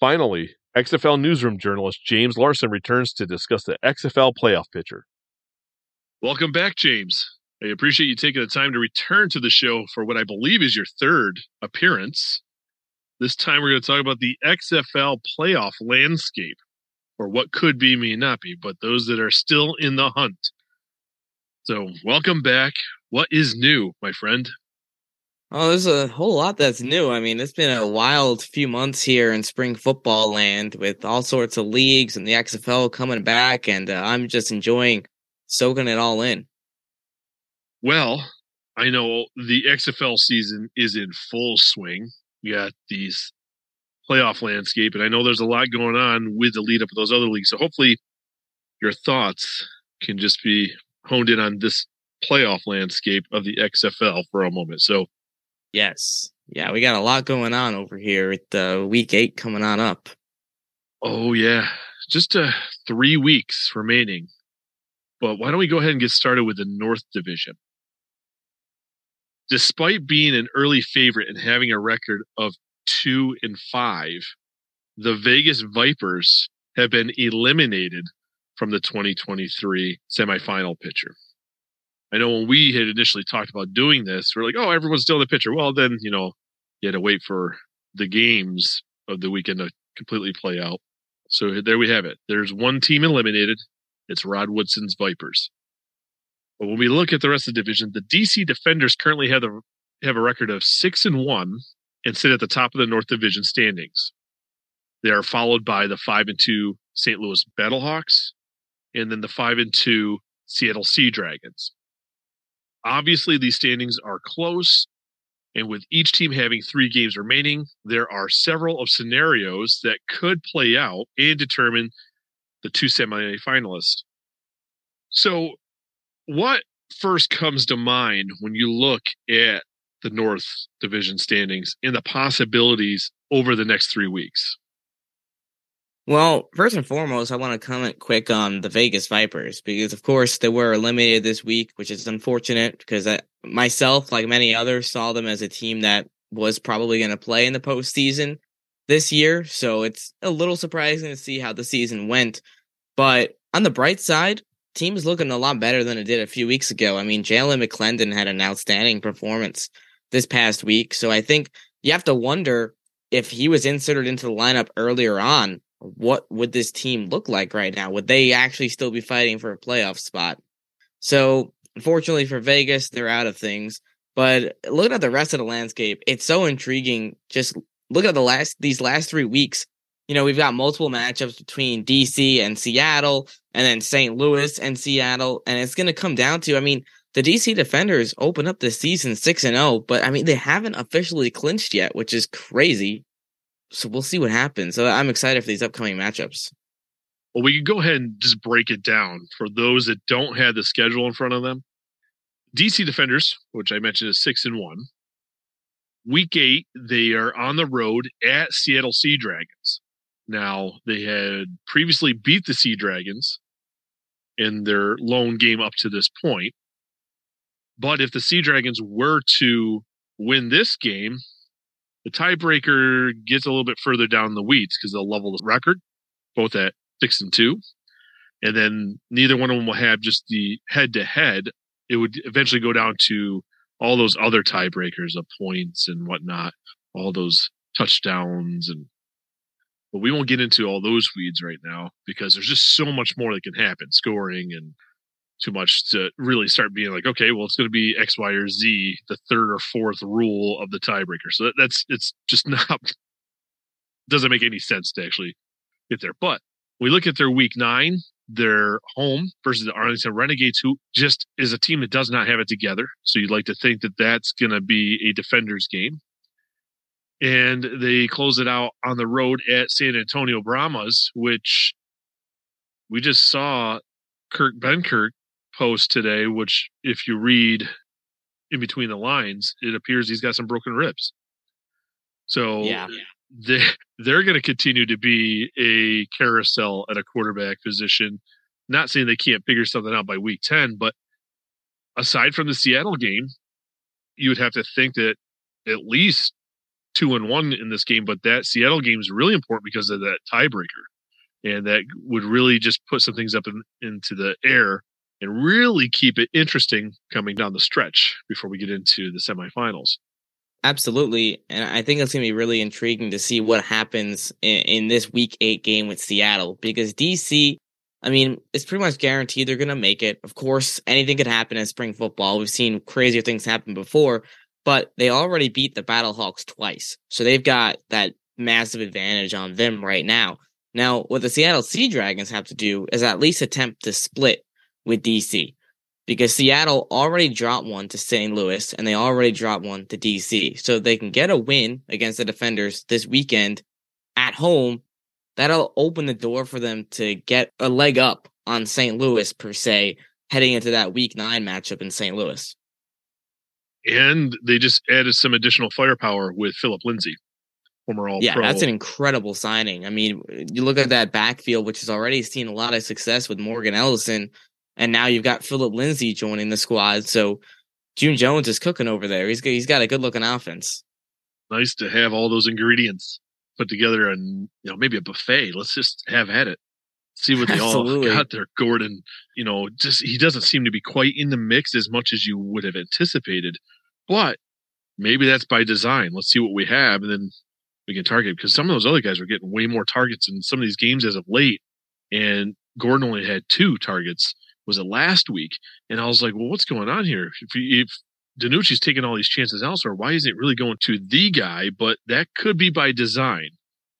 Finally, XFL newsroom journalist James Larson returns to discuss the XFL playoff picture. Welcome back, James. I appreciate you taking the time to return to the show for what I believe is your third appearance. This time we're going to talk about the XFL playoff landscape, or what could be, may not be, but those that are still in the hunt. So, welcome back. What is new, my friend? Oh, there's a whole lot that's new. I mean, it's been a wild few months here in spring football land with all sorts of leagues and the XFL coming back, and uh, I'm just enjoying soaking it all in. Well, I know the XFL season is in full swing. You got these playoff landscape, and I know there's a lot going on with the lead up of those other leagues. So hopefully, your thoughts can just be honed in on this playoff landscape of the XFL for a moment. So, yes, yeah, we got a lot going on over here with the week eight coming on up. Oh yeah, just uh, three weeks remaining. But why don't we go ahead and get started with the North Division? Despite being an early favorite and having a record of two and five, the Vegas Vipers have been eliminated from the 2023 semifinal picture. I know when we had initially talked about doing this, we're like, oh, everyone's still in the picture. Well, then, you know, you had to wait for the games of the weekend to completely play out. So there we have it. There's one team eliminated. It's Rod Woodson's Vipers. But when we look at the rest of the division, the DC Defenders currently have a have a record of six and one and sit at the top of the North Division standings. They are followed by the five and two St. Louis Battlehawks, and then the five and two Seattle Sea Dragons. Obviously, these standings are close, and with each team having three games remaining, there are several of scenarios that could play out and determine the two semifinalists. So what first comes to mind when you look at the North Division standings and the possibilities over the next three weeks? Well, first and foremost, I want to comment quick on the Vegas Vipers because, of course, they were eliminated this week, which is unfortunate because I, myself, like many others, saw them as a team that was probably going to play in the postseason this year. So it's a little surprising to see how the season went. But on the bright side, team is looking a lot better than it did a few weeks ago. I mean, Jalan McClendon had an outstanding performance this past week. So I think you have to wonder if he was inserted into the lineup earlier on, what would this team look like right now? Would they actually still be fighting for a playoff spot? So unfortunately for Vegas, they're out of things. But looking at the rest of the landscape, it's so intriguing. Just look at the last these last three weeks you know, we've got multiple matchups between DC and Seattle, and then St. Louis and Seattle, and it's going to come down to, I mean, the DC Defenders open up the season 6 and 0, but I mean, they haven't officially clinched yet, which is crazy. so we'll see what happens. So I'm excited for these upcoming matchups. Well, we can go ahead and just break it down for those that don't have the schedule in front of them. DC Defenders, which I mentioned is six and one. Week eight, they are on the road at Seattle Sea Dragons. Now, they had previously beat the Sea Dragons in their lone game up to this point. But if the Sea Dragons were to win this game, the tiebreaker gets a little bit further down the weeds because they'll level the record, both at six and two. And then neither one of them will have just the head to head. It would eventually go down to all those other tiebreakers of points and whatnot, all those touchdowns and but we won't get into all those weeds right now because there's just so much more that can happen, scoring and too much to really start being like, okay, well, it's going to be X, Y, or Z, the third or fourth rule of the tiebreaker. So that, that's it's just not doesn't make any sense to actually get there. But we look at their week nine, their home versus the Arlington Renegades, who just is a team that does not have it together. So you'd like to think that that's going to be a defender's game. And they close it out on the road at San Antonio Brahmas, which we just saw Kurt Benkert post today, which if you read in between the lines, it appears he's got some broken ribs. So Yeah. they they're going to continue to be a carousel at a quarterback position. Not saying they can't figure something out by week 10, but aside from the Seattle game, you would have to think that at least two and one in this game, but that Seattle game is really important because of that tiebreaker. And that would really just put some things up in, into the air and really keep it interesting coming down the stretch before we get into the semifinals. Absolutely. And I think it's going to be really intriguing to see what happens in, in this week eight game with Seattle because DC, I mean, it's pretty much guaranteed they're going to make it. Of course, anything could happen in spring football. We've seen crazier things happen before, but they already beat the Battlehawks twice. So they've got that massive advantage on them right now. Now, what the Seattle Sea Dragons have to do is at least attempt to split with DC because Seattle already dropped one to St. Louis and they already dropped one to DC. So they can get a win against the defenders this weekend at home. That'll open the door for them to get a leg up on St. Louis per se, heading into that week nine matchup in St. Louis. And they just added some additional firepower with Phillip Lindsay, former All yeah, Pro. that's an incredible signing. I mean, you look at that backfield, which has already seen a lot of success with Morgan Ellison, and now you've got Phillip Lindsay joining the squad. So June Jones is cooking over there. He's he's got a good looking offense. nice to have all those ingredients put together and you know maybe a buffet. Let's just have at it. See what they Absolutely. all got there. Gordon, you know, just he doesn't seem to be quite in the mix as much as you would have anticipated. But maybe that's by design. Let's see what we have and then we can target because some of those other guys are getting way more targets in some of these games as of late. And Gordon only had two targets. Was it last week? And I was like, well, what's going on here? If, if DiNucci's taking all these chances elsewhere. Why isn't it really going to the guy? But that could be by design.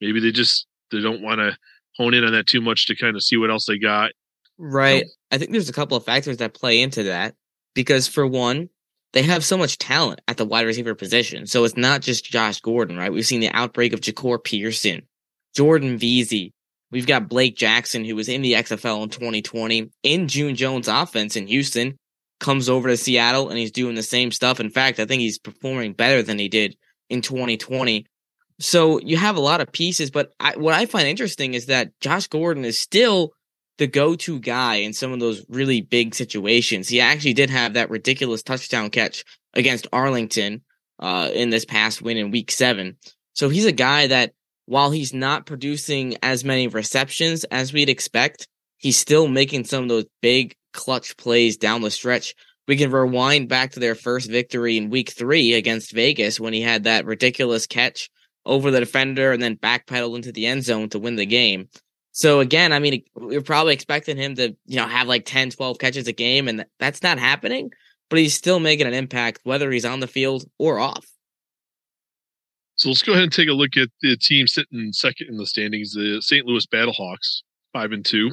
Maybe they just they don't want to hone in on that too much to kind of see what else they got. Right. I think there's a couple of factors that play into that because for one, they have so much talent at the wide receiver position. So it's not just Josh Gordon, right? We've seen the outbreak of Jahcour Pearson, Jordan Veasy. We've got Blake Jackson, who was in the XFL in 2020 in June Jones offense in Houston, comes over to Seattle and he's doing the same stuff. In fact, I think he's performing better than he did in 2020. So you have a lot of pieces, but I, what I find interesting is that Josh Gordon is still the go-to guy in some of those really big situations. He actually did have that ridiculous touchdown catch against Arlington uh, in this past win in Week Seven. So he's a guy that, while he's not producing as many receptions as we'd expect, he's still making some of those big clutch plays down the stretch. We can rewind back to their first victory in Week Three against Vegas when he had that ridiculous catch over the defender and then backpedaled into the end zone to win the game. So again, I mean, we're probably expecting him to, you know, have like 10, 12 catches a game, and that's not happening, but he's still making an impact, whether he's on the field or off. So let's go ahead and take a look at the team sitting second in the standings, the St. Louis Battlehawks, five and two.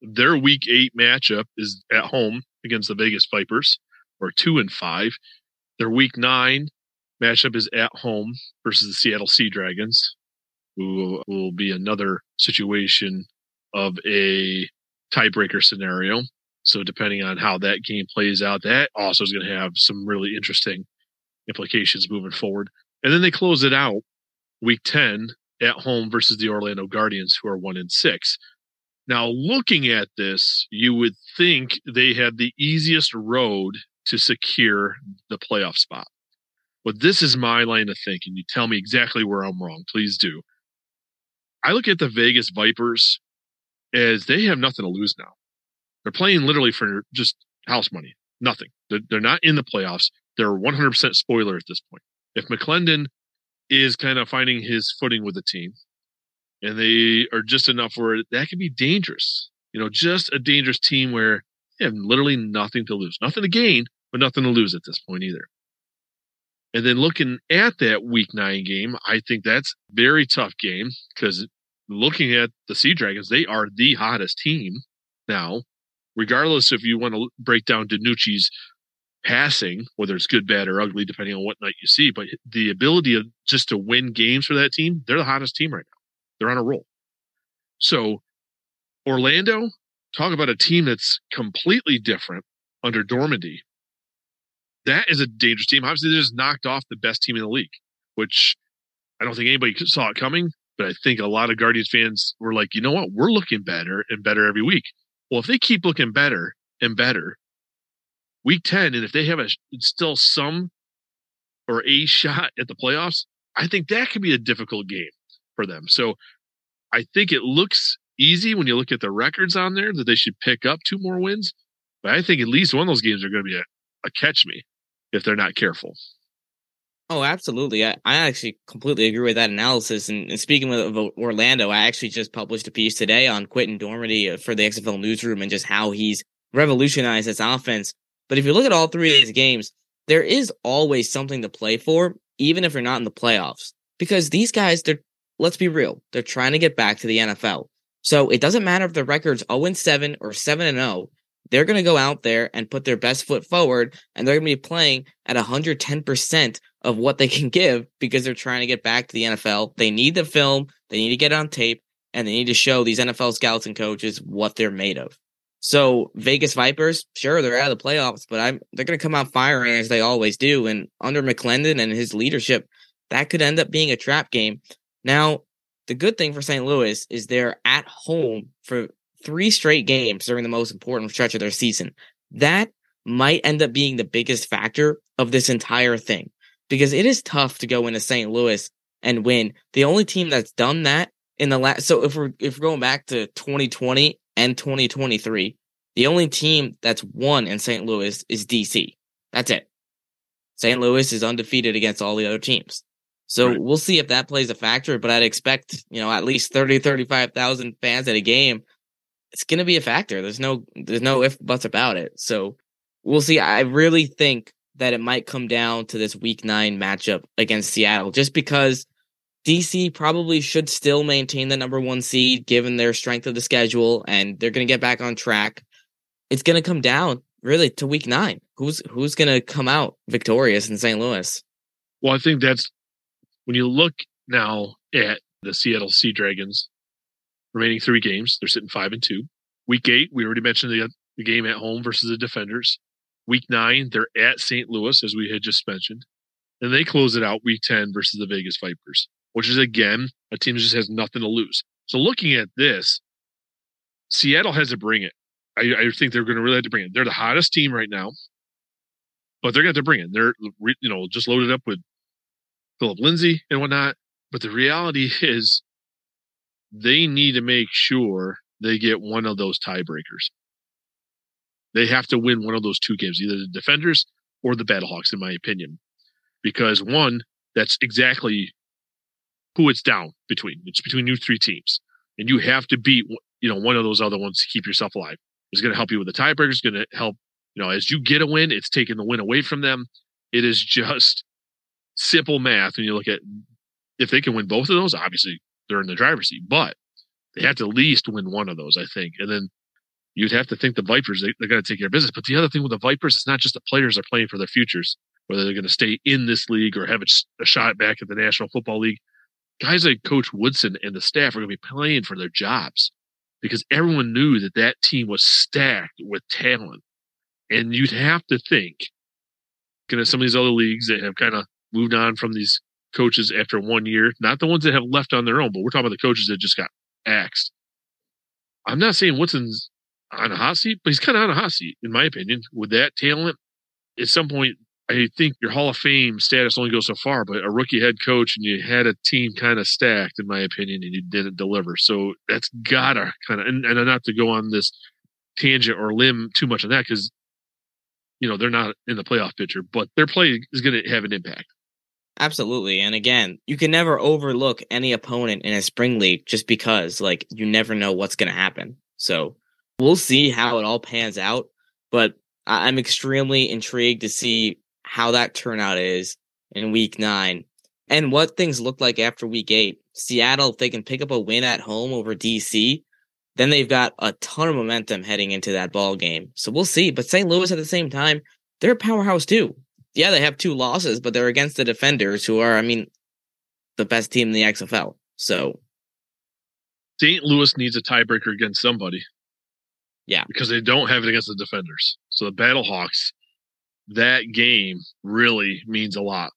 Their week eight matchup is at home against the Vegas Vipers, or two and five. Their week nine matchup is at home versus the Seattle Sea Dragons. Who will be another situation of a tiebreaker scenario. So depending on how that game plays out, that also is going to have some really interesting implications moving forward. And then they close it out week 10 at home versus the Orlando Guardians, who are one in six. Now, looking at this, you would think they had the easiest road to secure the playoff spot. But this is my line of thinking. You tell me exactly where I'm wrong. Please do. I look at the Vegas Vipers as they have nothing to lose now. They're playing literally for just house money, nothing. They're, they're not in the playoffs. They're 100% spoiler at this point. If McClendon is kind of finding his footing with the team and they are just enough where that can be dangerous, you know, just a dangerous team where they have literally nothing to lose, nothing to gain, but nothing to lose at this point either. And then looking at that week nine game, I think that's very tough game because looking at the Sea Dragons, they are the hottest team now, regardless if you want to break down DiNucci's passing, whether it's good, bad, or ugly, depending on what night you see. But the ability of just to win games for that team, they're the hottest team right now. They're on a roll. So Orlando, talk about a team that's completely different under Dormady that is a dangerous team. Obviously, they just knocked off the best team in the league, which I don't think anybody saw it coming. But I think a lot of Guardians fans were like, you know what? We're looking better and better every week. Well, if they keep looking better and better, week 10, and if they have a still some or a shot at the playoffs, I think that could be a difficult game for them. So I think it looks easy when you look at the records on there that they should pick up two more wins. But I think at least one of those games are going to be a, a catch me if they're not careful. Oh, absolutely. I, I actually completely agree with that analysis. And, and speaking of, of, Orlando, I actually just published a piece today on Quinten Dormady uh, for the XFL newsroom and just how he's revolutionized his offense. But if you look at all three of these games, there is always something to play for, even if you're not in the playoffs. Because these guys, they're, let's be real, they're trying to get back to the NFL. So it doesn't matter if the record's 0 7 or 7 0 they're going to go out there and put their best foot forward and they're going to be playing at 110% of what they can give because they're trying to get back to the NFL. They need the film, they need to get it on tape, and they need to show these NFL scouts and coaches what they're made of. So Vegas Vipers, sure, they're out of the playoffs, but I'm they're going to come out firing as they always do. And under McClendon and his leadership, that could end up being a trap game. Now, the good thing for St. Louis is they're at home for three straight games during the most important stretch of their season. That might end up being the biggest factor of this entire thing because it is tough to go into St. Louis and win. The only team that's done that in the last, so if we're, if we're going back to 2020 and 2023, the only team that's won in St. Louis is DC. That's it. St. Louis is undefeated against all the other teams. So right. we'll see if that plays a factor, but I'd expect, you know, at least 30, 35,000 fans at a game it's going to be a factor. There's no there's no if buts about it. So we'll see. I really think that it might come down to this week 9 matchup against Seattle just because DC probably should still maintain the number 1 seed given their strength of the schedule and they're going to get back on track. It's going to come down really to week 9. Who's who's going to come out victorious in St. Louis? Well, I think that's when you look now at the Seattle Sea Dragons remaining three games. They're sitting five and two. Week eight, we already mentioned the, the game at home versus the Defenders. Week nine, they're at St. Louis, as we had just mentioned. And they close it out week 10 versus the Vegas Vipers, which is again a team that just has nothing to lose. So looking at this, Seattle has to bring it. I, I think they're going to really have to bring it. They're the hottest team right now, but they're going to have to bring it. They're, you know, just loaded up with Phillip Lindsay and whatnot. But the reality is they need to make sure they get one of those tiebreakers. They have to win one of those two games, either the defenders or the Battlehawks, in my opinion. Because one, that's exactly who it's down between. It's between you three teams. And you have to beat, you know, one of those other ones to keep yourself alive. It's going to help you with the tiebreakers. It's going to help, you know, as you get a win, it's taking the win away from them. It is just simple math when you look at if they can win both of those, obviously they're in the driver's seat. But they have to at least win one of those, I think. And then you'd have to think the Vipers, they, they're going to take care of business. But the other thing with the Vipers, it's not just the players are playing for their futures, whether they're going to stay in this league or have a shot back at the National Football League. guys like Coach Woodson and the staff are going to be playing for their jobs because everyone knew that that team was stacked with talent. And you'd have to think, kind of some of these other leagues that have kind of moved on from these coaches after one year, not the ones that have left on their own, but we're talking about the coaches that just got axed. I'm not saying Woodson's on a hot seat, but he's kind of on a hot seat, in my opinion, with that talent. At some point, I think your Hall of Fame status only goes so far, but a rookie head coach and you had a team kind of stacked, in my opinion, and you didn't deliver. So that's gotta kind of, and, and not to go on this tangent or limb too much on that because, you know, they're not in the playoff picture, but their play is going to have an impact. Absolutely. And again, you can never overlook any opponent in a spring league just because, like, you never know what's going to happen. So we'll see how it all pans out. But I'm extremely intrigued to see how that turnout is in week nine and what things look like after week eight. Seattle, if they can pick up a win at home over DC, then they've got a ton of momentum heading into that ball game. So we'll see. But St. Louis at the same time, they're a powerhouse too. Yeah, they have two losses, but they're against the defenders who are, I mean, the best team in the XFL. So St. Louis needs a tiebreaker against somebody. Yeah. Because they don't have it against the defenders. So the Battlehawks that game really means a lot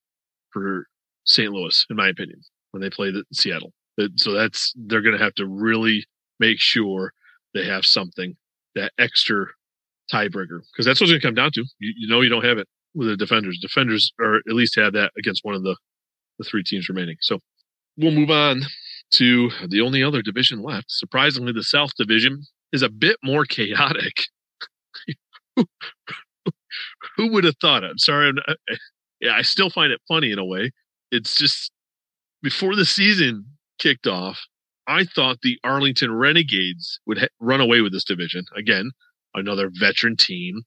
for St. Louis, in my opinion, when they play the Seattle. So that's they're going to have to really make sure they have something that extra tiebreaker because that's what's going to come down to. You, you, know, you don't have it with the defenders. Defenders are at least have that against one of the the three teams remaining. So we'll move on to the only other division left. Surprisingly, the South Division is a bit more chaotic. who would have thought it? I'm sorry. I'm not, yeah, I still find it funny in a way. It's just before the season kicked off, I thought the Arlington Renegades would ha- run away with this division. Again, another veteran team.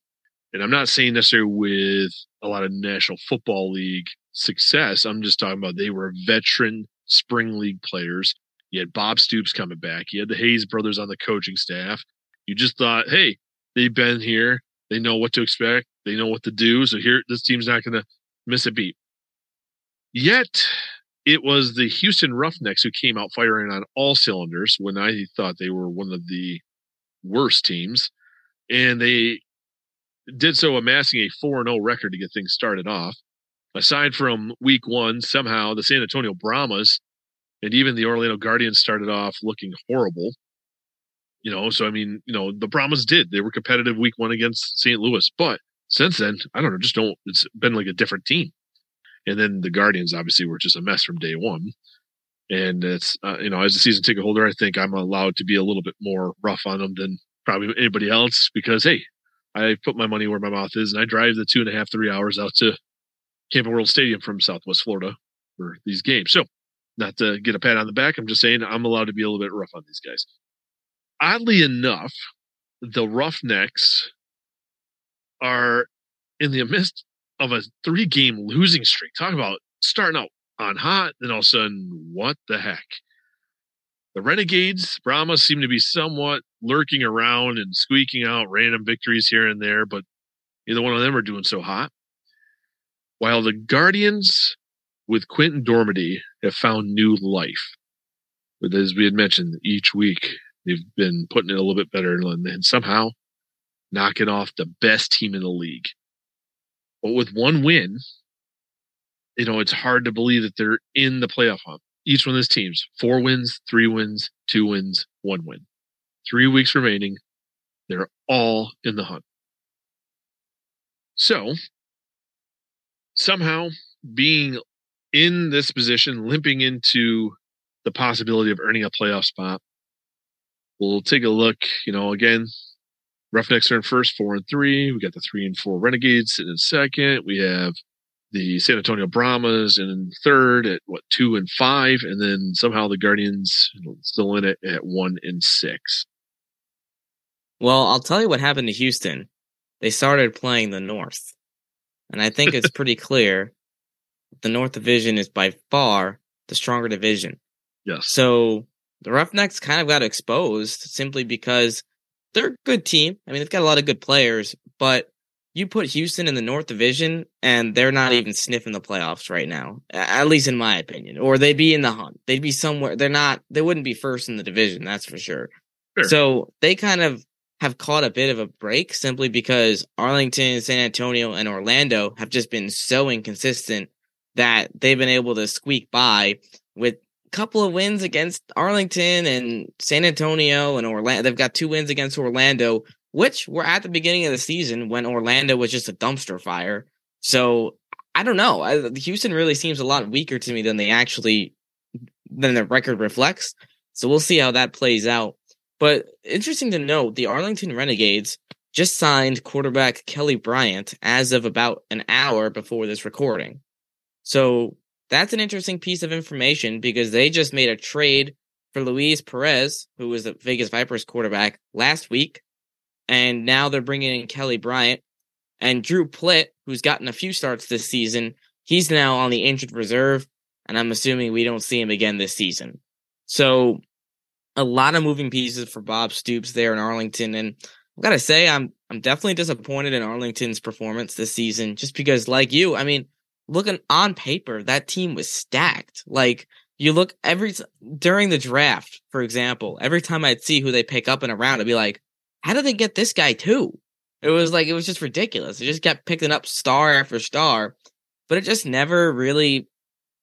And I'm not saying necessarily with a lot of National Football League success. I'm just talking about they were veteran spring league players. You had Bob Stoops coming back. You had the Hayes brothers on the coaching staff. You just thought, hey, they've been here. They know what to expect. They know what to do. So here, this team's not going to miss a beat. Yet, it was the Houston Roughnecks who came out firing on all cylinders when I thought they were one of the worst teams. And they did so amassing a 4 0 record to get things started off. Aside from week one, somehow the San Antonio Brahmas and even the Orlando Guardians started off looking horrible. You know, so I mean, you know, the Brahmas did. They were competitive week one against St. Louis, but since then, I don't know, just don't. It's been like a different team. And then the Guardians obviously were just a mess from day one. And it's uh, you know, as a season ticket holder, I think I'm allowed to be a little bit more rough on them than probably anybody else because hey, I put my money where my mouth is, and I drive the two and a half, three hours out to Camping World Stadium from Southwest Florida for these games. So, not to get a pat on the back, I'm just saying I'm allowed to be a little bit rough on these guys. Oddly enough, the Roughnecks are in the midst of a three game losing streak. Talk about starting out on hot, then all of a sudden, what the heck? The Renegades, Brahma seem to be somewhat lurking around and squeaking out random victories here and there, but neither one of them are doing so hot. While the Guardians with Quinten Dormady have found new life. But as we had mentioned, each week they've been putting it a little bit better and somehow knocking off the best team in the league. But with one win, you know, it's hard to believe that they're in the playoff hunt. Each one of those teams, four wins, three wins, two wins, one win. Three weeks remaining. They're all in the hunt. So somehow being in this position, limping into the possibility of earning a playoff spot, we'll take a look, you know, again, Roughnecks are in first, four and three. We got the three and four Renegades sitting in second. We have the San Antonio Brahmas in third at what two and five, and then somehow the Guardians still in it at one and six. Well, I'll tell you what happened to Houston. They started playing the North, and I think it's pretty clear the North Division is by far the stronger division. Yes. So the Roughnecks kind of got exposed simply because they're a good team. I mean, they've got a lot of good players, but you put Houston in the North Division, and they're not even sniffing the playoffs right now, at least in my opinion. Or they'd be in the hunt. They'd be somewhere. They're not. They wouldn't be first in the division. That's for sure. sure. So they kind of have caught a bit of a break simply because Arlington, San Antonio, and Orlando have just been so inconsistent that they've been able to squeak by with a couple of wins against Arlington and San Antonio and Orlando. They've got two wins against Orlando which were at the beginning of the season when Orlando was just a dumpster fire. So I don't know. Houston really seems a lot weaker to me than they actually than the record reflects. So we'll see how that plays out. But interesting to note, the Arlington Renegades just signed quarterback Kelly Bryant as of about an hour before this recording. So that's an interesting piece of information because they just made a trade for Luis Perez, who was the Vegas Vipers quarterback last week and now they're bringing in Kelly Bryant and Drew Plitt, who's gotten a few starts this season. He's now on the injured reserve, and I'm assuming we don't see him again this season. So, a lot of moving pieces for Bob Stoops there in Arlington, and I've got to say, I'm I'm definitely disappointed in Arlington's performance this season, just because, like you, I mean, looking on paper, that team was stacked. Like you look every during the draft, for example, every time I'd see who they pick up in a round, I'd be like, how did they get this guy too? It was like it was just ridiculous. It just kept picking up star after star, but it just never really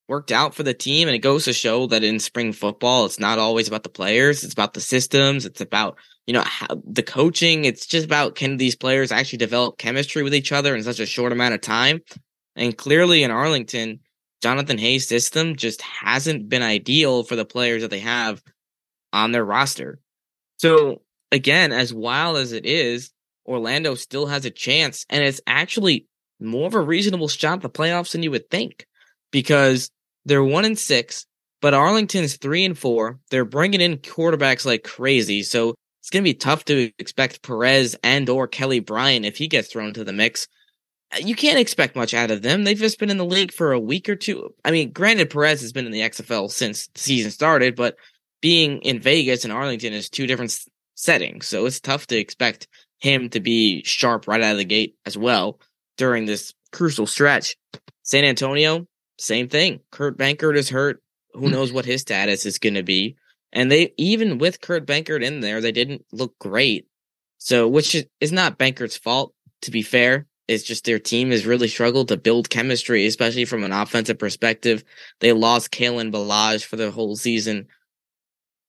worked out for the team. And it goes to show that in spring football, it's not always about the players; it's about the systems. It's about you know how, the coaching. It's just about can these players actually develop chemistry with each other in such a short amount of time. And clearly, in Arlington, Jonathan Hayes' system just hasn't been ideal for the players that they have on their roster. So again, as wild as it is, Orlando still has a chance, and it's actually more of a reasonable shot at the playoffs than you would think because they're one and six, but Arlington's three and four. They're bringing in quarterbacks like crazy, so it's going to be tough to expect Perez and or Kelly Bryant if he gets thrown to the mix. Uh, you can't expect much out of them. They've just been in the league for a week or two. I mean, granted, Perez has been in the XFL since the season started, but being in Vegas and Arlington is two different settings, So it's tough to expect him to be sharp right out of the gate as well during this crucial stretch. San Antonio, same thing. Kurt Benkert is hurt. Who mm. knows what his status is going to be? And they, even with Kurt Benkert in there, they didn't look great. So, which is not Benkert's fault, to be fair. It's just their team has really struggled to build chemistry, especially from an offensive perspective. They lost Kalen Ballage for the whole season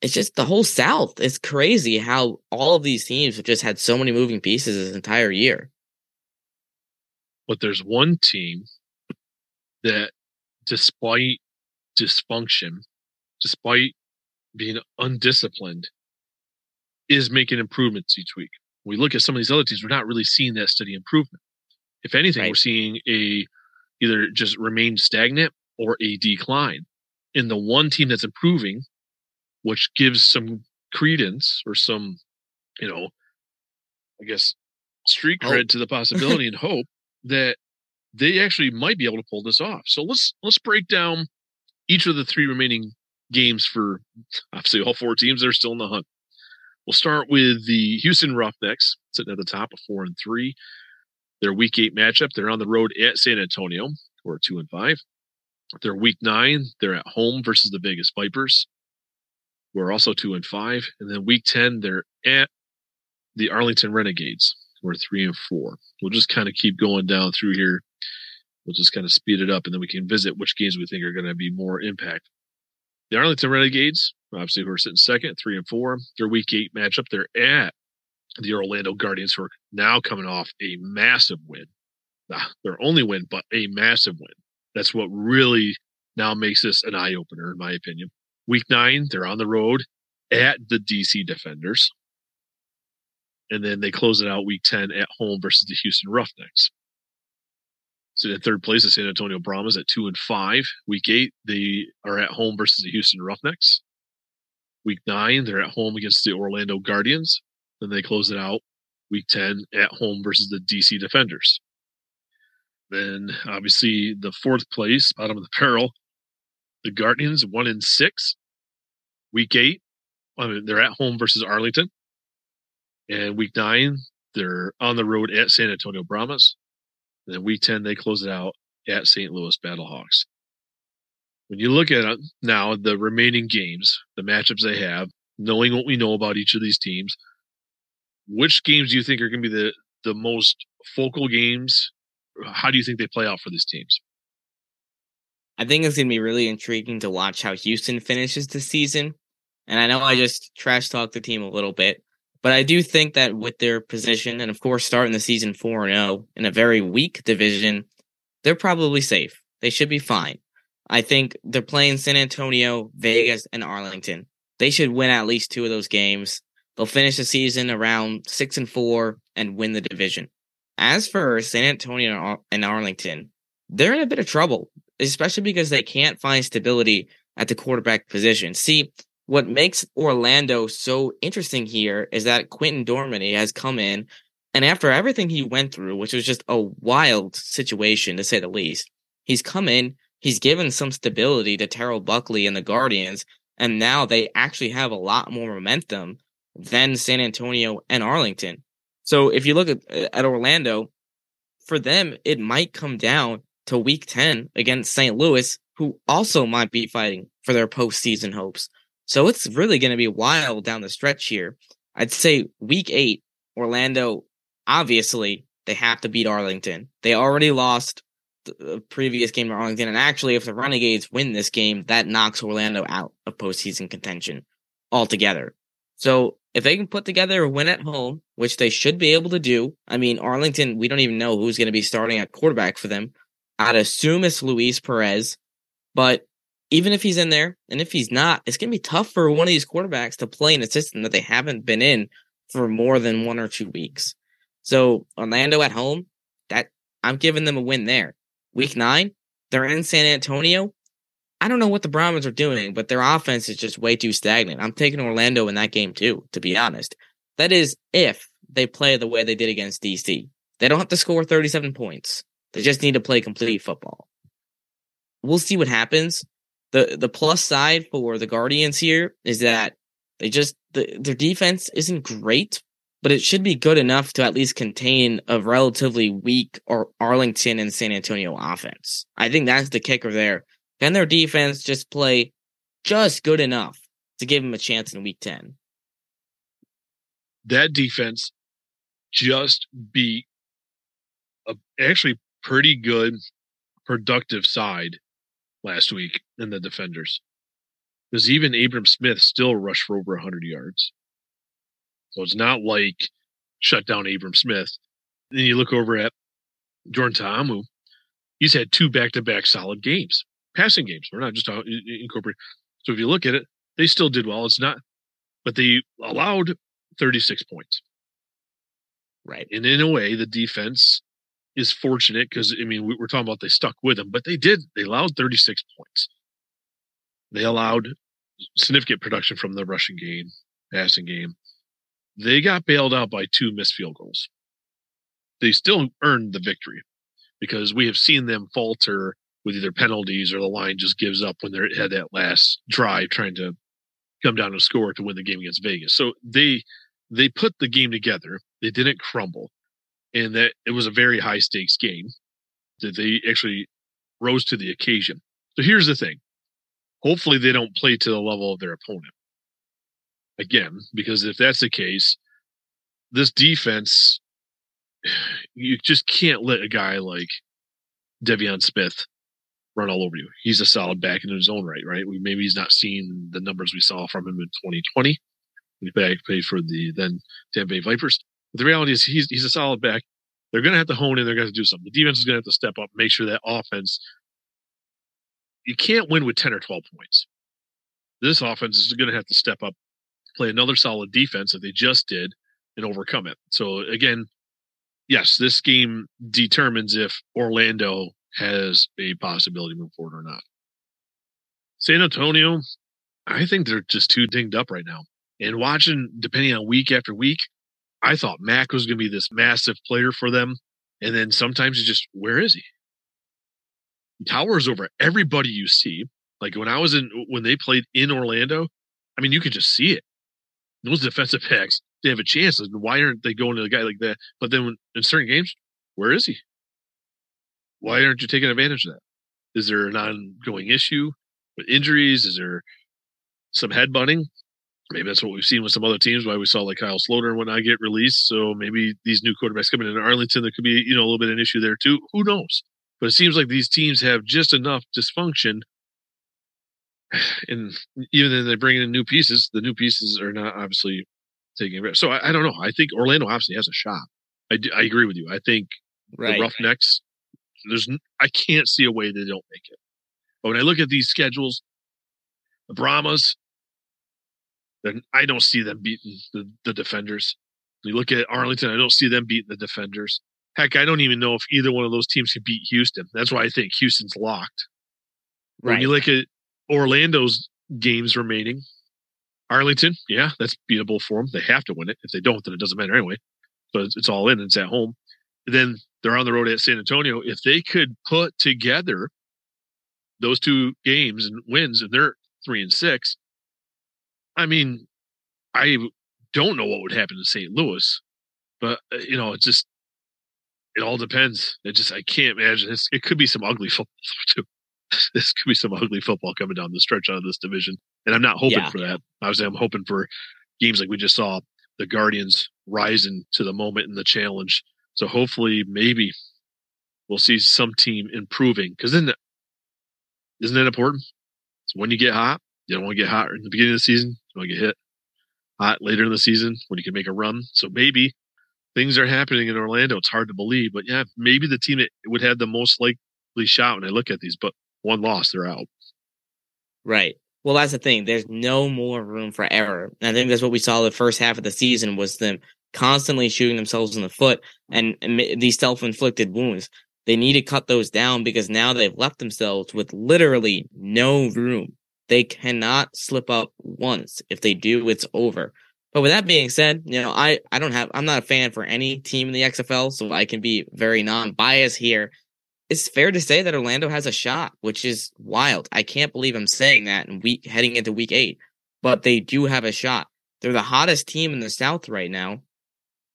it's just the whole South. It's crazy how all of these teams have just had so many moving pieces this entire year. But there's one team that, despite dysfunction, despite being undisciplined, is making improvements each week. When we look at some of these other teams, we're not really seeing that steady improvement. If anything, right. we're seeing a either just remain stagnant or a decline. In the one team that's improving which gives some credence or some, you know, I guess street cred hope. to the possibility and hope that they actually might be able to pull this off. So let's let's break down each of the three remaining games for obviously all four teams that are still in the hunt. We'll start with the Houston Roughnecks sitting at the top of four and three. Their week eight matchup, they're on the road at San Antonio, or two and five. Their week nine, they're at home versus the Vegas Vipers who are also two and five. And then week 10, they're at the Arlington Renegades, who are three and four. We'll just kind of keep going down through here. We'll just kind of speed it up and then we can visit which games we think are going to be more impact. The Arlington Renegades, obviously, who are sitting second, three and four. Their week eight matchup, they're at the Orlando Guardians, who are now coming off a massive win. Nah, their only win, but a massive win. That's what really now makes this an eye opener, in my opinion. Week nine, they're on the road at the DC Defenders. And then they close it out week 10 at home versus the Houston Roughnecks. So in third place, the San Antonio Brahmas at two and five. Week eight, they are at home versus the Houston Roughnecks. Week nine, they're at home against the Orlando Guardians. Then they close it out week 10 at home versus the DC Defenders. Then obviously the fourth place, bottom of the barrel, the Guardians one in six. Week eight, I mean, they're at home versus Arlington. And week nine, They're on the road at San Antonio Brahmas. And then week 10, they close it out at St. Louis Battlehawks. When you look at uh, now the remaining games, the matchups they have, knowing what we know about each of these teams, which games do you think are going to be the, the most focal games? How do you think they play out for these teams? I think it's going to be really intriguing to watch how Houston finishes the season. And I know I just trash talked the team a little bit, but I do think that with their position and of course starting the season 4 0 in a very weak division, they're probably safe. They should be fine. I think they're playing San Antonio, Vegas, and Arlington. They should win at least two of those games. They'll finish the season around six and four and win the division. As for San Antonio and Arlington, they're in a bit of trouble, especially because they can't find stability at the quarterback position. See, what makes Orlando so interesting here is that Quinten Dormady has come in, and after everything he went through, which was just a wild situation to say the least, he's come in, he's given some stability to Terrell Buckley and the Guardians, and now they actually have a lot more momentum than San Antonio and Arlington. So if you look at, at Orlando, for them, it might come down to week 10 against St. Louis, who also might be fighting for their postseason hopes. So it's really going to be wild down the stretch here. I'd say week eight, Orlando, obviously, they have to beat Arlington. They already lost the previous game to Arlington. And actually, if the Renegades win this game, that knocks Orlando out of postseason contention altogether. So if they can put together a win at home, which they should be able to do, I mean, Arlington, we don't even know who's going to be starting at quarterback for them. I'd assume it's Luis Perez, but even if he's in there, and if he's not, it's going to be tough for one of these quarterbacks to play in a system that they haven't been in for more than one or two weeks. So Orlando at home, that I'm giving them a win there. Week nine, they're in San Antonio. I don't know what the Brahmas are doing, but their offense is just way too stagnant. I'm taking Orlando in that game too, to be honest. That is if they play the way they did against DC. They don't have to score 37 points. They just need to play complete football. We'll see what happens. The the plus side for the Guardians here is that they just the, their defense isn't great, but it should be good enough to at least contain a relatively weak or Arlington and San Antonio offense. I think that's the kicker there. Can their defense just play just good enough to give them a chance in week 10? That defense just beat a actually pretty good productive side last week in the defenders. Because even Abram Smith still rushed for over 100 yards. So it's not like shut down Abram Smith. Then you look over at Jordan Ta'amu. He's had two back to back solid games, passing games. We're not just incorporating. So if you look at it, they still did well. It's not, but they allowed 36 points. Right. And in a way, the defense is fortunate because, I mean, we, we're talking about they stuck with them, but they did. They allowed 36 points. They allowed significant production from the rushing game, passing game. They got bailed out by two missed field goals. They still earned the victory because we have seen them falter with either penalties or the line just gives up when they had that last drive trying to come down to score to win the game against Vegas. So they they put the game together. They didn't crumble, and that it was a very high stakes game. That they actually rose to the occasion. So here's the thing: hopefully they don't play to the level of their opponent again, because if that's the case, this defense, you just can't let a guy like De'Veon Smith run all over you. He's a solid back in his own right, right? We, maybe he's not seeing the numbers we saw from him in 2020. when He played for the then Tampa Bay Vipers. But the reality is he's he's a solid back. They're going to have to hone in. They're going to do something. The defense is going to have to step up, make sure that offense. You can't win with 10 or 12 points. This offense is going to have to step up play another solid defense that they just did and overcome it. So again, yes, this game determines if Orlando has a possibility to move forward or not. San Antonio, I think they're just too dinged up right now. And watching, depending on week after week, I thought Mac was going to be this massive player for them. And then sometimes it's just, where is he? Towers over everybody you see. Like when I was in, when they played in Orlando, I mean, you could just see it those defensive backs they have a chance. And why aren't they going to a guy like that? But then when, in certain games, where is he? Why aren't you taking advantage of that? Is there an ongoing issue with injuries? Is there some headbutting? Maybe that's what we've seen with some other teams. Why we saw like Kyle Sloter and whatnot get released. So maybe these new quarterbacks coming in Arlington, there could be you know a little bit of an issue there too. Who knows? But it seems like these teams have just enough dysfunction and even then they bring in new pieces, the new pieces are not obviously taking it. So I, I, don't know. I think Orlando obviously has a shot. I, do, I agree with you. I think right. the Roughnecks, there's I can't see a way they don't make it. But when I look at these schedules, the Brahmas, then I don't see them beating the, the defenders. You look at Arlington, I don't see them beating the defenders. Heck, I don't even know if either one of those teams can beat Houston. That's why I think Houston's locked. Right. When you look at Orlando's games remaining. Arlington, yeah, that's beatable for them. They have to win it. If they don't, then it doesn't matter anyway. But it's, it's all in. It's at home. Then they're on the road at San Antonio. If they could put together those two games and wins, and they're three and six, I mean, I don't know what would happen to St. Louis, but uh, you know, it just it all depends. It just I can't imagine. It's, it could be some ugly football too. this could be some ugly football coming down the stretch out of this division. And I'm not hoping yeah. for that. Obviously, I'm hoping for games like we just saw the Guardians rising to the moment in the challenge. So hopefully, maybe we'll see some team improving because then isn't that important? So when you get hot, you don't want to get hot in the beginning of the season. You want to get hit hot later in the season when you can make a run. So maybe things are happening in Orlando. It's hard to believe, but yeah, maybe the team that would have the most likely shot when I look at these. But one loss, they're out. Right. Well, that's the thing. There's no more room for error. And I think that's what we saw the first half of the season was them constantly shooting themselves in the foot and, and these self-inflicted wounds. They need to cut those down because now they've left themselves with literally no room. They cannot slip up once. If they do, it's over. But with that being said, you know, I, I don't have, I'm not a fan for any team in the XFL, so I can be very non-biased here it's fair to say that Orlando has a shot, which is wild. I can't believe I'm saying that in week heading into week eight, but they do have a shot. They're the hottest team in the South right now,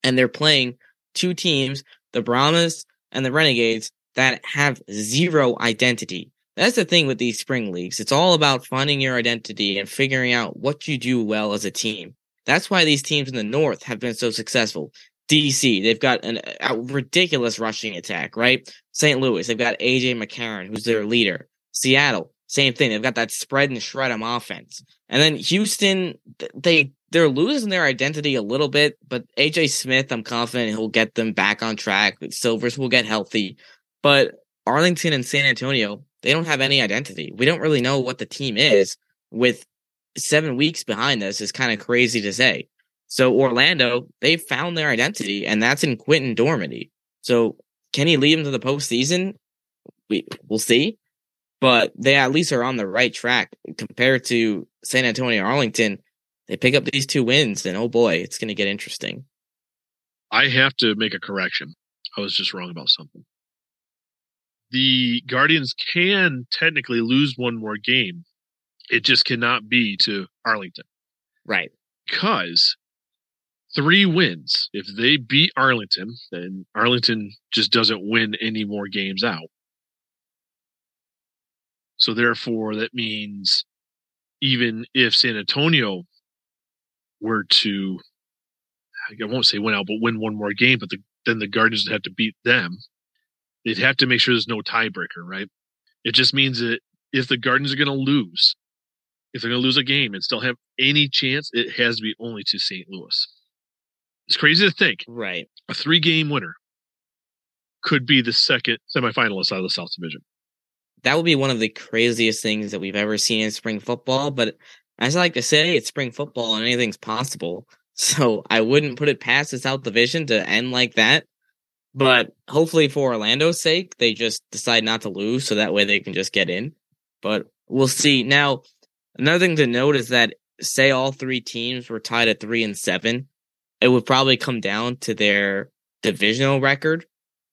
and they're playing two teams, the Brahmas and the Renegades, that have zero identity. That's the thing with these spring leagues. It's all about finding your identity and figuring out what you do well as a team. That's why these teams in the North have been so successful. DC, they've got an, uh, a ridiculous rushing attack, right? St. Louis, they've got AJ McCarron, who's their leader. Seattle, same thing. They've got that spread and shred them offense. And then Houston, they they're losing their identity a little bit, but AJ Smith, I'm confident he'll get them back on track. Silvers will get healthy. But Arlington and San Antonio, they don't have any identity. We don't really know what the team is with seven weeks behind us is kind of crazy to say. So Orlando, they found their identity, and that's in Quinten Dormady. So can he lead them to the postseason? We we'll see, but they at least are on the right track compared to San Antonio Arlington. They pick up these two wins, and oh boy, it's going to get interesting. I have to make a correction. I was just wrong about something. The Guardians can technically lose one more game. It just cannot be to Arlington. Right. Because three wins. If they beat Arlington, then Arlington just doesn't win any more games out. So therefore, that means even if San Antonio were to, I won't say win out, but win one more game, but the, then the Guardians would have to beat them. They'd have to make sure there's no tiebreaker, right? It just means that if the Guardians are going to lose, if they're going to lose a game and still have any chance, it has to be only to St. Louis. It's crazy to think. Right. A three game winner could be the second semifinalist out of the South Division. That would be one of the craziest things that we've ever seen in spring football. But as I like to say, it's spring football and anything's possible. So I wouldn't put it past the South Division to end like that. But hopefully, for Orlando's sake, they just decide not to lose so that way they can just get in. But we'll see. Now, another thing to note is that say all three teams were tied at three and seven, it would probably come down to their divisional record,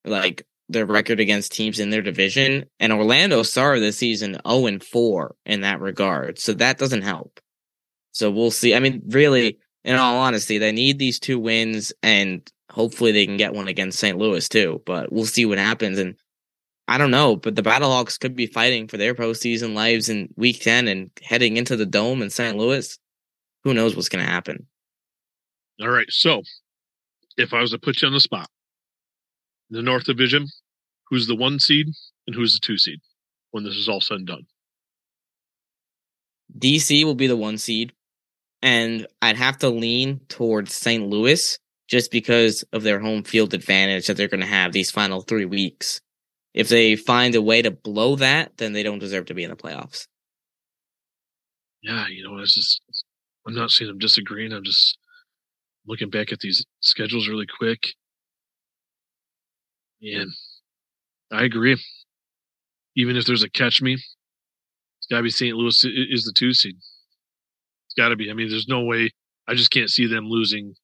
like their record against teams in their division. And Orlando started the season 0 and 4 in that regard. So that doesn't help. So we'll see. I mean, really, in all honesty, they need these two wins, and hopefully they can get one against St. Louis too. But we'll see what happens. And I don't know, but the Battlehawks could be fighting for their postseason lives in Week Ten and heading into the Dome in St. Louis. Who knows what's going to happen? All right, so if I was to put you on the spot, the North Division, who's the one seed and who's the two seed when this is all said and done? DC will be the one seed, and I'd have to lean towards St. Louis just because of their home field advantage that they're going to have these final three weeks. If they find a way to blow that, then they don't deserve to be in the playoffs. Yeah, you know, it's just I'm not seeing them disagreeing. I'm just looking back at these schedules really quick. And I agree. Even if there's a catch me, it's got to be St. Louis is the two seed. It's got to be. I mean, there's no way. I just can't see them losing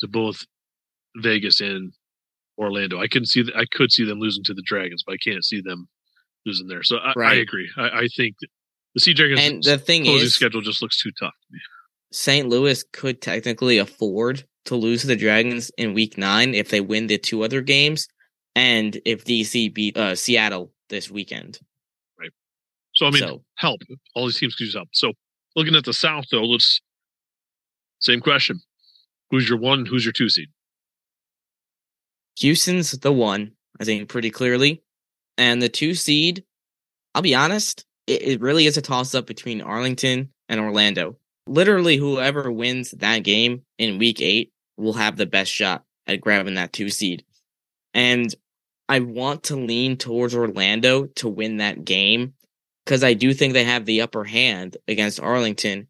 to both Vegas and Orlando. I couldn't see. I could see them losing to the Dragons, but I can't see them losing there. So I, right. I agree. I, I, think the Sea Dragons and the thing closing is, schedule just looks too tough to. St. Louis could technically afford to lose to the Dragons in Week Nine if they win the two other games, and if DC beat uh, Seattle this weekend. Right. So I mean, so, help. All these teams could use help. So looking at the South, though, let's same question: Who's your one? Who's your two seed? Houston's the one, I think, pretty clearly, and the two seed. I'll be honest, it, it really is a toss up between Arlington and Orlando literally whoever wins that game in week eight will have the best shot at grabbing that two seed. And I want to lean towards Orlando to win that game because I do think they have the upper hand against Arlington.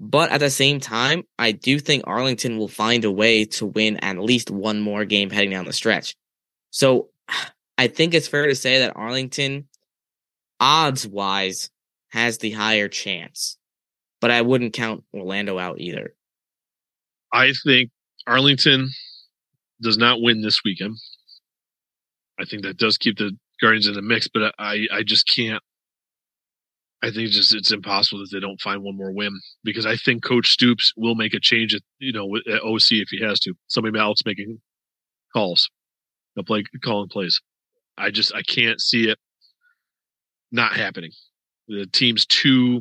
But at the same time, I do think Arlington will find a way to win at least one more game heading down the stretch. So I think it's fair to say that Arlington, odds wise, has the higher chance but I wouldn't count Orlando out either. I think Arlington does not win this weekend. I think that does keep the Guardians in the mix, but I, I just can't. I think just it's impossible that they don't find one more win because I think Coach Stoops will make a change at you know at OC if he has to. Somebody else making calls, they'll play calling plays. I just I can't see it not happening. The team's too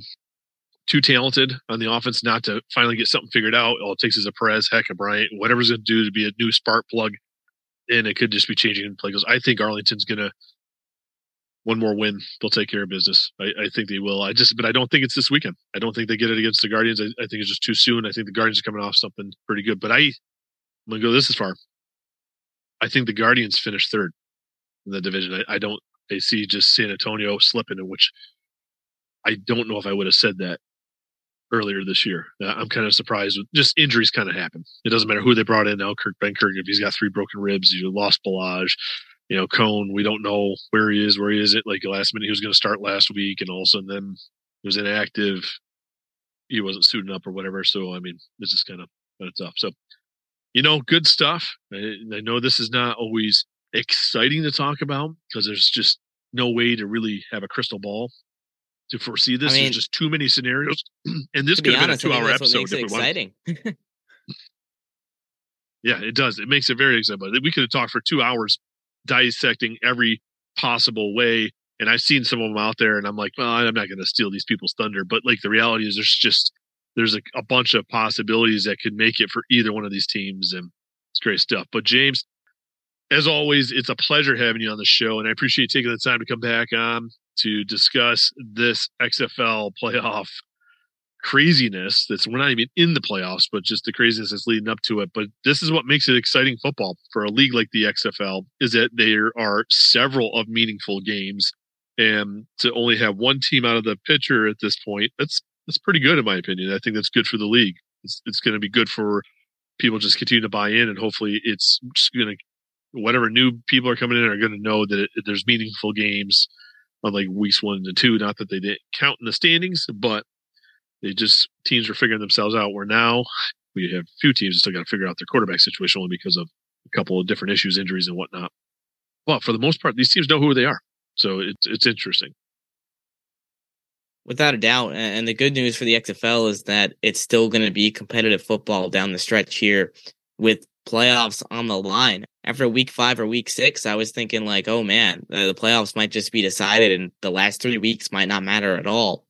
too talented on the offense not to finally get something figured out. All it takes is a Perez, heck, a Bryant, whatever's going to do to be a new spark plug. And it could just be changing in play. Because I think Arlington's going to one more win. They'll take care of business. I, I, think they will. I just, but I don't think it's this weekend. I don't think they get it against the Guardians. I, I think it's just too soon. I think the Guardians are coming off something pretty good. But I, I'm to go this as far. I think the Guardians finish third in the division. I, I don't. I see just San Antonio slipping, in which I don't know if I would have said that earlier this year. Uh, I'm kind of surprised. Just injuries kind of happen. It doesn't matter who they brought in now. Kurt Benkert, if he's got three broken ribs, you lost Ballage. You know, Coan, we don't know where he is, where he isn't. Like last minute, he was going to start last week, and all of a sudden, then he was inactive. He wasn't suiting up or whatever. So, I mean, this is kind of kind of tough. So, you know, good stuff. I, I know this is not always exciting to talk about because there's just no way to really have a crystal ball to foresee this. I mean, There's just too many scenarios, and this could have honest, been a two-hour episode. It exciting. yeah, it does. It makes it very exciting. But we could have talked for two hours dissecting every possible way. And I've seen some of them out there, and I'm like, well, I'm not going to steal these people's thunder. But like the reality is, there's just there's a, a bunch of possibilities that could make it for either one of these teams, and it's great stuff. But James, as always, it's a pleasure having you on the show, and I appreciate you taking the time to come back on to discuss this XFL playoff craziness that's we're not even in the playoffs, but just the craziness that's leading up to it. But this is what makes it exciting football for a league like the XFL is that there are several of meaningful games. And to only have one team out of the picture at this point, that's that's pretty good in my opinion. I think that's good for the league. It's it's going to be good for people just continue to buy in, and hopefully it's just going to whatever new people are coming in are going to know that it, there's meaningful games on like weeks one and two. Not that they didn't count in the standings, but they just teams are figuring themselves out. Where now we have few teams that still got to figure out their quarterback situation only because of a couple of different issues, injuries, and whatnot. But for the most part, these teams know who they are, so it's it's interesting. Without a doubt. And the good news for the XFL is that it's still going to be competitive football down the stretch here with playoffs on the line. After week five or week six, I was thinking like, oh man, the playoffs might just be decided and the last three weeks might not matter at all.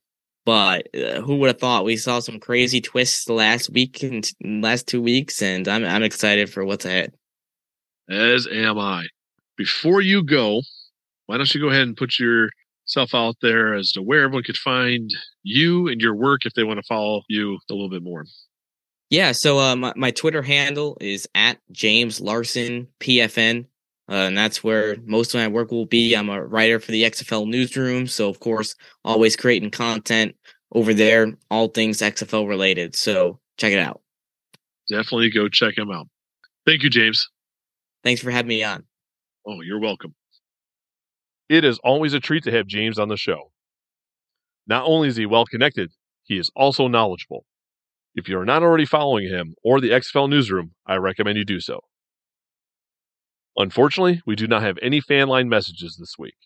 But uh, who would have thought we saw some crazy twists last week and last two weeks, and I'm I'm excited for what's ahead. As am I. Before you go, why don't you go ahead and put yourself out there as to where everyone could find you and your work if they want to follow you a little bit more. Yeah, so uh, my, my Twitter handle is at James Larson PFN, uh, and that's where most of my work will be. I'm a writer for the XFL newsroom, so of course, always creating content over there, all things XFL related. So check it out. Definitely go check him out. Thank you, James. Thanks for having me on. Oh, you're welcome. It is always a treat to have James on the show. Not only is he well connected, he is also knowledgeable. If you are not already following him or the XFL newsroom, I recommend you do so. Unfortunately, we do not have any fan line messages this week.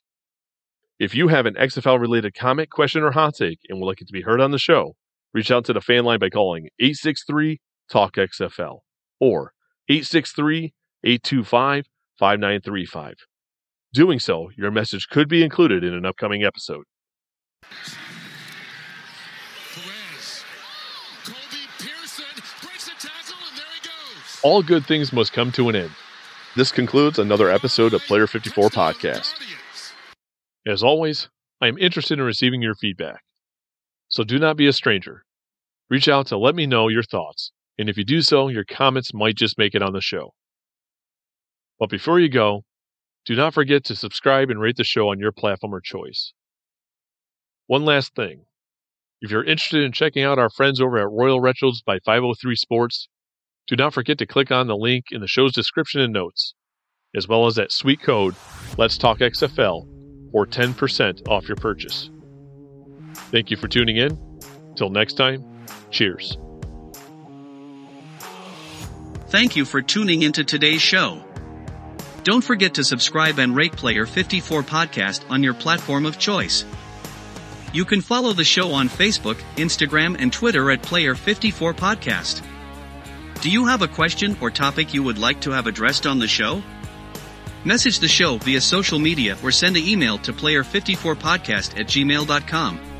If you have an XFL related comment, question, or hot take and would like it to be heard on the show, reach out to the fan line by calling 863 Talk XFL or 863 825 5935. Doing so, your message could be included in an upcoming episode. All good things must come to an end. This concludes another episode of Player 54 Podcast. As always, I am interested in receiving your feedback. So do not be a stranger. Reach out to let me know your thoughts, and if you do so, your comments might just make it on the show. But before you go, do not forget to subscribe and rate the show on your platform of choice. One last thing. If you're interested in checking out our friends over at Royal Retros by 503 Sports, do not forget to click on the link in the show's description and notes, as well as that sweet code, Let's Talk XFL, for 10% off your purchase. Thank you for tuning in. Till next time, cheers. Thank you for tuning into today's show. Don't forget to subscribe and rate Player 54 Podcast on your platform of choice. You can follow the show on Facebook, Instagram, and Twitter at Player 54 Podcast. Do you have a question or topic you would like to have addressed on the show? Message the show via social media or send an email to player54podcast at gmail.com.